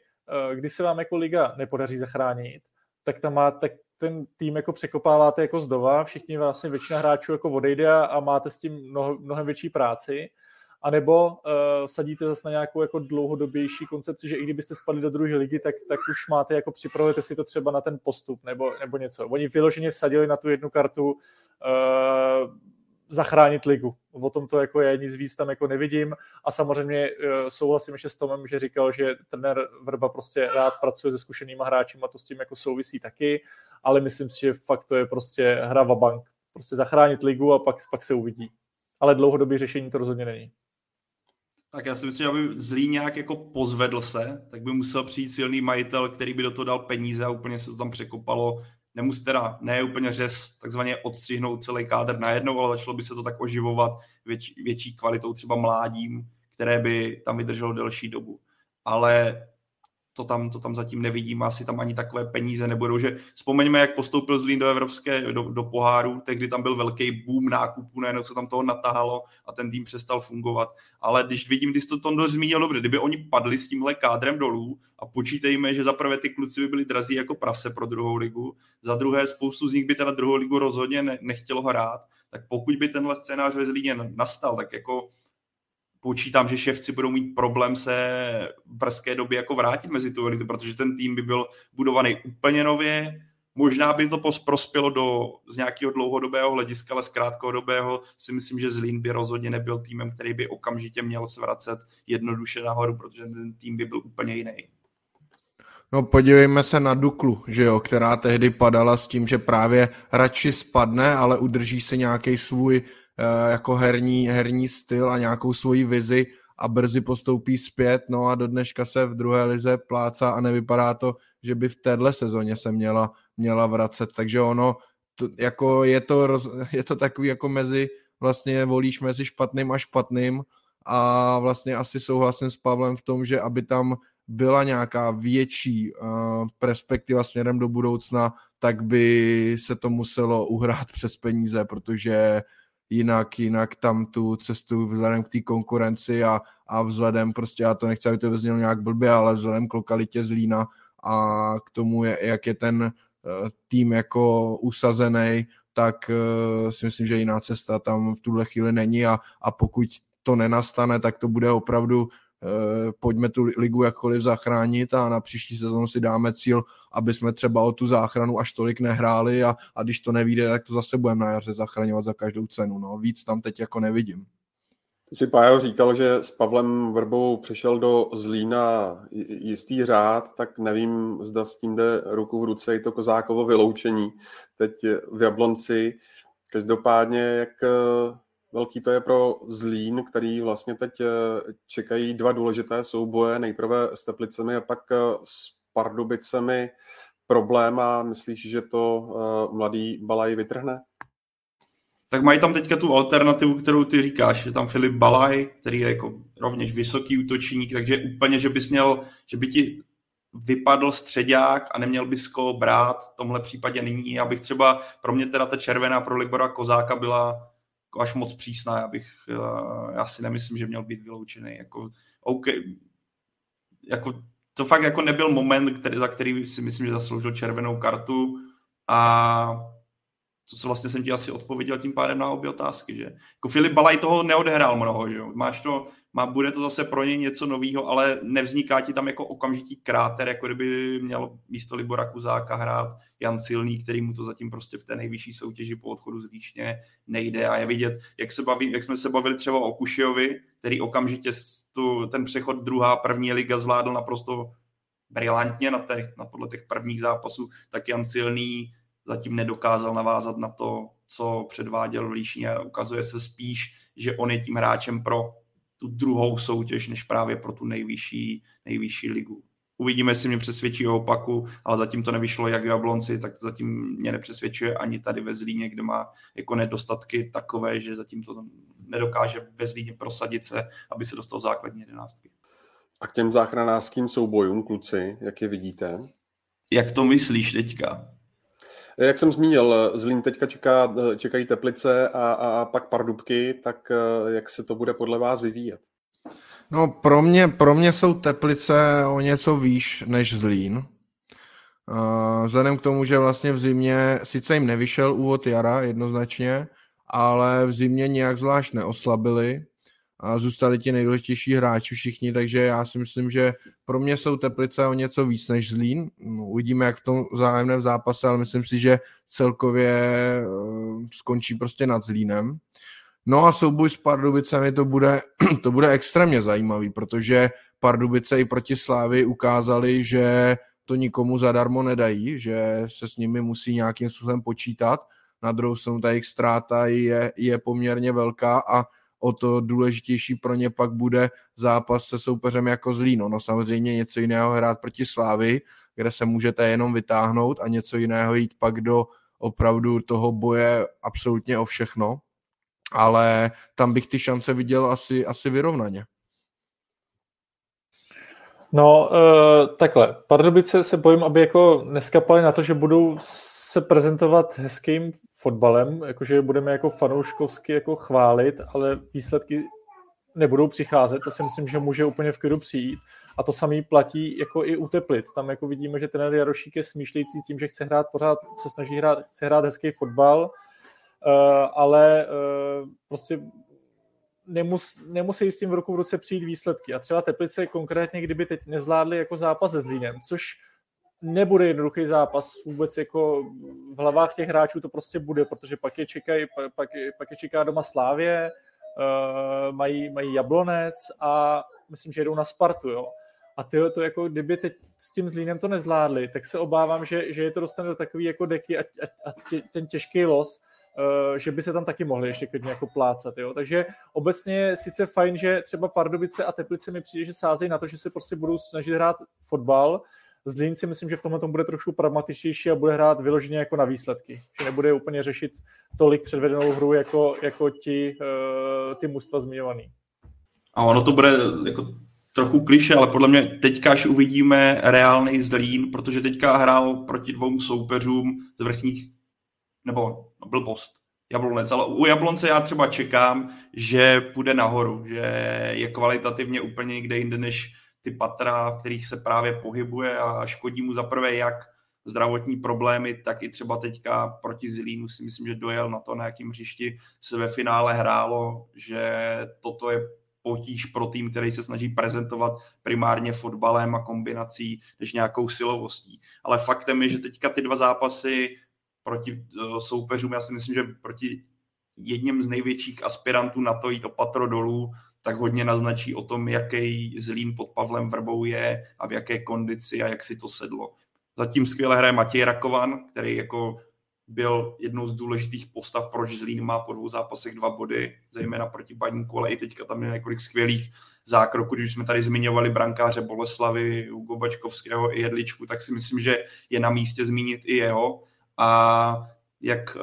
eh, kdy se vám jako liga nepodaří zachránit, tak tam má, tak ten tým jako překopáváte jako zdova, všichni vlastně většina hráčů jako odejde a máte s tím mnoho, mnohem větší práci, anebo uh, sadíte zase na nějakou jako dlouhodobější koncepci, že i kdybyste spadli do druhé ligy, tak, tak už máte jako připravujete si to třeba na ten postup nebo, nebo něco. Oni vyloženě vsadili na tu jednu kartu uh, zachránit ligu. O tom to jako je, nic víc tam jako nevidím a samozřejmě uh, souhlasím ještě s Tomem, že říkal, že trenér Vrba prostě rád pracuje se zkušenýma hráči a to s tím jako souvisí taky, ale myslím si, že fakt to je prostě hra bank. Prostě zachránit ligu a pak, pak se uvidí. Ale dlouhodobý řešení to rozhodně není. Tak já si myslím, že aby zlý nějak jako pozvedl se, tak by musel přijít silný majitel, který by do toho dal peníze a úplně se to tam překopalo. Nemusí teda ne úplně řez takzvaně odstřihnout celý kádr najednou, ale začalo by se to tak oživovat věč, větší kvalitou třeba mládím, které by tam vydrželo delší dobu. Ale to tam, to tam zatím nevidím, asi tam ani takové peníze nebudou, že vzpomeňme, jak postoupil Zlín do evropské, do, do poháru, tehdy tam byl velký boom nákupů, najednou se tam toho natahalo a ten tým přestal fungovat. Ale když vidím, ty jsi to Tondo zmínil dobře, kdyby oni padli s tímhle kádrem dolů a počítejme, že za prvé ty kluci by byli drazí jako prase pro druhou ligu, za druhé spoustu z nich by teda druhou ligu rozhodně ne, nechtělo hrát, tak pokud by tenhle scénář ve Zlíně nastal, tak jako počítám, že ševci budou mít problém se v brzké době jako vrátit mezi tu elitu, protože ten tým by byl budovaný úplně nově, Možná by to prospělo do, z nějakého dlouhodobého hlediska, ale z krátkodobého si myslím, že Zlín by rozhodně nebyl týmem, který by okamžitě měl svracet jednoduše nahoru, protože ten tým by byl úplně jiný. No podívejme se na Duklu, že jo, která tehdy padala s tím, že právě radši spadne, ale udrží si nějaký svůj jako herní, herní styl a nějakou svoji vizi a brzy postoupí zpět, no a do dneška se v druhé lize plácá a nevypadá to, že by v téhle sezóně se měla, měla vracet, takže ono, to, jako je to, roz, [LAUGHS] je to takový jako mezi, vlastně volíš mezi špatným a špatným a vlastně asi souhlasím s Pavlem v tom, že aby tam byla nějaká větší uh, perspektiva směrem do budoucna, tak by se to muselo uhrát [LAUGHS] přes peníze, protože jinak, jinak tam tu cestu vzhledem k té konkurenci a, a vzhledem prostě, já to nechci, aby to vyznělo nějak blbě, ale vzhledem k lokalitě Zlína a k tomu, jak je ten uh, tým jako usazený, tak uh, si myslím, že jiná cesta tam v tuhle chvíli není a, a pokud to nenastane, tak to bude opravdu Eh, pojďme tu ligu jakkoliv zachránit a na příští sezónu si dáme cíl, aby jsme třeba o tu záchranu až tolik nehráli a, a když to nevíde, tak to zase budeme na jaře zachraňovat za každou cenu. No. Víc tam teď jako nevidím. Ty si Pájo říkal, že s Pavlem Vrbou přišel do Zlína jistý řád, tak nevím, zda s tím jde ruku v ruce i to Kozákovo vyloučení teď v Jablonci. Každopádně, jak velký to je pro Zlín, který vlastně teď eh, čekají dva důležité souboje, nejprve s Teplicemi a pak eh, s Pardubicemi problém a myslíš, že to eh, mladý Balaj vytrhne? Tak mají tam teďka tu alternativu, kterou ty říkáš, že tam Filip Balaj, který je jako rovněž vysoký útočník, takže úplně, že bys měl, že by ti vypadl středák a neměl bys koho brát, v tomhle případě není. Já bych třeba, pro mě teda ta červená pro Libora Kozáka byla až moc přísná. Já, bych, eh, já si nemyslím, že měl být vyloučený. Jako, OK, jako, to fakt jako nebyl moment, který, za který si myslím, že zasloužil červenou kartu a to, co vlastně jsem ti asi odpověděl tím pádem na obě otázky, že jako Filip Balaj toho neodehrál mnoho, že? Máš to, má, bude to zase pro něj něco nového, ale nevzniká ti tam jako okamžitý kráter, jako kdyby měl místo Libora Kuzáka hrát Jan Silný, který mu to zatím prostě v té nejvyšší soutěži po odchodu z Líšně nejde a je vidět, jak, se baví, jak jsme se bavili třeba o Kušiovi, který okamžitě tu, ten přechod druhá, první liga zvládl naprosto brilantně na, těch, na podle těch prvních zápasů, tak Jan Silný zatím nedokázal navázat na to, co předváděl v Líšně. Ukazuje se spíš, že on je tím hráčem pro tu druhou soutěž, než právě pro tu nejvyšší, nejvyšší ligu. Uvidíme, jestli mě přesvědčí o opaku, ale zatím to nevyšlo jak v Jablonci, tak zatím mě nepřesvědčuje ani tady ve Zlíně, kde má jako nedostatky takové, že zatím to nedokáže ve Zlíně prosadit se, aby se dostal základní jedenáctky. A k těm záchranářským soubojům, kluci, jak je vidíte? Jak to myslíš teďka? Jak jsem zmínil, Zlín teďka čeká, čekají Teplice a, a pak Pardubky, tak jak se to bude podle vás vyvíjet? No pro mě, pro mě jsou Teplice o něco výš než Zlín. Uh, vzhledem k tomu, že vlastně v zimě, sice jim nevyšel úvod jara jednoznačně, ale v zimě nějak zvlášť neoslabili a zůstali ti nejdůležitější hráči všichni, takže já si myslím, že pro mě jsou Teplice o něco víc než Zlín. Uvidíme, jak v tom zájemném zápase, ale myslím si, že celkově uh, skončí prostě nad Zlínem. No a souboj s Pardubicemi to bude, [CLEARS THROAT] to bude extrémně zajímavý, protože Pardubice i proti Slávy ukázali, že to nikomu zadarmo nedají, že se s nimi musí nějakým způsobem počítat. Na druhou stranu ta jejich ztráta je, je poměrně velká a o to důležitější pro ně pak bude zápas se soupeřem jako Zlíno. No samozřejmě něco jiného hrát proti Slávy, kde se můžete jenom vytáhnout a něco jiného jít pak do opravdu toho boje absolutně o všechno, ale tam bych ty šance viděl asi, asi vyrovnaně. No, uh, takhle. Pardubice se bojím, aby jako neskapali na to, že budou se prezentovat hezkým fotbalem, jakože budeme jako fanouškovsky jako chválit, ale výsledky nebudou přicházet, to si myslím, že může úplně v klidu přijít. A to samý platí jako i u Teplic. Tam jako vidíme, že ten Jarošík je smýšlející s tím, že chce hrát pořád, se snaží hrát, chce hrát hezký fotbal, uh, ale uh, prostě nemus, nemusí s tím v ruku v ruce přijít výsledky. A třeba Teplice konkrétně, kdyby teď nezvládli jako zápas se Zlínem, což nebude jednoduchý zápas vůbec jako v hlavách těch hráčů to prostě bude, protože pak je, čekají, pak, pak je čeká doma Slávě, uh, mají, mají Jablonec a myslím, že jedou na Spartu, jo. A ty to jako, kdyby teď s tím Zlínem to nezvládli, tak se obávám, že, že je to dostane do takový jako deky a, a, a tě, ten těžký los, uh, že by se tam taky mohli ještě klidně jako plácat, jo. Takže obecně je sice fajn, že třeba Pardubice a Teplice mi přijde, že sázejí na to, že se prostě budou snažit hrát fotbal, Zlín si myslím, že v tomhle tom bude trošku pragmatičtější a bude hrát vyloženě jako na výsledky. Že nebude úplně řešit tolik předvedenou hru jako, jako ti, uh, ty mužstva zmiňovaný. A ono to bude jako trochu kliše, ale podle mě teďka až uvidíme reálný Zlín, protože teďka hrál proti dvou soupeřům z vrchních, nebo no, byl post, Jablonec, ale u Jablonce já třeba čekám, že půjde nahoru, že je kvalitativně úplně někde jinde než ty patra, kterých se právě pohybuje a škodí mu zaprvé jak zdravotní problémy, tak i třeba teďka proti Zilínu si myslím, že dojel na to, na jakým hřišti se ve finále hrálo, že toto je potíž pro tým, který se snaží prezentovat primárně fotbalem a kombinací než nějakou silovostí. Ale faktem je, že teďka ty dva zápasy proti eh, soupeřům, já si myslím, že proti jedním z největších aspirantů na to jít o patro dolů, tak hodně naznačí o tom, jaký zlým pod Pavlem Vrbou je a v jaké kondici a jak si to sedlo. Zatím skvěle hraje Matěj Rakovan, který jako byl jednou z důležitých postav, proč Zlín má po dvou zápasech dva body, zejména proti Baníku, ale i teďka tam je několik skvělých zákroků, když jsme tady zmiňovali brankáře Boleslavy, Hugo Bačkovského i Jedličku, tak si myslím, že je na místě zmínit i jeho. A jak uh,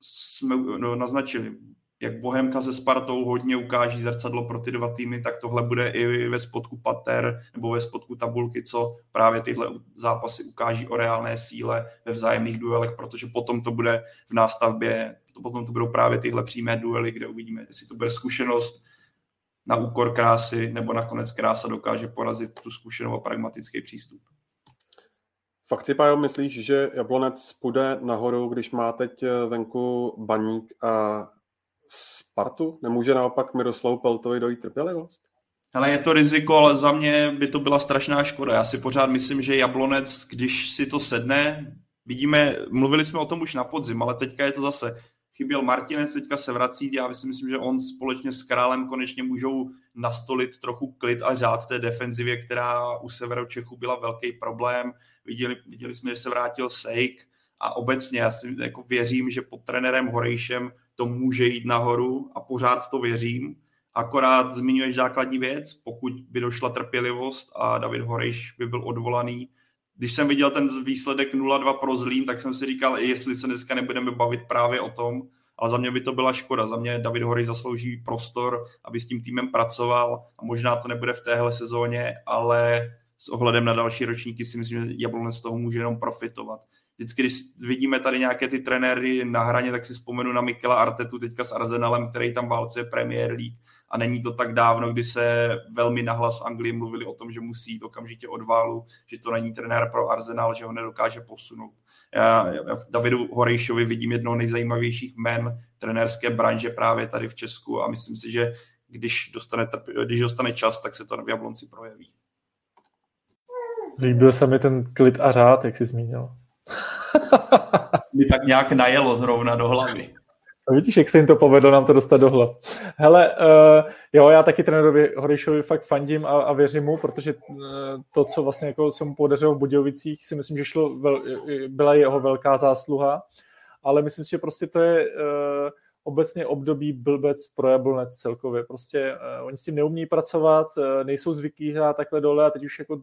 jsme no, naznačili, jak Bohemka se Spartou hodně ukáží zrcadlo pro ty dva týmy, tak tohle bude i ve spodku pater nebo ve spodku tabulky, co právě tyhle zápasy ukáží o reálné síle ve vzájemných duelech, protože potom to bude v nástavbě, potom to budou právě tyhle přímé duely, kde uvidíme, jestli to bude zkušenost na úkor krásy, nebo nakonec krása dokáže porazit tu zkušenou a pragmatický přístup. Fakt si, Pájo, myslíš, že Jablonec půjde nahoru, když má teď venku baník a Spartu? Nemůže naopak Miroslav Peltovi dojít trpělivost? Ale je to riziko, ale za mě by to byla strašná škoda. Já si pořád myslím, že Jablonec, když si to sedne, vidíme, mluvili jsme o tom už na podzim, ale teďka je to zase, chyběl Martinez, teďka se vrací, já si myslím, že on společně s Králem konečně můžou nastolit trochu klid a řád té defenzivě, která u Severu Čechu byla velký problém. Viděli, viděli jsme, že se vrátil Sejk a obecně já si jako věřím, že pod trenérem Horejšem to může jít nahoru a pořád v to věřím. Akorát zmiňuješ základní věc, pokud by došla trpělivost a David Horejš by byl odvolaný. Když jsem viděl ten výsledek 0-2 pro Zlín, tak jsem si říkal, jestli se dneska nebudeme bavit právě o tom, ale za mě by to byla škoda. Za mě David Horejš zaslouží prostor, aby s tím týmem pracoval a možná to nebude v téhle sezóně, ale s ohledem na další ročníky si myslím, že Jablonec z toho může jenom profitovat vždycky, když vidíme tady nějaké ty trenéry na hraně, tak si vzpomenu na Mikela Artetu teďka s Arsenalem, který tam válcuje Premier League a není to tak dávno, kdy se velmi nahlas v Anglii mluvili o tom, že musí jít okamžitě od válu, že to není trenér pro Arsenal, že ho nedokáže posunout. Já, já v Davidu Horejšovi vidím jedno nejzajímavějších men trenérské branže právě tady v Česku a myslím si, že když dostane, když dostane čas, tak se to v Jablonci projeví. Líbil se mi ten klid a řád, jak jsi zmínil. [LAUGHS] Mi tak nějak najelo zrovna do hlavy. A vidíš, jak se jim to povedlo nám to dostat do hlav. Hele, uh, jo, já taky trenérovi Horišovi fakt fandím a, a věřím mu, protože uh, to, co vlastně jako se mu podařilo v Budějovicích, si myslím, že šlo vel, byla jeho velká zásluha, ale myslím si, že prostě to je uh, obecně období blbec pro Jablonec celkově. Prostě uh, oni s tím neumí pracovat, uh, nejsou zvyklí hrát takhle dole a teď už jako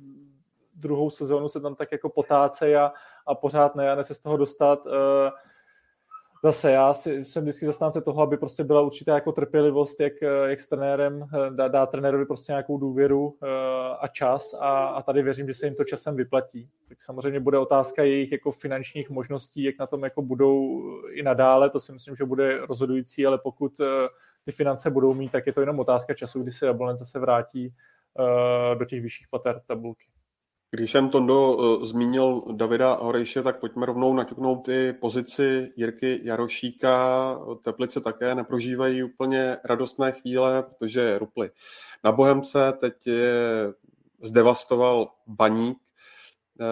druhou sezónu se tam tak jako potácej a, a pořád ne, a ne se z toho dostat. Eh, zase já si, jsem vždycky zastánce toho, aby prostě byla určitá jako trpělivost, jak, jak s trenérem, eh, dá, dá trenérovi prostě nějakou důvěru eh, a čas a, a tady věřím, že se jim to časem vyplatí. Tak samozřejmě bude otázka jejich jako finančních možností, jak na tom jako budou i nadále, to si myslím, že bude rozhodující, ale pokud ty finance budou mít, tak je to jenom otázka času, kdy se Jablonec zase vrátí do těch vyšších pater tabulky. Když jsem Tondo uh, zmínil Davida Horejše, tak pojďme rovnou naťuknout i pozici Jirky Jarošíka. Teplice také neprožívají úplně radostné chvíle, protože ruply na Bohemce, teď je zdevastoval Baník, uh,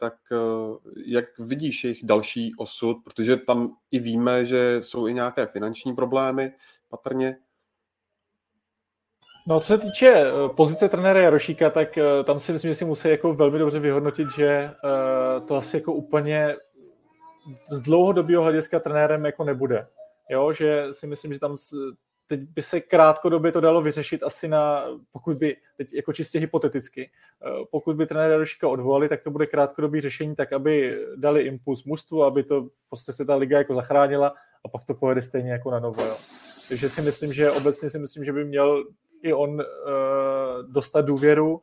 tak uh, jak vidíš jejich další osud, protože tam i víme, že jsou i nějaké finanční problémy patrně. No, co se týče eh, pozice trenéra Jarošíka, tak eh, tam si myslím, že si musí jako velmi dobře vyhodnotit, že eh, to asi jako úplně z dlouhodobého hlediska trenérem jako nebude. Jo, že si myslím, že tam teď by se krátkodobě to dalo vyřešit asi na, pokud by, teď jako čistě hypoteticky, pokud by trenéra Jarošíka odvolali, tak to bude krátkodobý řešení, tak aby dali impuls mužstvu, aby to prostě se ta liga jako zachránila a pak to pojede stejně jako na novo. Jo. Takže si myslím, že obecně si myslím, že by měl i on uh, dostat důvěru,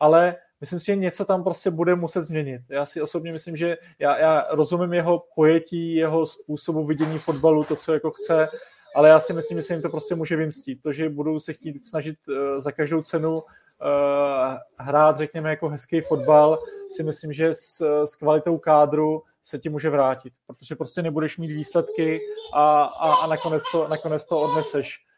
ale myslím si, že něco tam prostě bude muset změnit. Já si osobně myslím, že já, já rozumím jeho pojetí, jeho způsobu vidění fotbalu, to, co jako chce, ale já si myslím, že se jim to prostě může vymstít. To, že budou se chtít snažit uh, za každou cenu uh, hrát, řekněme, jako hezký fotbal, si myslím, že s, s kvalitou kádru se ti může vrátit, protože prostě nebudeš mít výsledky a, a, a nakonec, to, nakonec to odneseš.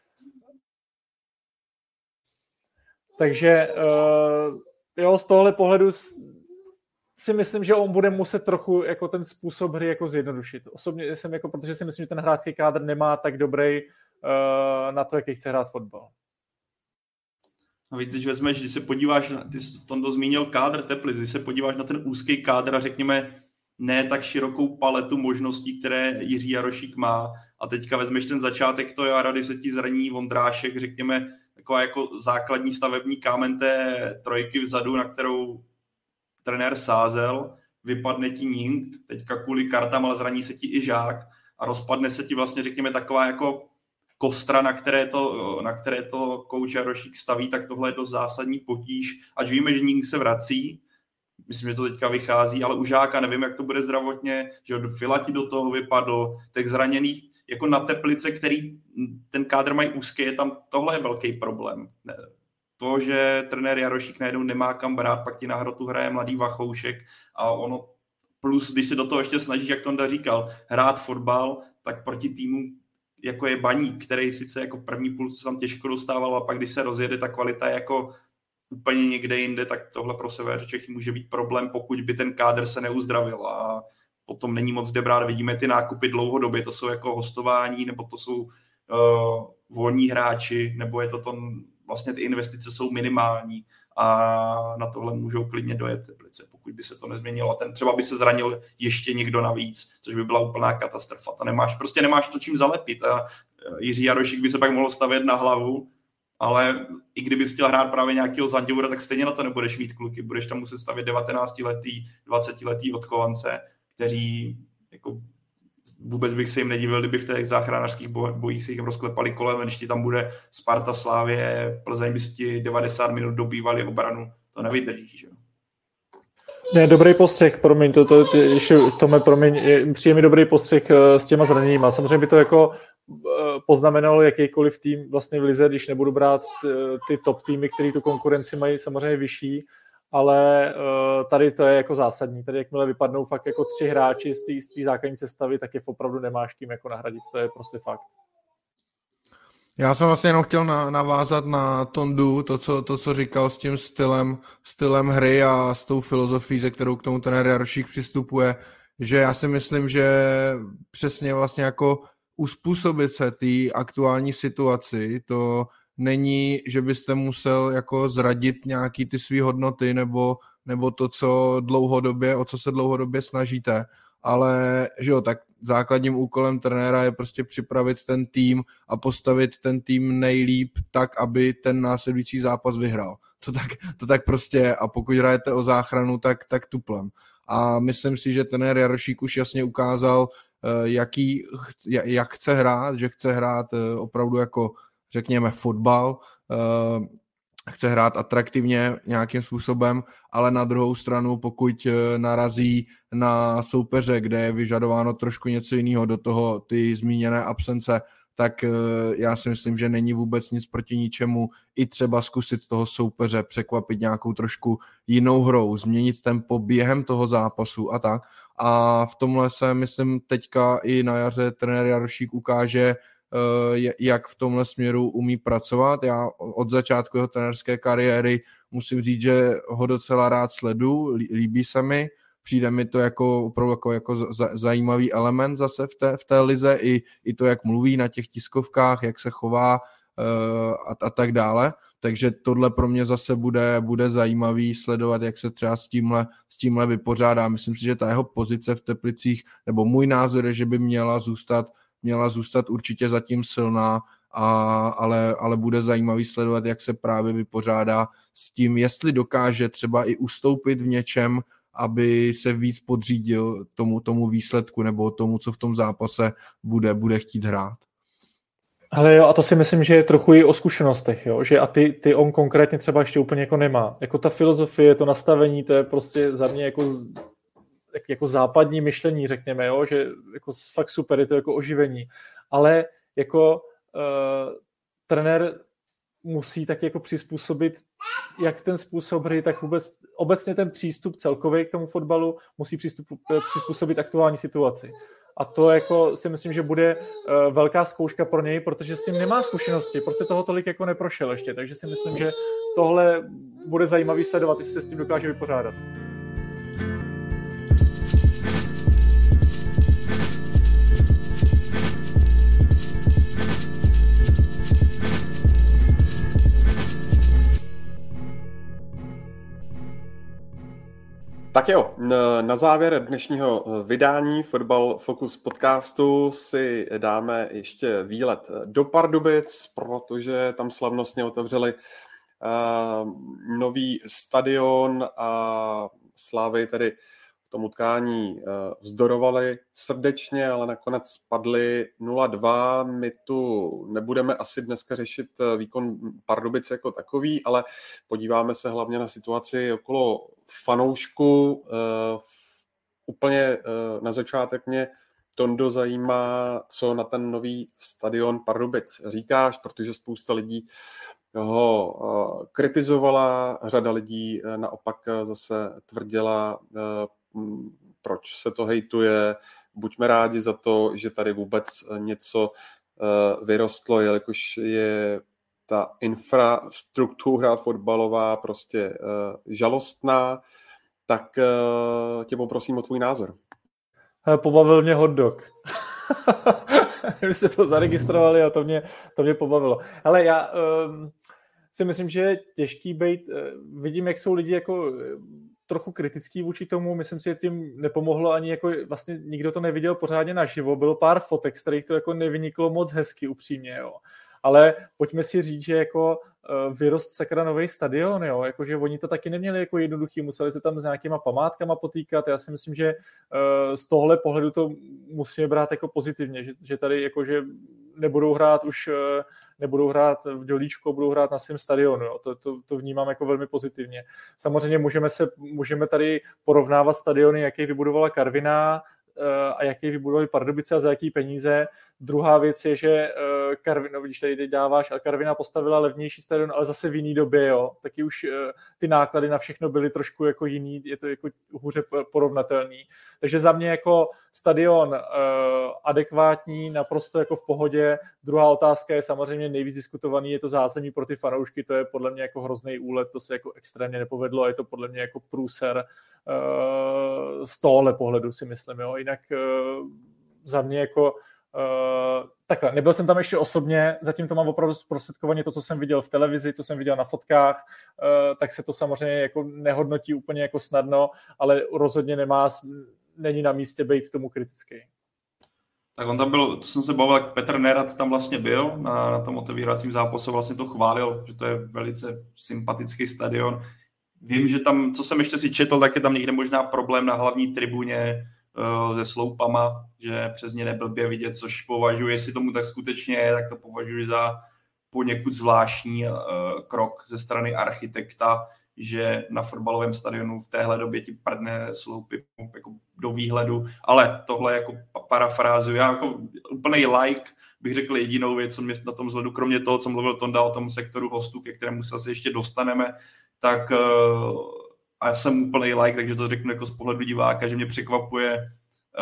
Takže uh, jo, z tohle pohledu si myslím, že on bude muset trochu jako ten způsob hry jako zjednodušit. Osobně jsem jako, protože si myslím, že ten hráčský kádr nemá tak dobrý uh, na to, jaký chce hrát fotbal. No víc, když vezmeš, když se podíváš, na, ty jsi to zmínil kádr Teplic, když se podíváš na ten úzký kádr a řekněme ne tak širokou paletu možností, které Jiří Jarošík má a teďka vezmeš ten začátek to jara, kdy se ti zraní Vondrášek, řekněme, taková jako základní stavební kámen té trojky vzadu, na kterou trenér sázel, vypadne ti Ning, teďka kvůli kartám, ale zraní se ti i žák a rozpadne se ti vlastně, řekněme, taková jako kostra, na které to, na které to kouč Jarošík staví, tak tohle je dost zásadní potíž. Až víme, že Ning se vrací, myslím, že to teďka vychází, ale u Žáka nevím, jak to bude zdravotně, že do Filati do toho vypadl, těch zraněných jako na Teplice, který ten kádr mají úzký, je tam, tohle je velký problém. To, že trenér Jarošík najednou nemá kam brát, pak ti na hrotu hraje mladý Vachoušek a ono plus, když se do toho ještě snažíš, jak Tonda říkal, hrát fotbal, tak proti týmu jako je Baník, který sice jako první půl se tam těžko dostával a pak když se rozjede, ta kvalita jako úplně někde jinde, tak tohle pro Sever Čechy může být problém, pokud by ten kádr se neuzdravil a potom není moc debrát. Vidíme ty nákupy dlouhodobě, to jsou jako hostování, nebo to jsou uh, volní hráči, nebo je to to, vlastně ty investice jsou minimální a na tohle můžou klidně dojet Teplice, pokud by se to nezměnilo. A ten třeba by se zranil ještě někdo navíc, což by byla úplná katastrofa. To nemáš, prostě nemáš to čím zalepit a eh, Jiří Jarošik by se pak mohl stavět na hlavu, ale i kdyby chtěl hrát právě nějakého Zanděura, tak stejně na to nebudeš mít kluky. Budeš tam muset stavět 19-letý, 20-letý odchovance, kteří jako vůbec bych se jim nedivil, kdyby v těch záchranářských bojích se jim rozklepali kolem, když ti tam bude Sparta, Slávě, Plzeň by si ti 90 minut dobývali obranu, to nevydržíš, že Ne, dobrý postřeh, promiň, to, to, to ještě Tome, promiň, mi dobrý postřeh eh, s těma zraněníma. Samozřejmě by to jako eh, poznamenalo jakýkoliv tým vlastně v Lize, když nebudu brát ty, ty top týmy, které tu konkurenci mají samozřejmě vyšší, ale uh, tady to je jako zásadní. Tady jakmile vypadnou fakt jako tři hráči z té základní sestavy, tak je opravdu nemáš kým jako nahradit. To je prostě fakt. Já jsem vlastně jenom chtěl na, navázat na Tondu, to co, to, co říkal s tím stylem, stylem hry a s tou filozofií, ze kterou k tomu ten Jarošík přistupuje, že já si myslím, že přesně vlastně jako uspůsobit se té aktuální situaci, to není, že byste musel jako zradit nějaký ty své hodnoty nebo, nebo to, co dlouhodobě, o co se dlouhodobě snažíte, ale že jo, tak základním úkolem trenéra je prostě připravit ten tým a postavit ten tým nejlíp tak, aby ten následující zápas vyhrál. To tak, to tak prostě je a pokud hrajete o záchranu, tak, tak tuplem. A myslím si, že ten Jarošík už jasně ukázal, eh, jaký, jak chce hrát, že chce hrát eh, opravdu jako řekněme, fotbal, eh, chce hrát atraktivně nějakým způsobem, ale na druhou stranu, pokud eh, narazí na soupeře, kde je vyžadováno trošku něco jiného, do toho ty zmíněné absence tak já si myslím, že není vůbec nic proti ničemu i třeba zkusit toho soupeře překvapit nějakou trošku jinou hrou, změnit tempo během toho zápasu a tak. A v tomhle se, myslím, teďka i na jaře trenér Jarošík ukáže, jak v tomhle směru umí pracovat. Já od začátku jeho trenerské kariéry musím říct, že ho docela rád sledu, líbí se mi, přijde mi to jako opravdu jako, jako zajímavý element zase v té, v té lize, i, i to, jak mluví na těch tiskovkách, jak se chová uh, a, a tak dále. Takže tohle pro mě zase bude, bude zajímavý sledovat, jak se třeba s tímhle, s tímhle vypořádá. Myslím si, že ta jeho pozice v Teplicích, nebo můj názor je, že by měla zůstat, měla zůstat určitě zatím silná, a, ale, ale bude zajímavý sledovat, jak se právě vypořádá s tím, jestli dokáže třeba i ustoupit v něčem, aby se víc podřídil tomu, tomu výsledku nebo tomu, co v tom zápase bude, bude chtít hrát. Ale jo, a to si myslím, že je trochu i o zkušenostech, jo? že a ty, ty on konkrétně třeba ještě úplně jako nemá. Jako ta filozofie, to nastavení, to je prostě za mě jako, jako západní myšlení, řekněme, jo? že jako fakt super, je to jako oživení. Ale jako uh, trenér musí tak jako přizpůsobit jak ten způsob hry, tak vůbec obecně ten přístup celkový k tomu fotbalu musí přístup, eh, přizpůsobit aktuální situaci. A to jako si myslím, že bude uh, velká zkouška pro něj, protože s tím nemá zkušenosti, prostě toho tolik jako neprošel ještě, takže si myslím, že tohle bude zajímavý sledovat, jestli se s tím dokáže vypořádat. Tak jo, na závěr dnešního eh, vydání Football Focus podcastu si dáme ještě výlet do Pardubic, protože tam slavnostně otevřeli uh, nový stadion a Slávy tedy tom utkání uh, vzdorovali srdečně, ale nakonec padli 0-2. My tu nebudeme asi dneska řešit výkon Pardubic jako takový, ale podíváme se hlavně na situaci okolo fanoušku uh, úplně na začátek mě Tondo zajímá, co na ten nový stadion Pardubic říkáš, protože spousta lidí ho kritizovala, řada lidí naopak zase tvrdila, proč se to hejtuje. Buďme rádi za to, že tady vůbec něco vyrostlo, jelikož je ta infrastruktura fotbalová prostě uh, žalostná, tak tě poprosím o tvůj názor. Pobavil mě hot dog. [LAUGHS] Vy jste to zaregistrovali a to mě, to mě pobavilo. Ale já um, si myslím, že je těžký být, vidím, jak jsou lidi jako trochu kritický vůči tomu, myslím si, že tím nepomohlo ani jako, vlastně nikdo to neviděl pořádně naživo, bylo pár fotek, z kterých to jako nevyniklo moc hezky upřímně, jo. Ale pojďme si říct, že jako uh, vyrost sakra nový stadion, jo, jakože oni to taky neměli jako jednoduchý, museli se tam s nějakýma památkama potýkat, já si myslím, že uh, z tohle pohledu to musíme brát jako pozitivně, že, že tady jakože nebudou hrát už uh, nebudou hrát v Dělíčku, budou hrát na svém stadionu. Jo. To, to, to, vnímám jako velmi pozitivně. Samozřejmě můžeme, se, můžeme tady porovnávat stadiony, jaký vybudovala Karviná, a jaký vybudovali Pardubice a za jaký peníze. Druhá věc je, že uh, Karvin, no vidíš, tady dáváš, a Karvina postavila levnější stadion, ale zase v jiný době, jo. Taky už uh, ty náklady na všechno byly trošku jako jiný, je to jako hůře porovnatelný. Takže za mě jako stadion uh, adekvátní, naprosto jako v pohodě. Druhá otázka je samozřejmě nejvíc diskutovaný, je to zázemí pro ty fanoušky, to je podle mě jako hrozný úlet, to se jako extrémně nepovedlo a je to podle mě jako průser z tohohle pohledu si myslím, jo. Jinak za mě jako Uh, takhle, nebyl jsem tam ještě osobně, zatím to mám opravdu zprostředkovaně to, co jsem viděl v televizi, co jsem viděl na fotkách, uh, tak se to samozřejmě jako nehodnotí úplně jako snadno, ale rozhodně nemá, není na místě být tomu kritický. Tak on tam byl, to jsem se bavil, jak Petr Nerad tam vlastně byl na, na tom otevíracím zápase, vlastně to chválil, že to je velice sympatický stadion. Vím, že tam, co jsem ještě si četl, tak je tam někde možná problém na hlavní tribuně, se sloupama, že přes ně neblbě vidět, což považuji, jestli tomu tak skutečně je, tak to považuji za poněkud zvláštní uh, krok ze strany architekta, že na fotbalovém stadionu v téhle době ti prdne sloupy jako do výhledu, ale tohle jako parafrázu, já jako úplný like bych řekl jedinou věc, co mě na tom vzhledu, kromě toho, co mluvil Tonda o tom sektoru hostů, ke kterému se asi ještě dostaneme, tak a já jsem úplný like, takže to řeknu jako z pohledu diváka, že mě překvapuje,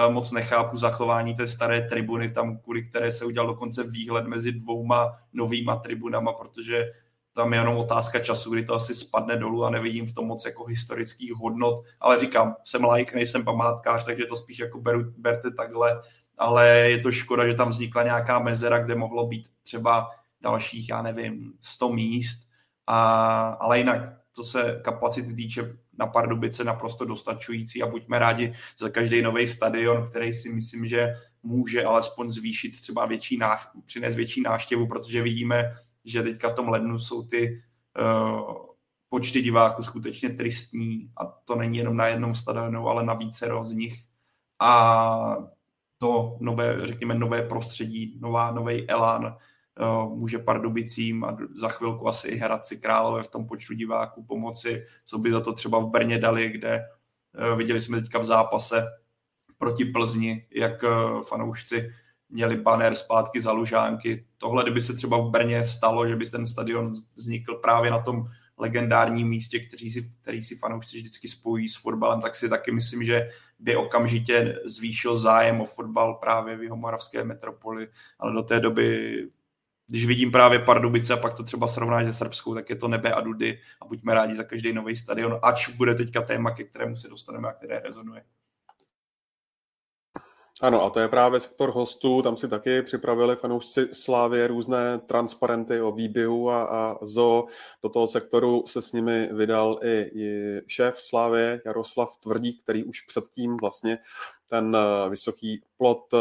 moc nechápu zachování té staré tribuny, tam kvůli které se udělal dokonce výhled mezi dvouma novýma tribunama, protože tam je jenom otázka času, kdy to asi spadne dolů a nevidím v tom moc jako historických hodnot, ale říkám, jsem like, nejsem památkář, takže to spíš jako beru, berte takhle, ale je to škoda, že tam vznikla nějaká mezera, kde mohlo být třeba dalších, já nevím, 100 míst, a, ale jinak, co se kapacity týče, na Pardubice naprosto dostačující a buďme rádi za každý nový stadion, který si myslím, že může alespoň zvýšit třeba větší náš, přinést větší náštěvu, protože vidíme, že teďka v tom lednu jsou ty uh, počty diváků skutečně tristní a to není jenom na jednom stadionu, ale na více z nich. A to nové, řekněme, nové prostředí, nová, nový elán může Pardubicím a za chvilku asi i Hradci Králové v tom počtu diváků pomoci, co by za to třeba v Brně dali, kde uh, viděli jsme teďka v zápase proti Plzni, jak uh, fanoušci měli banner zpátky za Lužánky. Tohle, kdyby se třeba v Brně stalo, že by ten stadion vznikl právě na tom legendárním místě, který si, který si fanoušci vždycky spojí s fotbalem, tak si taky myslím, že by okamžitě zvýšil zájem o fotbal právě v Jihomoravské metropoli, ale do té doby když vidím právě Pardubice a pak to třeba srovnáš se Srbskou, tak je to nebe a dudy a buďme rádi za každý nový stadion, ač bude teďka téma, ke kterému se dostaneme a které rezonuje. Ano, a to je právě sektor hostů, tam si taky připravili fanoušci Slávě různé transparenty o výběhu a, a zo. Do toho sektoru se s nimi vydal i, i šéf Slávě Jaroslav Tvrdík, který už předtím vlastně ten eh, vysoký plot eh,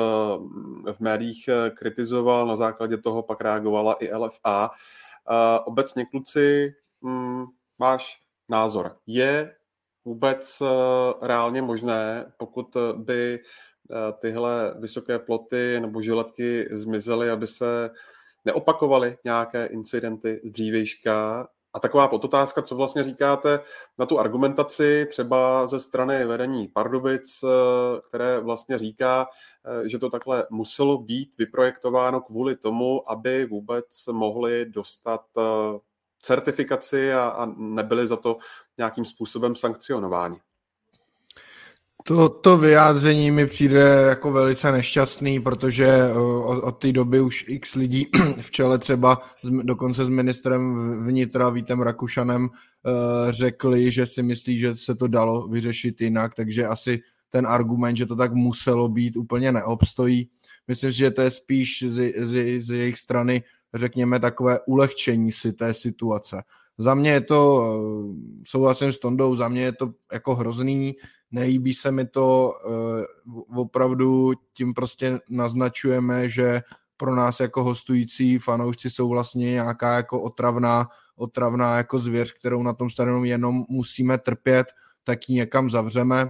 v médiích eh, kritizoval, na základě toho pak reagovala i LFA. Obecně, kluci, mm, máš názor. Je vůbec reálně možné, pokud by tyhle vysoké ploty nebo žiletky zmizely, aby se neopakovaly nějaké incidenty z dřívejška. A taková podotázka, co vlastně říkáte na tu argumentaci třeba ze strany vedení Pardubic, eh, které vlastně říká, eh, že to takhle muselo být vyprojektováno kvůli tomu, aby vůbec mohli dostat certifikaci a, a nebyli za to nějakým způsobem sankcionováni. To, to vyjádření mi přijde jako velice nešťastný, protože od, od té doby už x lidí [CLEARS THROAT] v čele třeba dokonce s ministrem vnitra Vítem Rakušanem eh, řekli, že si myslí, že se to dalo vyřešit jinak, takže asi ten argument, že to tak muselo být, úplně neobstojí. Myslím si, že to je spíš z, z, z jejich strany, řekněme, takové ulehčení si té situace. Za mě je to, eh, souhlasím s Tondou, za mě je to jako hrozný, nelíbí se mi to, eh, opravdu tím prostě naznačujeme, že pro nás jako hostující fanoušci jsou vlastně nějaká jako otravná, otravná jako zvěř, kterou na tom stadionu jenom musíme trpět, tak ji někam zavřeme.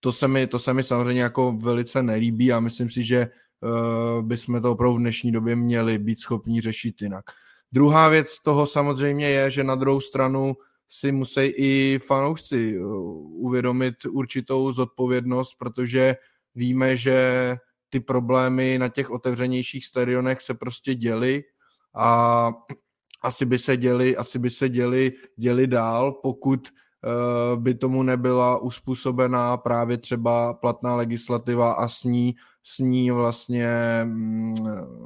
To se mi, to se mi samozřejmě jako velice nelíbí a myslím si, že uh, bychom to opravdu v dnešní době měli být schopni řešit jinak. Druhá věc toho samozřejmě je, že na druhou stranu si musí i fanoušci uh, uvědomit určitou zodpovědnost, protože víme, že ty problémy na těch otevřenějších stadionech se prostě děly a asi by se děli, asi by se děli, děli dál, pokud uh, by tomu nebyla uspůsobená právě třeba platná legislativa a s ní, s ní vlastně mm,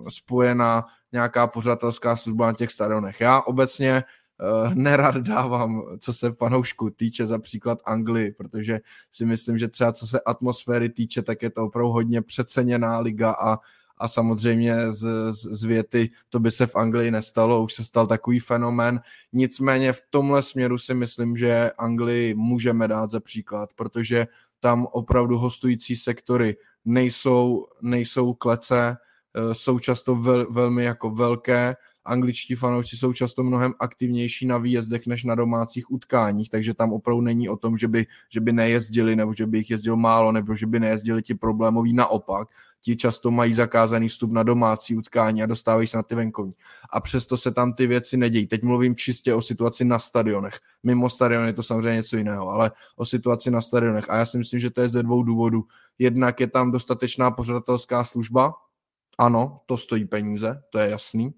spojená nějaká pořadatelská služba na těch stadionech. Já obecně uh, nerad dávám, co se fanoušku týče, za příklad Anglii, protože si myslím, že třeba co se atmosféry týče, tak je to opravdu hodně přeceněná liga a a samozřejmě z, z, z věty to by se v Anglii nestalo, už se stal takový fenomén. Nicméně v tomhle směru si myslím, že Anglii můžeme dát za příklad, protože tam opravdu hostující sektory nejsou, nejsou klece, eh, jsou často vel, velmi jako velké angličtí fanoušci jsou často mnohem aktivnější na výjezdech než na domácích utkáních, takže tam opravdu není o tom, že by, že by nejezdili, nebo že by jich jezdil málo, nebo že by nejezdili ti problémoví. Naopak, ti často mají zakázaný vstup na domácí utkání a dostávají se na ty venkovní. A přesto se tam ty věci nedějí. Teď mluvím čistě o situaci na stadionech. Mimo stadion je to samozřejmě něco jiného, ale o situaci na stadionech. A já si myslím, že to je ze dvou důvodů. Jednak je tam dostatečná pořadatelská služba, ano, to stojí peníze, to je jasný.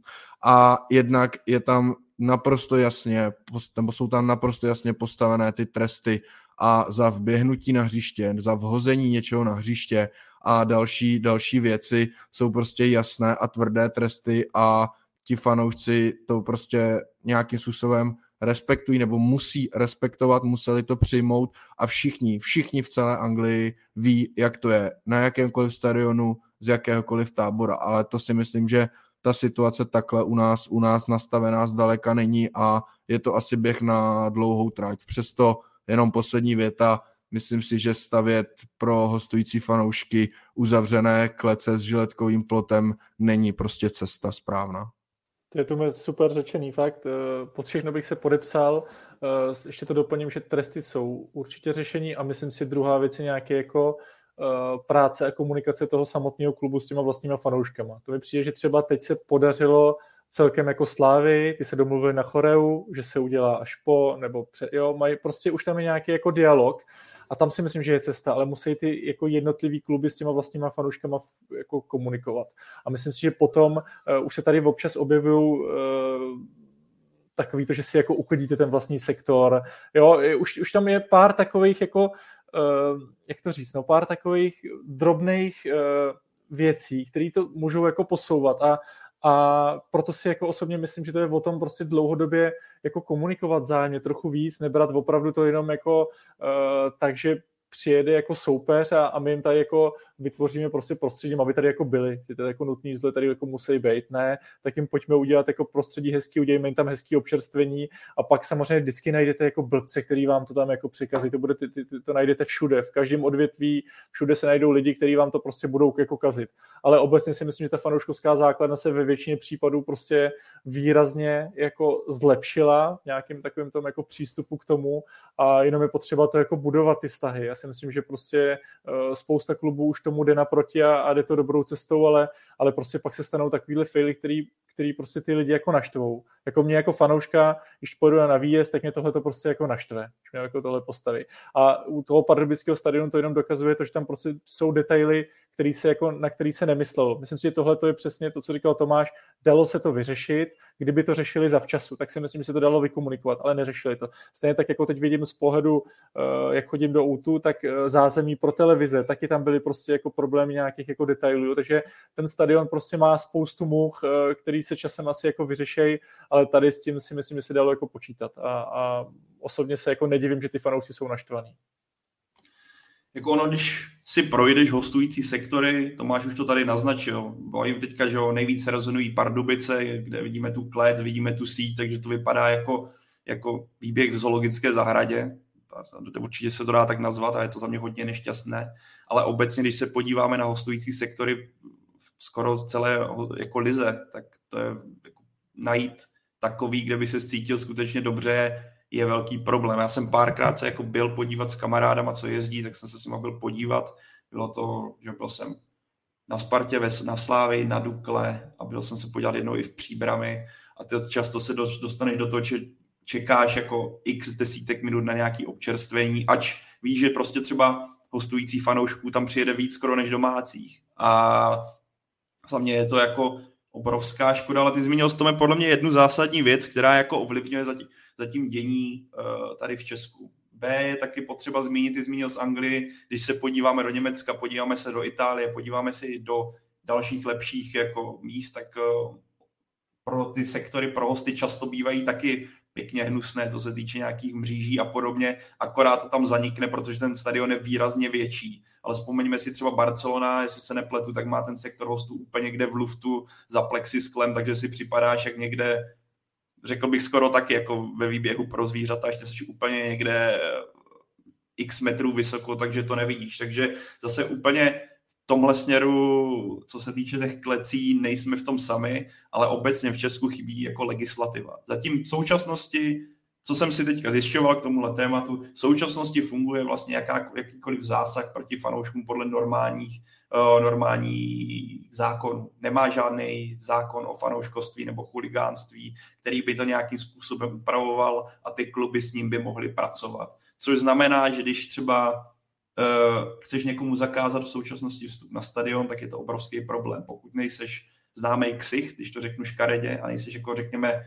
A jednak je tam naprosto jasně, nebo jsou tam naprosto jasně postavené ty tresty a za vběhnutí na hřiště, za vhození něčeho na hřiště a další, další věci jsou prostě jasné a tvrdé tresty a ti fanoušci to prostě nějakým způsobem respektují nebo musí respektovat, museli to přijmout a všichni, všichni v celé Anglii ví, jak to je, na jakémkoliv stadionu, z jakéhokoliv tábora, ale to si myslím, že ta situace takhle u nás, u nás nastavená zdaleka není a je to asi běh na dlouhou trať. Přesto jenom poslední věta, myslím si, že stavět pro hostující fanoušky uzavřené klece s žiletkovým plotem není prostě cesta správná. To je to super řečený fakt. Eh, pod všechno bych se podepsal. Eh, ještě to doplním, že tresty jsou určitě řešení a myslím si druhá věc je nějaké jako práce a komunikace toho samotného klubu s těma vlastníma fanouškama. To mi přijde, že třeba teď se podařilo celkem jako slávy, ty se domluvili na choreu, že se udělá až po, nebo před, jo, mají, prostě už tam je nějaký jako dialog a tam si myslím, že je cesta, ale musí ty jako jednotlivý kluby s těma vlastníma fanouškama jako komunikovat. A myslím si, že potom uh, už se tady občas objevují uh, takový to, že si jako uklidíte ten vlastní sektor. Jo, už, už tam je pár takových jako, jak to říct, no, pár takových drobných uh, věcí, které to můžou jako posouvat a, a proto si jako osobně myslím, že to je o tom prostě dlouhodobě jako komunikovat zájemně trochu víc, nebrat opravdu to jenom jako uh, tak, že přijede jako soupeř a, a my jim tady jako vytvoříme prostě prostředí, aby tady jako byli, že to jako nutný jízdle tady jako musí být, ne, tak jim pojďme udělat jako prostředí hezký, udělejme jim tam hezký občerstvení a pak samozřejmě vždycky najdete jako blbce, který vám to tam jako přikazí, to, bude, ty, ty, ty, to najdete všude, v každém odvětví, všude se najdou lidi, kteří vám to prostě budou jako kazit. Ale obecně si myslím, že ta fanouškovská základna se ve většině případů prostě výrazně jako zlepšila nějakým takovým tom jako přístupu k tomu a jenom je potřeba to jako budovat ty vztahy. Já si myslím, že prostě uh, spousta klubů už tomu jde naproti a, a jde to dobrou cestou, ale, ale prostě pak se stanou takovýhle faily, který, který prostě ty lidi jako naštvou. Jako mě jako fanouška, když pojedu na výjezd, tak mě tohle to prostě jako naštve, když mě jako tohle postaví. A u toho pardubického stadionu to jenom dokazuje to, že tam prostě jsou detaily, který se jako, na který se nemyslelo. Myslím si, že tohle to je přesně to, co říkal Tomáš, dalo se to vyřešit, kdyby to řešili zavčasu, tak si myslím, že se to dalo vykomunikovat, ale neřešili to. Stejně tak, jako teď vidím z pohledu, eh, jak chodím do útu, tak eh, zázemí pro televize, taky tam byly prostě jako problémy nějakých jako detailů, takže ten stadion prostě má spoustu much, eh, který se časem asi jako vyřešejí, ale tady s tím si myslím, že se dalo jako počítat. A, a osobně se jako nedivím, že ty fanoušci jsou naštvaní. Jako ono, když si projdeš hostující sektory, Tomáš už to tady naznačil, bojím teďka, že nejvíc rezonují Pardubice, kde vidíme tu klec, vidíme tu síť, takže to vypadá jako, jako výběh v zoologické zahradě, určitě se to dá tak nazvat a je to za mě hodně nešťastné, ale obecně, když se podíváme na hostující sektory skoro celé jako lize, tak to je jako najít takový, kde by se cítil skutečně dobře, je velký problém. Já jsem párkrát se jako byl podívat s kamarádama, co jezdí, tak jsem se s nimi byl podívat. Bylo to, že byl jsem na Spartě, na Slávy, na Dukle a byl jsem se podívat jednou i v Příbrami a ty často se dostaneš do toho, že čekáš jako x desítek minut na nějaký občerstvení, ač víš, že prostě třeba hostující fanoušků tam přijede víc skoro než domácích. A za mě je to jako obrovská škoda, ale ty zmínil jsi podle mě jednu zásadní věc, která jako ovlivňuje zatím, dění uh, tady v Česku. B je taky potřeba zmínit, ty zmínil z Anglii, když se podíváme do Německa, podíváme se do Itálie, podíváme se i do dalších lepších jako míst, tak uh, pro ty sektory, pro hosty často bývají taky pěkně hnusné, co se týče nějakých mříží a podobně, akorát to tam zanikne, protože ten stadion je výrazně větší. Ale vzpomeňme si třeba Barcelona, jestli se nepletu, tak má ten sektor hostů úplně někde v luftu za plexisklem, takže si připadáš jak někde, řekl bych skoro taky jako ve výběhu pro zvířata, ještě jsi úplně někde eh, x metrů vysoko, takže to nevidíš. Takže zase úplně tomhle směru, co se týče těch klecí, nejsme v tom sami, ale obecně v Česku chybí jako legislativa. Zatím v současnosti, co jsem si teďka zjišťoval k tomuhle tématu, v současnosti funguje vlastně jaká, jakýkoliv zásah proti fanouškům podle normálních, uh, normálních zákonů. Nemá žádný zákon o fanouškovství nebo chuligánství, který by to nějakým způsobem upravoval a ty kluby s ním by mohly pracovat. Což znamená, že když třeba chceš někomu zakázat v současnosti vstup na stadion, tak je to obrovský problém. Pokud nejseš známý ksich, když to řeknu škaredě, a nejseš jako řekněme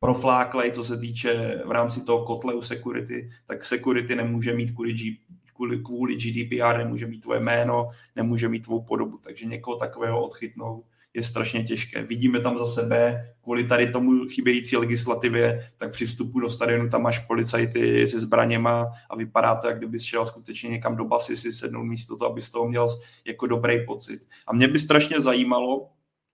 profláklej, co se týče v rámci toho kotle u security, tak security nemůže mít kvůli, G, kvůli, kvůli GDPR, nemůže mít tvoje jméno, nemůže mít tvou podobu, takže někoho takového odchytnout je strašně těžké. Vidíme tam za sebe, kvůli tady tomu chybějící legislativě, tak při vstupu do stadionu tam máš policajty se zbraněma a vypadá to, jak kdyby šel skutečně někam do basy si sednout místo toho, aby z toho měl jako dobrý pocit. A mě by strašně zajímalo,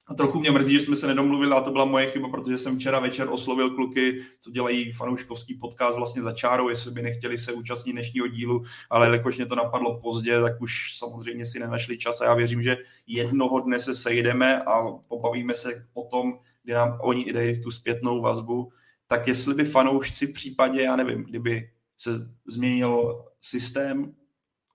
a trochu mě mrzí, že jsme se nedomluvili a to byla moje chyba, protože jsem včera večer oslovil kluky, co dělají fanouškovský podcast vlastně za čárou, jestli by nechtěli se účastnit dnešního dílu, ale jelikož mě to napadlo pozdě, tak už samozřejmě si nenašli čas a já věřím, že jednoho dne se sejdeme a pobavíme se o tom, kdy nám oni i dají tu zpětnou vazbu, tak jestli by fanoušci v případě, já nevím, kdyby se změnil systém,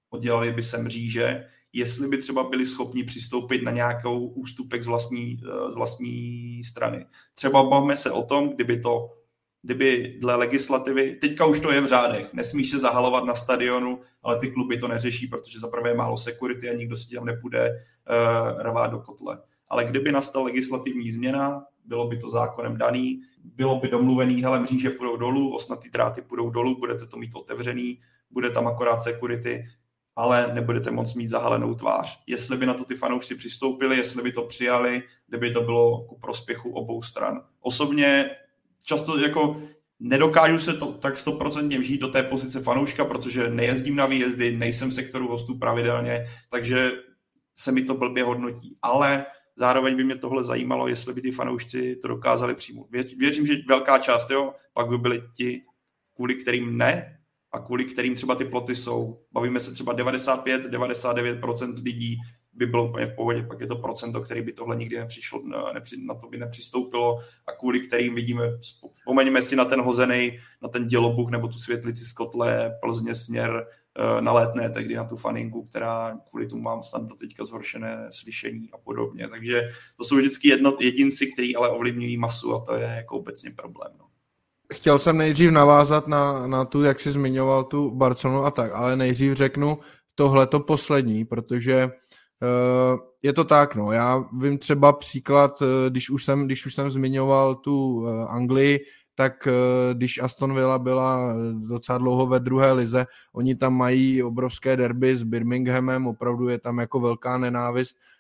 oddělali by se mříže, jestli by třeba byli schopni přistoupit na nějakou ústupek z vlastní, eh, z vlastní strany. Třeba bavme se o tom, kdyby to kdyby dle legislativy, teďka už to je v řádech, nesmíš se zahalovat na stadionu, ale ty kluby to neřeší, protože za prvé málo security a nikdo si tam nepůjde uh, rvát do kotle. Ale kdyby nastal legislativní změna, bylo by to zákonem daný, bylo by domluvený, hele, mříže půjdou dolů, osnatý dráty půjdou dolů, budete to mít otevřený, bude tam akorát security, ale nebudete moc mít zahalenou tvář. Jestli by na to ty fanoušci přistoupili, jestli by to přijali, kdyby to bylo ku prospěchu obou stran. Osobně často jako nedokážu se to tak stoprocentně vžít do té pozice fanouška, protože nejezdím na výjezdy, nejsem v sektoru hostů pravidelně, takže se mi to blbě hodnotí. Ale zároveň by mě tohle zajímalo, jestli by ty fanoušci to dokázali přijmout. Věřím, že velká část, jo, pak by byli ti, kvůli kterým ne, a kvůli kterým třeba ty ploty jsou. Bavíme se třeba 95-99% lidí by bylo úplně v pohodě, pak je to procento, který by tohle nikdy nepřišlo, nepři, na to by nepřistoupilo a kvůli kterým vidíme, vzpomeňme si na ten hozený, na ten dělobuch nebo tu světlici z kotle Plzně směr eh, na létné, tehdy na tu faninku, která kvůli tomu mám snad do teďka zhoršené slyšení a podobně. Takže to jsou vždycky jedno, jedinci, kteří ale ovlivňují masu a to je jako obecně problém. No chtěl jsem nejdřív navázat na, na tu, jak jsi zmiňoval tu Barcelonu a tak, ale nejdřív řeknu tohle to poslední, protože uh, je to tak, no, já vím třeba příklad, uh, když už jsem, když už jsem zmiňoval tu uh, Anglii, tak když Aston Villa byla docela dlouho ve druhé lize, oni tam mají obrovské derby s Birminghamem, opravdu je tam jako velká nenávist. Eh,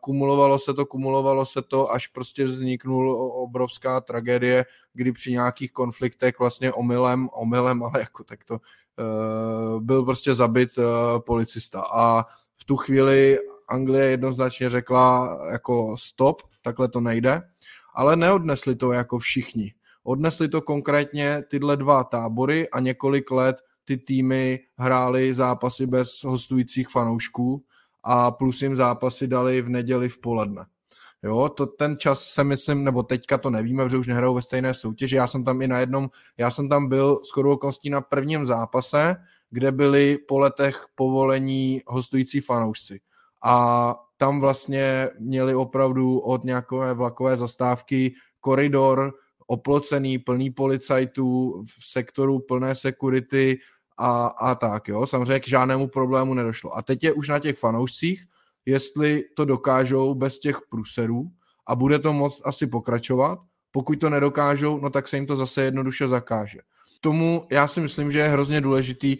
kumulovalo se to, kumulovalo se to, až prostě vzniknul obrovská tragédie, kdy při nějakých konfliktech vlastně omylem, omylem, ale jako tak to uh, byl prostě zabit uh, policista. A v tu chvíli Anglie jednoznačně řekla jako stop, takhle to nejde, ale neodnesli to jako všichni. Odnesli to konkrétně tyhle dva tábory a několik let ty týmy hrály zápasy bez hostujících fanoušků a plus jim zápasy dali v neděli v poledne. Jo, to ten čas se myslím, nebo teďka to nevíme, protože už nehrajou ve stejné soutěži. Já jsem tam i na jednom, já jsem tam byl skoro okolností na prvním zápase, kde byli po letech povolení hostující fanoušci. A tam vlastně měli opravdu od nějaké vlakové zastávky koridor oplocený, plný policajtů, v sektoru plné security, a, a tak, jo. Samozřejmě k žádnému problému nedošlo. A teď je už na těch fanoušcích, jestli to dokážou bez těch pruserů a bude to moc asi pokračovat. Pokud to nedokážou, no tak se jim to zase jednoduše zakáže. Tomu já si myslím, že je hrozně důležitý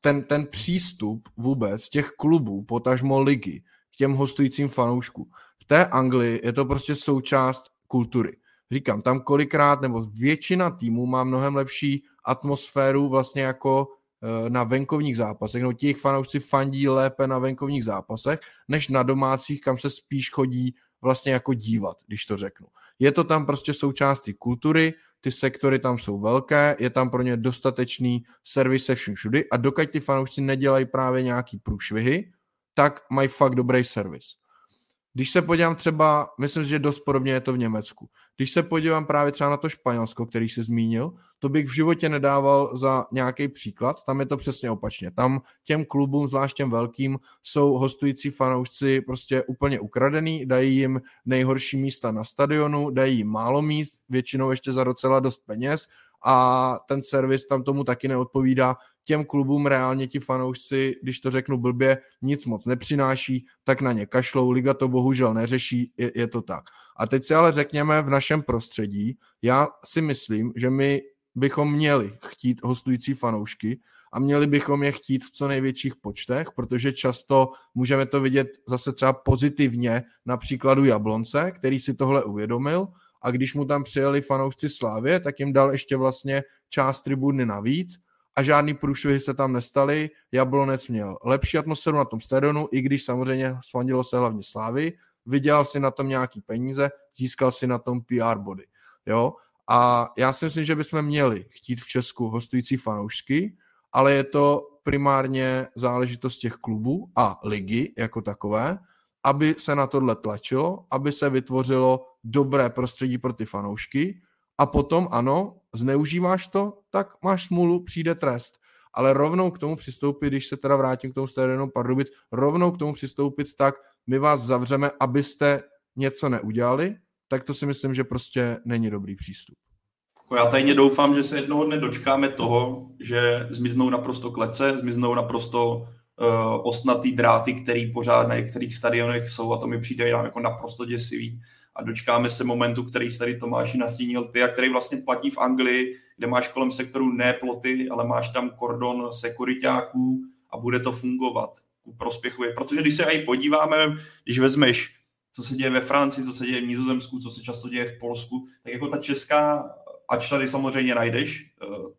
ten, ten přístup vůbec těch klubů, potažmo ligy, k těm hostujícím fanouškům. V té Anglii je to prostě součást kultury. Říkám, tam kolikrát, nebo většina týmů má mnohem lepší atmosféru vlastně jako na venkovních zápasech, no těch fanoušci fandí lépe na venkovních zápasech, než na domácích, kam se spíš chodí vlastně jako dívat, když to řeknu. Je to tam prostě součástí kultury, ty sektory tam jsou velké, je tam pro ně dostatečný servis se vším všudy a dokud ty fanoušci nedělají právě nějaký průšvihy, tak mají fakt dobrý servis. Když se podívám třeba, myslím že dost podobně je to v Německu. Když se podívám právě třeba na to Španělsko, který se zmínil, to bych v životě nedával za nějaký příklad, tam je to přesně opačně. Tam těm klubům, zvlášť těm velkým, jsou hostující fanoušci prostě úplně ukradený, dají jim nejhorší místa na stadionu, dají jim málo míst, většinou ještě za docela dost peněz a ten servis tam tomu taky neodpovídá. Těm klubům reálně ti fanoušci, když to řeknu blbě, nic moc nepřináší, tak na ně kašlou, liga to bohužel neřeší, je, je to tak. A teď si ale řekněme v našem prostředí, já si myslím, že my bychom měli chtít hostující fanoušky a měli bychom je chtít v co největších počtech, protože často můžeme to vidět zase třeba pozitivně na příkladu Jablonce, který si tohle uvědomil a když mu tam přijeli fanoušci Slávě, tak jim dal ještě vlastně část tribuny navíc a žádný průšvihy se tam nestaly. Jablonec měl lepší atmosféru na tom stadionu, i když samozřejmě svandilo se hlavně Slávy, vydělal si na tom nějaký peníze, získal si na tom PR body. Jo? A já si myslím, že bychom měli chtít v Česku hostující fanoušky, ale je to primárně záležitost těch klubů a ligy jako takové, aby se na tohle tlačilo, aby se vytvořilo dobré prostředí pro ty fanoušky a potom ano, zneužíváš to, tak máš smůlu, přijde trest. Ale rovnou k tomu přistoupit, když se teda vrátím k tomu stadionu Pardubic, rovnou k tomu přistoupit tak, my vás zavřeme, abyste něco neudělali, tak to si myslím, že prostě není dobrý přístup. Jako já tajně doufám, že se jednoho dne dočkáme toho, že zmiznou naprosto klece, zmiznou naprosto uh, ostnatý dráty, který pořád na některých stadionech jsou a to mi přijde jako naprosto děsivý. A dočkáme se momentu, který tady Tomáši nastínil ty a který vlastně platí v Anglii, kde máš kolem sektoru ne ploty, ale máš tam kordon sekuritáků a bude to fungovat ku prospěchu. Protože když se aj podíváme, když vezmeš co se děje ve Francii, co se děje v Nizozemsku, co se často děje v Polsku, tak jako ta česká ač tady samozřejmě najdeš uh,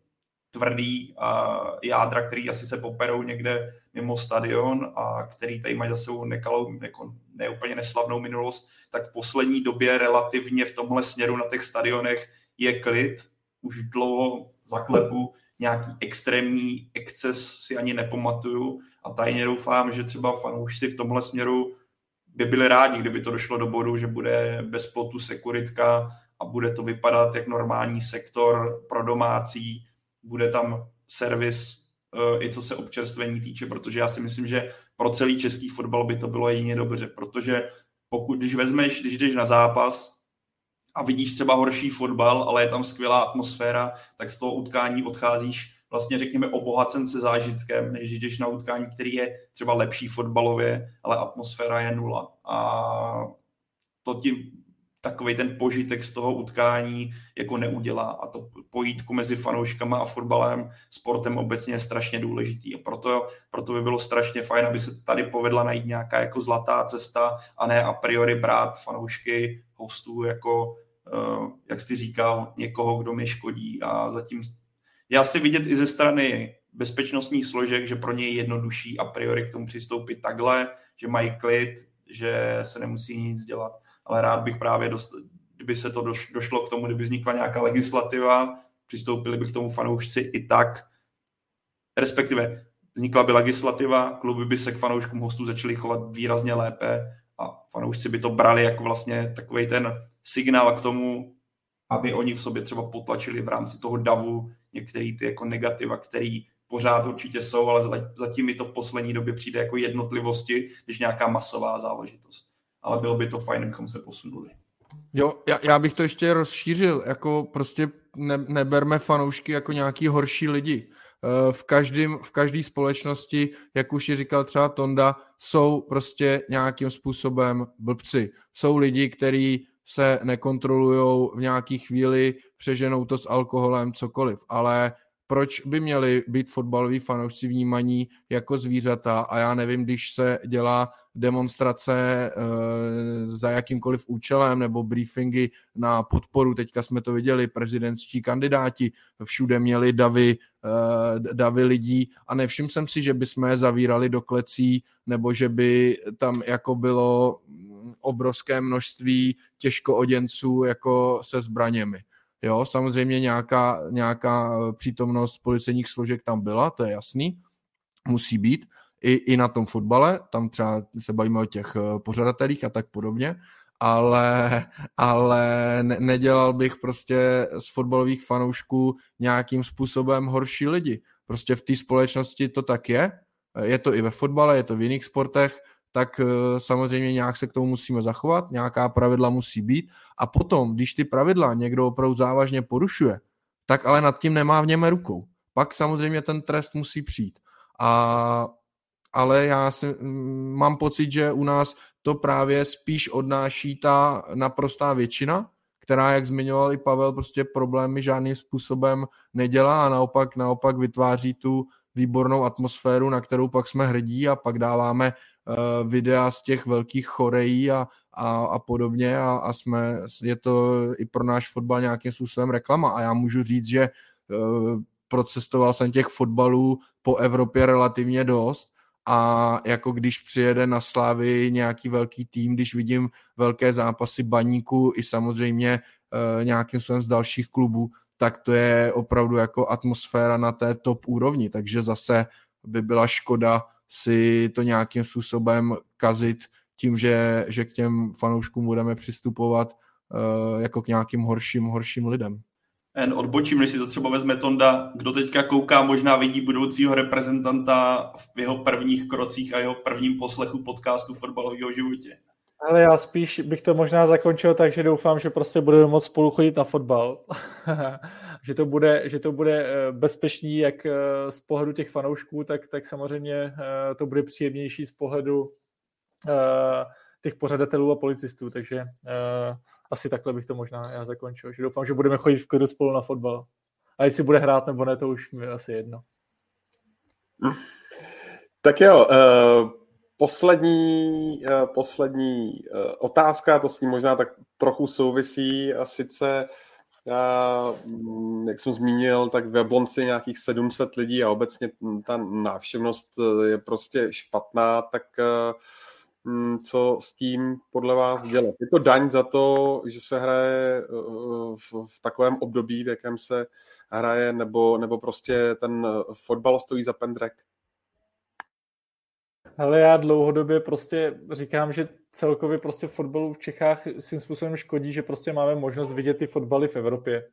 tvrdý a jádra, který asi se poperou někde mimo stadion a který tady mají za sebou nekalou, jako neúplně neslavnou minulost, tak v poslední době relativně v tomhle směru na těch stadionech je klid. Už dlouho zaklepu nějaký extrémní exces si ani nepamatuju a tajně doufám, že třeba fanoušci v tomhle směru by byli rádi, kdyby to došlo do bodu, že bude bez plotu sekuritka a bude to vypadat jak normální sektor pro domácí, bude tam servis eh, i co se občerstvení týče, protože já si myslím, že pro celý český fotbal by to bylo jedině dobře, protože pokud, když vezmeš, když jdeš na zápas a vidíš třeba horší fotbal, ale je tam skvělá atmosféra, tak z toho utkání odcházíš vlastně řekněme obohacen se zážitkem, než jdeš na utkání, který je třeba lepší fotbalově, ale atmosféra je nula. A to ti takový ten požitek z toho utkání jako neudělá. A to pojítku mezi fanouškama a fotbalem, sportem obecně je strašně důležitý. A proto, proto by bylo strašně fajn, aby se tady povedla najít nějaká jako zlatá cesta a ne a priori brát fanoušky hostů jako, uh, jak jsi říkal, někoho, kdo mi škodí. A zatím já si vidět i ze strany bezpečnostních složek, že pro ně je jednodušší a priori k tomu přistoupit takhle, že mají klid, že se nemusí nic dělat. Ale rád bych právě, dost, kdyby se to došlo k tomu, kdyby vznikla nějaká legislativa, přistoupili by k tomu fanoušci i tak, respektive vznikla by legislativa, kluby by se k fanouškům hostů začaly chovat výrazně lépe a fanoušci by to brali jako vlastně takový ten signál k tomu, aby oni v sobě třeba potlačili v rámci toho davu některé ty jako negativa, který pořád určitě jsou, ale zatím mi to v poslední době přijde jako jednotlivosti, když nějaká masová záležitost ale bylo by to fajn, kdybychom se posunuli. Jo, já, já bych to ještě rozšířil, jako prostě ne, neberme fanoušky jako nějaký horší lidi. Eh, v, každém, v každé společnosti, jak už ji říkal třeba Tonda, jsou prostě nějakým způsobem blbci. Jsou lidi, kteří se nekontrolují v nějaký chvíli, přeženou to s alkoholem, cokoliv, ale proč by měli být fotbaloví fanoušci vnímaní jako zvířata? A já nevím, když se dělá demonstrace e, za jakýmkoliv účelem nebo briefingy na podporu, teďka jsme to viděli, prezidentští kandidáti všude měli davy, e, davy lidí. A nevšiml jsem si, že bychom je zavírali do klecí nebo že by tam jako bylo obrovské množství těžkooděnců jako se zbraněmi. Jo, samozřejmě nějaká, nějaká eh, přítomnost policejních složek tam byla, to je jasný, musí být. I, I na tom fotbale, tam třeba se bavíme o těch eh, pořadatelích a tak podobně, ale, [LAUGHS] ale ne, nedělal bych prostě z fotbalových fanoušků nějakým způsobem horší lidi. Prostě v té společnosti to tak je, je to i ve fotbale, je to v jiných sportech, tak eh, samozřejmě nějak se k tomu musíme zachovat, nějaká pravidla musí být a potom, když ty pravidla někdo opravdu závažně porušuje, tak ale nad tím nemá v něm rukou. Pak samozřejmě ten trest musí přijít. A, ale já si, mm, mám pocit, že u nás to právě spíš odnáší ta naprostá většina, která, jak zmiňoval i Pavel, prostě problémy žádným způsobem nedělá a naopak, naopak vytváří tu výbornou atmosféru, na kterou pak jsme hrdí a pak dáváme videa z těch velkých chorejí a, a, a podobně a, a jsme, je to i pro náš fotbal nějakým způsobem reklama. A já můžu říct, že uh, procestoval jsem těch fotbalů po Evropě relativně dost a jako když přijede na Slávy nějaký velký tým, když vidím velké zápasy baníku i samozřejmě uh, nějakým způsobem z dalších klubů, tak to je opravdu jako atmosféra na té top úrovni, takže zase by byla škoda si to nějakým způsobem kazit tím, že, že k těm fanouškům budeme přistupovat uh, jako k nějakým horším, horším lidem. Jen odbočím, než si to třeba vezme Tonda, kdo teďka kouká, možná vidí budoucího reprezentanta v jeho prvních krocích a jeho prvním poslechu podcastu fotbalového životě. Ale já spíš bych to možná zakončil tak, že doufám, že prostě budeme moct spolu chodit na fotbal. [LAUGHS] že, to bude, že to bude eh, bezpečný jak eh, z pohledu těch fanoušků, tak, tak samozřejmě eh, to bude příjemnější z pohledu těch pořadatelů a policistů, takže asi takhle bych to možná já zakončil. Že doufám, že budeme chodit v klidu spolu na fotbal. A jestli bude hrát nebo ne, to už mi asi jedno. Tak jo, uh, poslední, uh, poslední uh, otázka, to s ním možná tak trochu souvisí, a sice já, mm, jak jsem zmínil, tak v Jablonci nějakých 700 lidí a obecně ta návštěvnost je prostě špatná, tak Mm, co s tím podle vás dělat. Je to daň za to, že se hraje eh, v, v takovém období, v jakém se hraje, nebo, nebo prostě ten fotbal stojí za pendrek? Ale já dlouhodobě prostě říkám, že celkově prostě fotbalu v Čechách svým způsobem škodí, že prostě máme možnost vidět ty fotbaly v Evropě.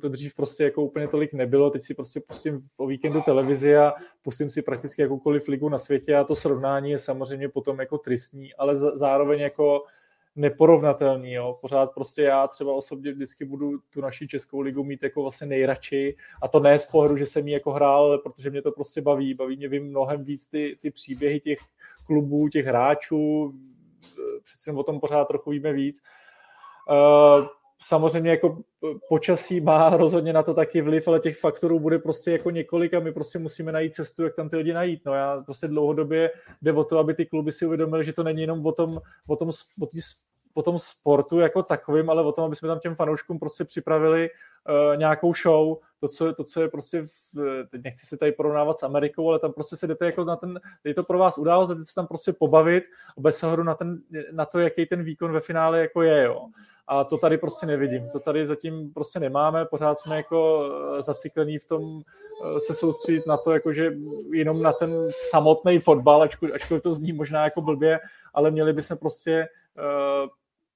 To dřív prostě jako úplně tolik nebylo, teď si prostě pustím o víkendu televizi a pustím si prakticky jakoukoliv ligu na světě a to srovnání je samozřejmě potom jako tristní, ale zároveň jako neporovnatelný. Jo. Pořád prostě já třeba osobně vždycky budu tu naši českou ligu mít jako vlastně nejradši a to ne z pohledu, že jsem ji jako hrál, ale protože mě to prostě baví. Baví mě vím mnohem víc ty, ty příběhy těch klubů, těch hráčů, přece o tom pořád trochu víme víc. Uh, samozřejmě jako počasí má [LAUGHS] rozhodně na to taky vliv, ale těch faktorů bude prostě jako několik a my prostě musíme najít cestu, jak tam ty lidi najít. No já prostě dlouhodobě jde o to, aby ty kluby si uvědomili, že to není jenom o tom, o tom, o tý, o tom sportu jako takovým, ale o tom, aby jsme tam těm fanouškům prostě připravili uh, nějakou show, to co, to, co je prostě, v, teď nechci se tady porovnávat s Amerikou, ale tam prostě se jdete jako na ten, je to pro vás událost, jdete se tam prostě pobavit, bez ohledu na, ten, na to, jaký ten výkon ve finále jako je, jo. A to tady prostě nevidím. To tady zatím prostě nemáme, pořád jsme jako eh, zaciklení v tom eh, se soustředit na to, jakože jenom na ten samotný fotbal, ačkoliv to zní možná jako blbě, ale měli bychom prostě uh,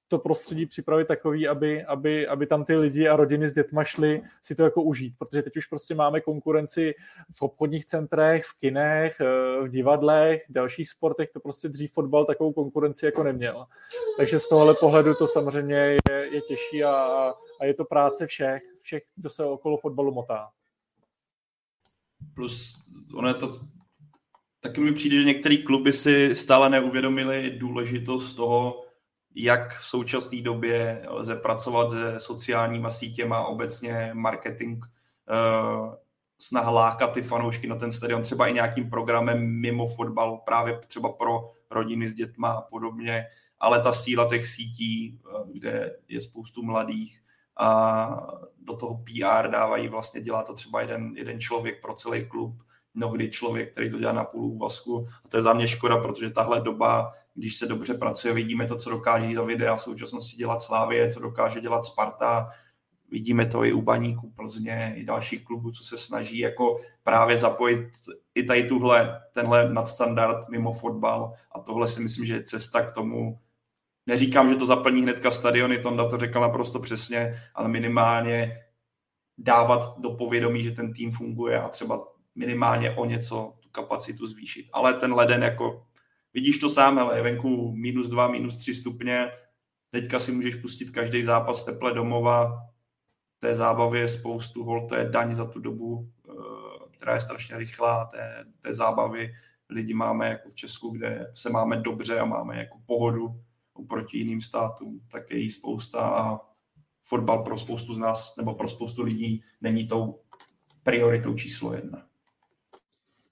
to prostředí připravit takový, aby, aby, aby tam ty lidi a rodiny s dětma šli si to jako užít, protože teď už prostě máme konkurenci v obchodních centrech, v kinech, eh, v divadlech, v dalších sportech, to prostě dřív fotbal takovou konkurenci jako neměl. Takže z tohohle pohledu to samozřejmě je, je těžší a, a je to práce všech, všech, kdo se okolo fotbalu motá. Plus ono je to taky mi přijde, že některé kluby si stále neuvědomili důležitost toho, jak v současné době lze pracovat se sociálníma sítěma, obecně marketing, uh, snaha lákat ty fanoušky na ten stadion, třeba i nějakým programem mimo fotbal, právě třeba pro rodiny s dětma a podobně, ale ta síla těch sítí, uh, kde je spoustu mladých a do toho PR dávají vlastně, dělá to třeba jeden, jeden člověk pro celý klub, mnohdy člověk, který to dělá na půl úvazku. A to je za mě škoda, protože tahle doba když se dobře pracuje, vidíme to, co dokáže za videa v současnosti dělat Slávě, co dokáže dělat Sparta, vidíme to i u Baníku Plzně, i dalších klubů, co se snaží jako právě zapojit i tady tuhle, tenhle nadstandard mimo fotbal. A tohle si myslím, že je cesta k tomu, neříkám, že to zaplní hnedka stadiony, Tonda to řekl naprosto přesně, ale minimálně dávat do povědomí, že ten tým funguje a třeba minimálně o něco tu kapacitu zvýšit. Ale ten leden jako vidíš to sám, ale je venku minus dva, minus tři stupně, teďka si můžeš pustit každý zápas teple domova, té zábavy je spoustu, hol to je daň za tu dobu, eh, která je strašně rychlá, té, té zábavy lidi máme jako v Česku, kde se máme dobře a máme jako pohodu oproti jiným státům, tak je jí spousta a fotbal pro spoustu z nás, nebo pro spoustu lidí není tou prioritou číslo jedna.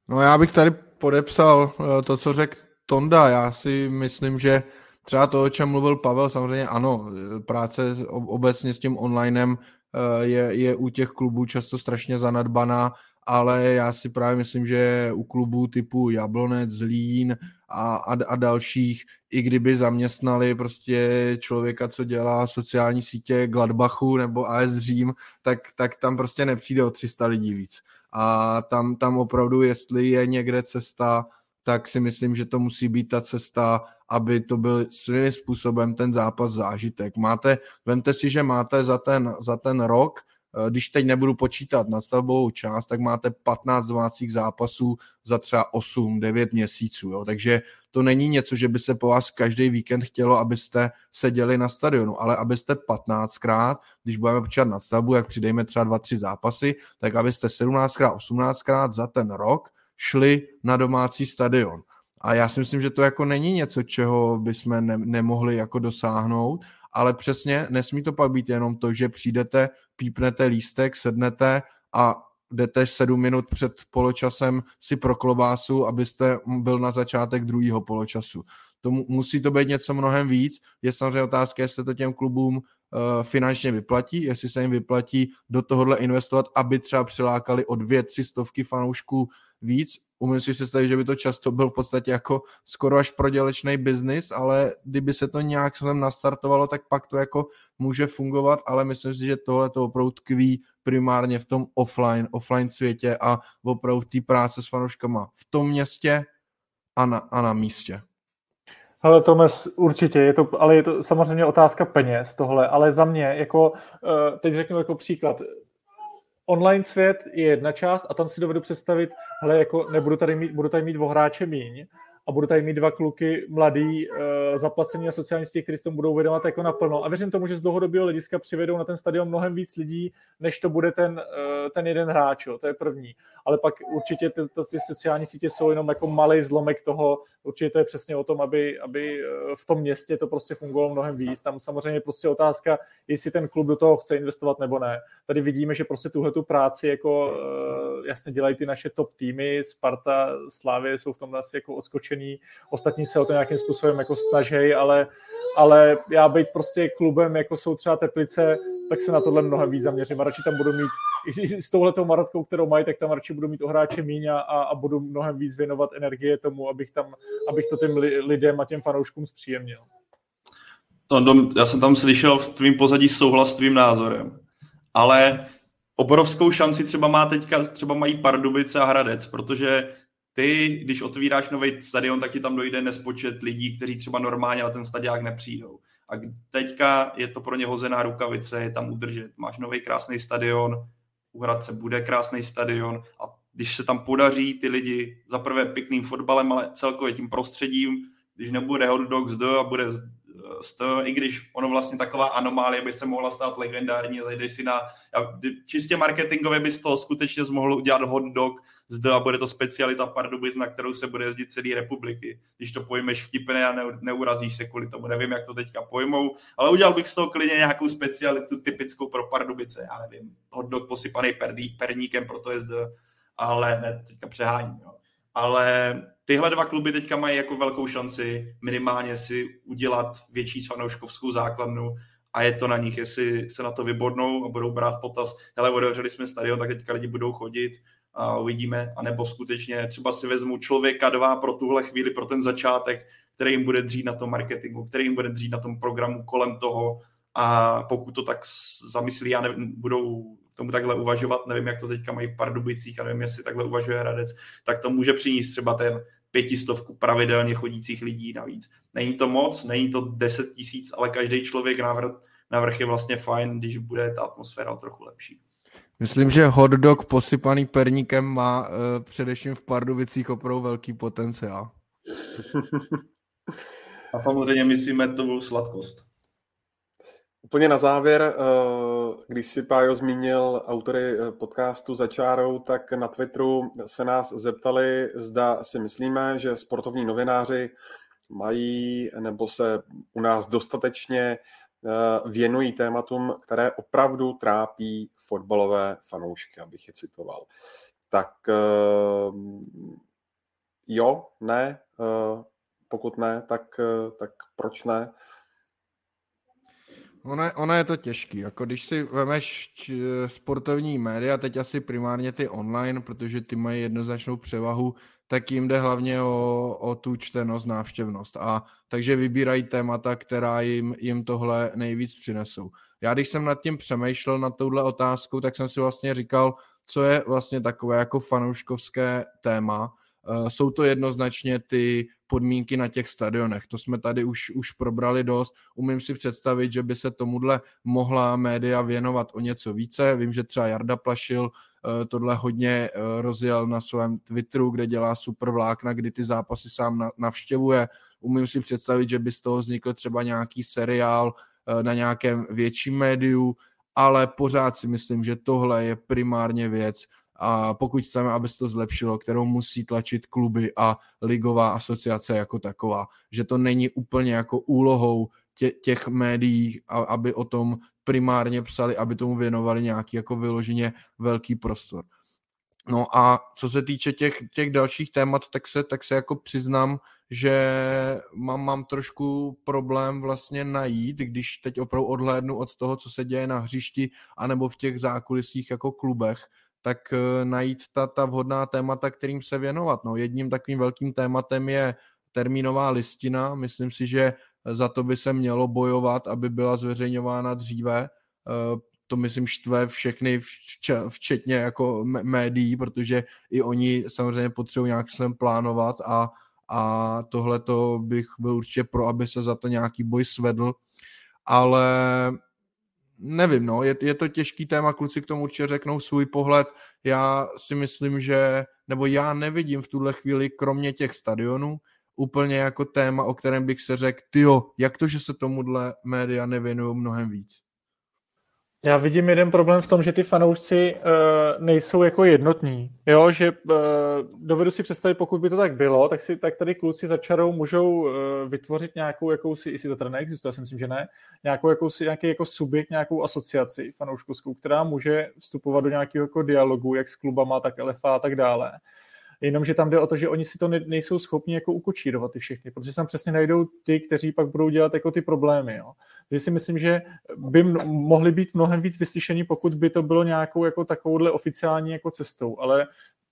No já bych tady podepsal eh, to, co řekl Tonda. Já si myslím, že třeba to, o čem mluvil Pavel, samozřejmě ano, práce obecně s tím onlinem eh, je, je u těch klubů často strašně zanedbaná, ale já si právě myslím, že u klubů typu Jablonec, Zlín a, a, a dalších, i kdyby zaměstnali prostě člověka, co dělá sociální sítě Gladbachu nebo AS Řím, tak, tak tam prostě nepřijde o 300 lidí víc. A tam, tam opravdu, jestli je někde cesta, tak si myslím, že to musí být ta cesta, aby to byl svým způsobem ten zápas zážitek. Máte, vemte si, že máte za ten, za ten rok Eh, když teď nebudu počítat na stavbovou část, tak máte 15 domácích zápasů za třeba 8-9 měsíců. Jo? Takže to není něco, že by se po vás každý víkend chtělo, abyste seděli na stadionu, ale abyste 15krát, když budeme počítat na stavbu, jak přidejme třeba 2-3 zápasy, tak abyste 17krát, 18krát za ten rok šli na domácí stadion. A já si myslím, že to jako není něco, čeho bychom ne- nemohli jako dosáhnout, ale přesně nesmí to pak být jenom to, že přijdete, pípnete lístek, sednete a jdete sedm minut před poločasem si pro klobásu, abyste byl na začátek druhého poločasu. To musí to být něco mnohem víc. Je samozřejmě otázka, jestli to těm klubům uh, finančně vyplatí, jestli se jim vyplatí do tohohle investovat, aby třeba přilákali o dvě, tři stovky fanoušků víc, umím si představit, že by to často byl v podstatě jako skoro až prodělečný biznis, ale kdyby se to nějak sem nastartovalo, tak pak to jako může fungovat, ale myslím si, že tohle to opravdu tkví primárně v tom offline, offline světě a opravdu té práce s fanouškama v tom městě a na, a na místě. Ale Tomes, určitě, je to, ale je to samozřejmě otázka peněz tohle, ale za mě, jako, eh, teď řeknu jako příklad, online svět je jedna část a tam si dovedu představit, hele, jako nebudu tady mít, budu tady mít o hráče míň, a budu tady mít dva kluky mladý, uh, zaplacení na sociální sítě, kteří se tomu budou věnovat jako naplno. A věřím tomu, že z dlouhodobého hlediska přivedou na ten stadion mnohem víc lidí, než to bude ten, uh, ten jeden hráč, jo. to je první. Ale pak určitě ty, ty, sociální sítě jsou jenom jako malý zlomek toho, určitě to je přesně o tom, aby, aby uh, v tom městě to prostě fungovalo mnohem víc. Tam samozřejmě prostě otázka, jestli ten klub do toho chce investovat nebo ne. Tady vidíme, že prostě tuhle tu práci jako jasně dělají ty naše top týmy, Sparta, Slávy jsou v tom asi jako odskočení nadšený, ostatní se o to nějakým způsobem jako snaží, ale, ale já být prostě klubem, jako jsou třeba Teplice, tak se na tohle mnohem víc zaměřím a radši tam budu mít, i s touhletou maratkou, kterou mají, tak tam radši budu mít ohráče míň a, a budu mnohem víc věnovat energie tomu, abych, tam, abych to těm lidem a těm fanouškům zpříjemnil. To, já jsem tam slyšel v tvým pozadí souhlas s tvým názorem, ale obrovskou šanci třeba má teďka, třeba mají Pardubice a Hradec, protože ty, když otvíráš nový stadion, tak ti tam dojde nespočet lidí, kteří třeba normálně na ten stadiák nepřijdou. A teďka je to pro ně hozená rukavice, je tam udržet. Máš nový krásný stadion, u Hradce bude krásný stadion a když se tam podaří ty lidi za prvé pěkným fotbalem, ale celkově tím prostředím, když nebude hot dogs do a bude to, i když ono vlastně taková anomálie by se mohla stát legendární, zajdeš si na, čistě marketingově by z toho skutečně mohl udělat hot dog zde a bude to specialita Pardubic, na kterou se bude jezdit celý republiky. Když to pojmeš vtipně a neurazíš se kvůli tomu, nevím, jak to teďka pojmou, ale udělal bych z toho klidně nějakou specialitu typickou pro Pardubice, já nevím, hot dog posypaný perníkem, proto je zde, ale ne, teďka přeháním, jo. Ale tyhle dva kluby teďka mají jako velkou šanci minimálně si udělat větší fanouškovskou základnu a je to na nich, jestli se na to vybodnou a budou brát potaz, hele, otevřeli jsme stadion, tak teďka lidi budou chodit a uvidíme, anebo skutečně třeba si vezmu člověka dva pro tuhle chvíli, pro ten začátek, který jim bude dřít na tom marketingu, který jim bude dřít na tom programu kolem toho a pokud to tak zamyslí a budou tomu takhle uvažovat, nevím, jak to teďka mají v Pardubicích a nevím, jestli takhle uvažuje Hradec, tak to může přinést třeba ten pětistovku pravidelně chodících lidí navíc. Není to moc, není to deset tisíc, ale každý člověk navrh, navrh je vlastně fajn, když bude ta atmosféra trochu lepší. Myslím, že hot dog posypaný perníkem má uh, především v Pardubicích opravdu velký potenciál. [LAUGHS] A samozřejmě myslíme tu sladkost. Úplně na závěr, eh, když si Pájo zmínil autory eh, podcastu za čárou, tak na Twitteru se nás zeptali, zda si myslíme, že sportovní novináři mají nebo se u nás dostatečně věnují tématům, které opravdu trápí fotbalové fanoušky, abych je citoval. Tak jo, ne, pokud ne, tak, tak proč ne? Ono je, ono je to těžký, jako když si vemeš č, sportovní média, teď asi primárně ty online, protože ty mají jednoznačnou převahu, tak jim jde hlavně o, o tu čtenost, návštěvnost. A takže vybírají témata, která jim, jim tohle nejvíc přinesou. Já když jsem nad tím přemýšlel, nad touhle otázkou, tak jsem si vlastně říkal, co je vlastně takové jako fanouškovské téma. Uh, jsou to jednoznačně ty podmínky na těch stadionech. To jsme tady už, už probrali dost. Umím si představit, že by se tomuhle mohla média věnovat o něco více. Vím, že třeba Jarda Plašil eh, tohle hodně eh, rozjel na svém Twitteru, kde dělá super vlákna, kdy ty zápasy sám navštěvuje. Umím si představit, že by z toho vznikl třeba nějaký seriál eh, na nějakém větším médiu, ale pořád si myslím, že tohle je primárně věc, a pokud chceme, aby se to zlepšilo, kterou musí tlačit kluby a ligová asociace jako taková, že to není úplně jako úlohou tě, těch médií, aby o tom primárně psali, aby tomu věnovali nějaký jako vyloženě velký prostor. No a co se týče těch, těch dalších témat, tak se, tak se jako přiznám, že mám, mám trošku problém vlastně najít, když teď opravdu odhlédnu od toho, co se děje na hřišti, anebo v těch zákulisích jako klubech, tak eh, najít ta, ta vhodná témata, kterým se věnovat. No, jedním takovým velkým tématem je termínová listina. Myslím si, že za to by se mělo bojovat, aby byla zveřejňována dříve. To myslím štve všechny, včetně jako médií, protože i oni samozřejmě potřebují nějak svém plánovat a, a tohle to bych byl určitě pro, aby se za to nějaký boj svedl. Ale nevím, no, je, je to těžký téma, kluci k tomu určitě řeknou svůj pohled. Já si myslím, že, nebo já nevidím v tuhle chvíli, kromě těch stadionů, úplně jako téma, o kterém bych se řekl, tyjo, jak to, že se tomuhle média nevěnují mnohem víc? Já vidím jeden problém v tom, že ty fanoušci uh, nejsou jako jednotní. Jo, že uh, dovedu si představit, pokud by to tak bylo, tak si tak tady kluci za čarou můžou uh, vytvořit nějakou jakousi, jestli to teda neexistuje, já si myslím, že ne, nějakou jakousi, nějaký jako subjekt, nějakou asociaci fanouškovskou, která může vstupovat do nějakého jako dialogu, jak s klubama, tak LFA a tak dále. Jenomže tam jde o to, že oni si to ne, nejsou schopni jako ukočírovat ty všechny, protože tam přesně najdou ty, kteří pak budou dělat jako ty problémy. Jo. Takže si myslím, že by mohli být mnohem víc vyslyšení, pokud by to bylo nějakou jako takovouhle oficiální jako cestou, ale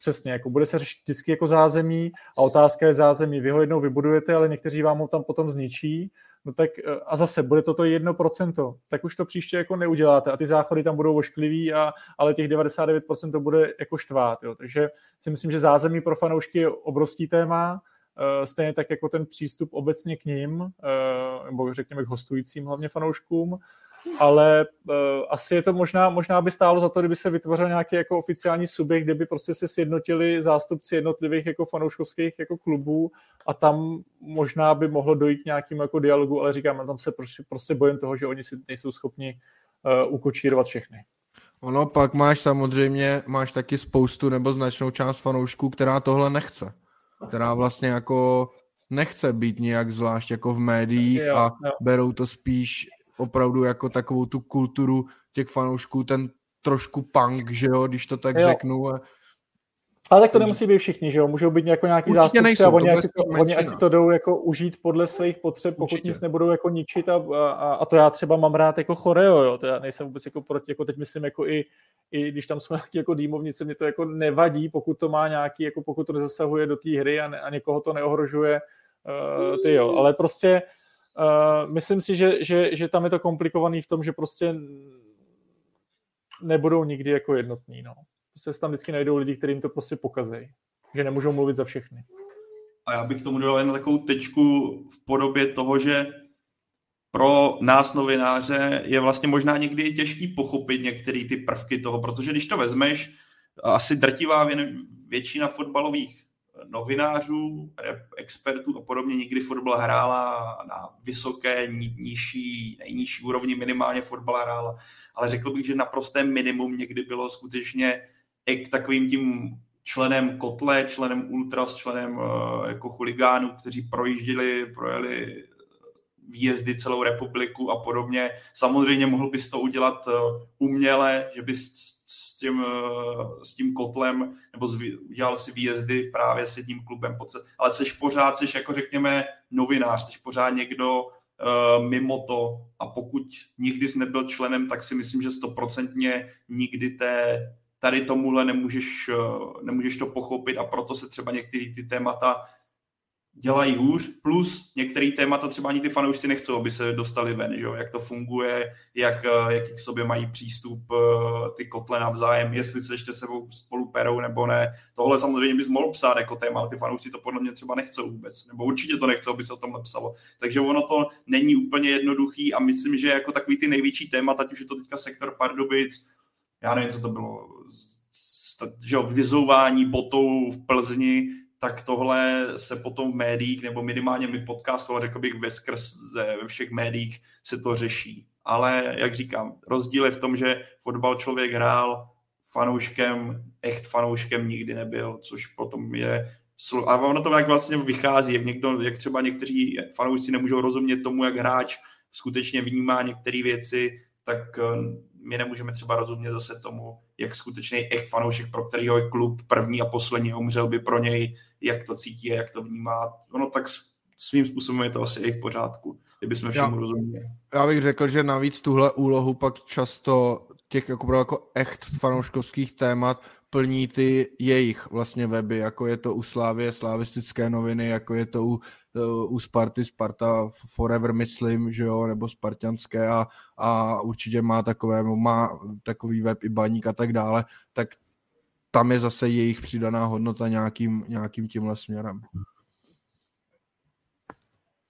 přesně, jako bude se řešit vždycky jako zázemí a otázka je zázemí. Vy ho jednou vybudujete, ale někteří vám ho tam potom zničí no tak eh, a zase bude toto jedno procento, tak už to příště jako neuděláte a ty záchody tam budou ošklivý, a, ale těch 99% to bude jako štvát, jo. takže si myslím, že zázemí pro fanoušky je obrovský téma, eh, stejně tak jako ten přístup obecně k ním, eh, nebo řekněme k hostujícím hlavně fanouškům ale uh, asi je to možná, možná by stálo za to, kdyby se vytvořil nějaký jako oficiální subjekt, kde by prostě se sjednotili zástupci jednotlivých jako fanouškovských jako klubů a tam možná by mohlo dojít k nějakým jako dialogu, ale říkám, tam se prostě, prostě bojím toho, že oni si nejsou schopni uh, ukočírovat všechny. Ono pak máš samozřejmě, máš taky spoustu nebo značnou část fanoušků, která tohle nechce. Která vlastně jako nechce být nějak zvlášť jako v médiích jo, a jo. berou to spíš opravdu jako takovou tu kulturu těch fanoušků, ten trošku punk, že jo, když to tak jo. řeknu. Ale tak to nemusí být všichni, že jo? Můžou být jako nějaký Určitě zástupci nejsou, a oni, ať si, to, oni ať si to jdou jako užít podle svých potřeb, pokud Určitě. nic nebudou jako ničit a, a, a, to já třeba mám rád jako choreo, jo? To já nejsem vůbec jako proti, jako teď myslím jako i, i když tam jsou [LAUGHS] nějaké jako dýmovnice, mě to jako nevadí, pokud to má nějaký, jako pokud to nezasahuje do té hry a, ne, a někoho to neohrožuje, uh, ty jo, ale prostě Uh, myslím si, že, že, že tam je to komplikovaný v tom, že prostě nebudou nikdy jako jednotní. No. Prostě tam vždycky najdou lidi, kterým to prostě pokazejí. Že nemůžou mluvit za všechny. A já bych tomu dal jen takovou tečku v podobě toho, že pro nás novináře je vlastně možná někdy těžký pochopit některé ty prvky toho, protože když to vezmeš, asi drtivá většina fotbalových novinářů, expertů a podobně nikdy fotbal hrála na vysoké, nižší, nejnižší úrovni, minimálně fotbal hrála, ale řekl bych, že naprosté minimum někdy bylo skutečně k takovým tím členem kotle, členem ultras, členem uh, jako chuligánů, kteří projížděli, projeli výjezdy celou republiku a podobně. Samozřejmě mohl bys to udělat uh, uměle, že bys s tím, uh, s tím kotlem nebo zví, udělal si výjezdy právě s jedním klubem, ale seš pořád, seš jako řekněme novinář, seš pořád někdo uh, mimo to. A pokud nikdy jsi nebyl členem, tak si myslím, že stoprocentně nikdy té tady tomuhle nemůžeš, eh, nemůžeš to pochopit. A proto se třeba některé ty témata dělají hůř, plus některé témata třeba ani ty fanoušci nechcou, aby se dostali ven, že? jak to funguje, jak, eh, jaký k sobě mají přístup eh, ty kotle navzájem, jestli se ještě sebou spolu perou nebo ne. Tohle samozřejmě bys mohl psát jako téma, ale ty fanoušci to podle mě třeba nechcou vůbec, nebo určitě to nechcou, aby se o tomhle psalo. Takže ono to není úplně jednoduchý a myslím, že jako takový ty největší téma, ať už je to teďka sektor Pardubic, já nevím, co to bylo, že vyzouvání botou v Plzni, tak tohle se potom v médiích, nebo minimálně my v podcastu, ale řekl bych ve skrze, ve všech médiích se to řeší. Ale, jak říkám, rozdíl je v tom, že fotbal člověk hrál fanouškem, echt fanouškem nikdy nebyl, což potom je a ono to jak vlastně vychází, jak, někdo, jak třeba někteří fanoušci nemůžou rozumět tomu, jak hráč skutečně vnímá některé věci, tak my nemůžeme třeba rozumět zase tomu, jak skutečný echt fanoušek, pro kterého je klub první a poslední umřel by pro něj, jak to cítí a jak to vnímá. Ono tak svým způsobem je to asi i v pořádku, kdybychom všemu rozuměli. Já bych řekl, že navíc tuhle úlohu pak často těch jako, jako echt fanouškovských témat plní ty jejich vlastně weby, jako je to u Slávě, slavistické noviny, jako je to u, u Sparty, Sparta Forever, myslím, že jo, nebo Spartianské a, a určitě má takové, má takový web i baník a tak dále, tak tam je zase jejich přidaná hodnota nějakým, nějakým tímhle směrem.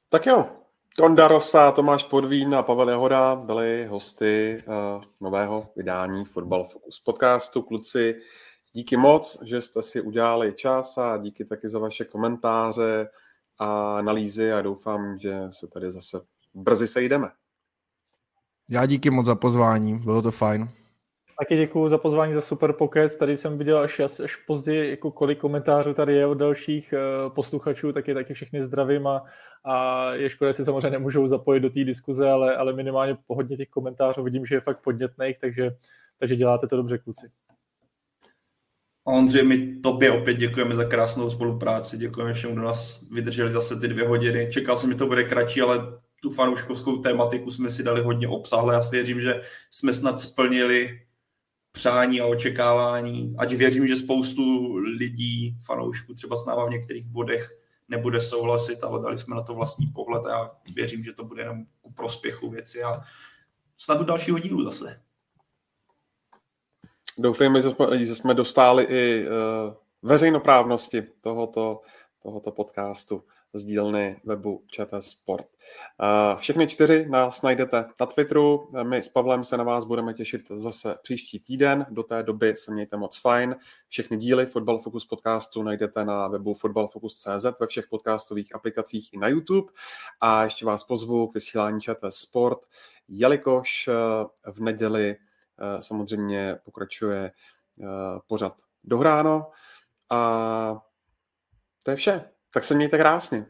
Tak jo, Tonda Rosa, Tomáš Podvín a Pavel Jahoda byli hosty uh, nového vydání Football Focus podcastu. Kluci, Díky moc, že jste si udělali čas a díky taky za vaše komentáře a analýzy a doufám, že se tady zase brzy sejdeme. Já díky moc za pozvání, bylo to fajn. Taky děkuji za pozvání za super pokec. Tady jsem viděl až, až později, jako kolik komentářů tady je od dalších uh, posluchačů, tak je taky všechny zdravím a, a je škoda, že se samozřejmě nemůžou zapojit do té diskuze, ale, ale minimálně po hodně těch komentářů vidím, že je fakt podnětných, takže, takže děláte to dobře, kluci. Ondřej, my tobě opět děkujeme za krásnou spolupráci, děkujeme všem, kdo nás vydrželi zase ty dvě hodiny. Čekal jsem, že to bude kratší, ale tu fanouškovskou tématiku jsme si dali hodně obsahle. Já věřím, že jsme snad splnili přání a očekávání. Ať věřím, že spoustu lidí, fanoušků třeba s náma v některých bodech nebude souhlasit, ale dali jsme na to vlastní pohled a já věřím, že to bude jenom ku prospěchu věci a snad do dalšího dílu zase. Doufejme, že jsme, že jsme dostali i uh, veřejnoprávnosti tohoto, tohoto podcastu z dílny webu ČT Sport. Uh, všechny čtyři nás najdete na Twitteru. My s Pavlem se na vás budeme těšit zase příští týden. Do té doby se mějte moc fajn. Všechny díly Football Focus podcastu najdete na webu footballfocus.cz ve všech podcastových aplikacích i na YouTube. A ještě vás pozvu k vysílání ČT Sport, jelikož uh, v neděli samozřejmě pokračuje eh, pořad dohráno a to je vše. Tak se mějte krásně.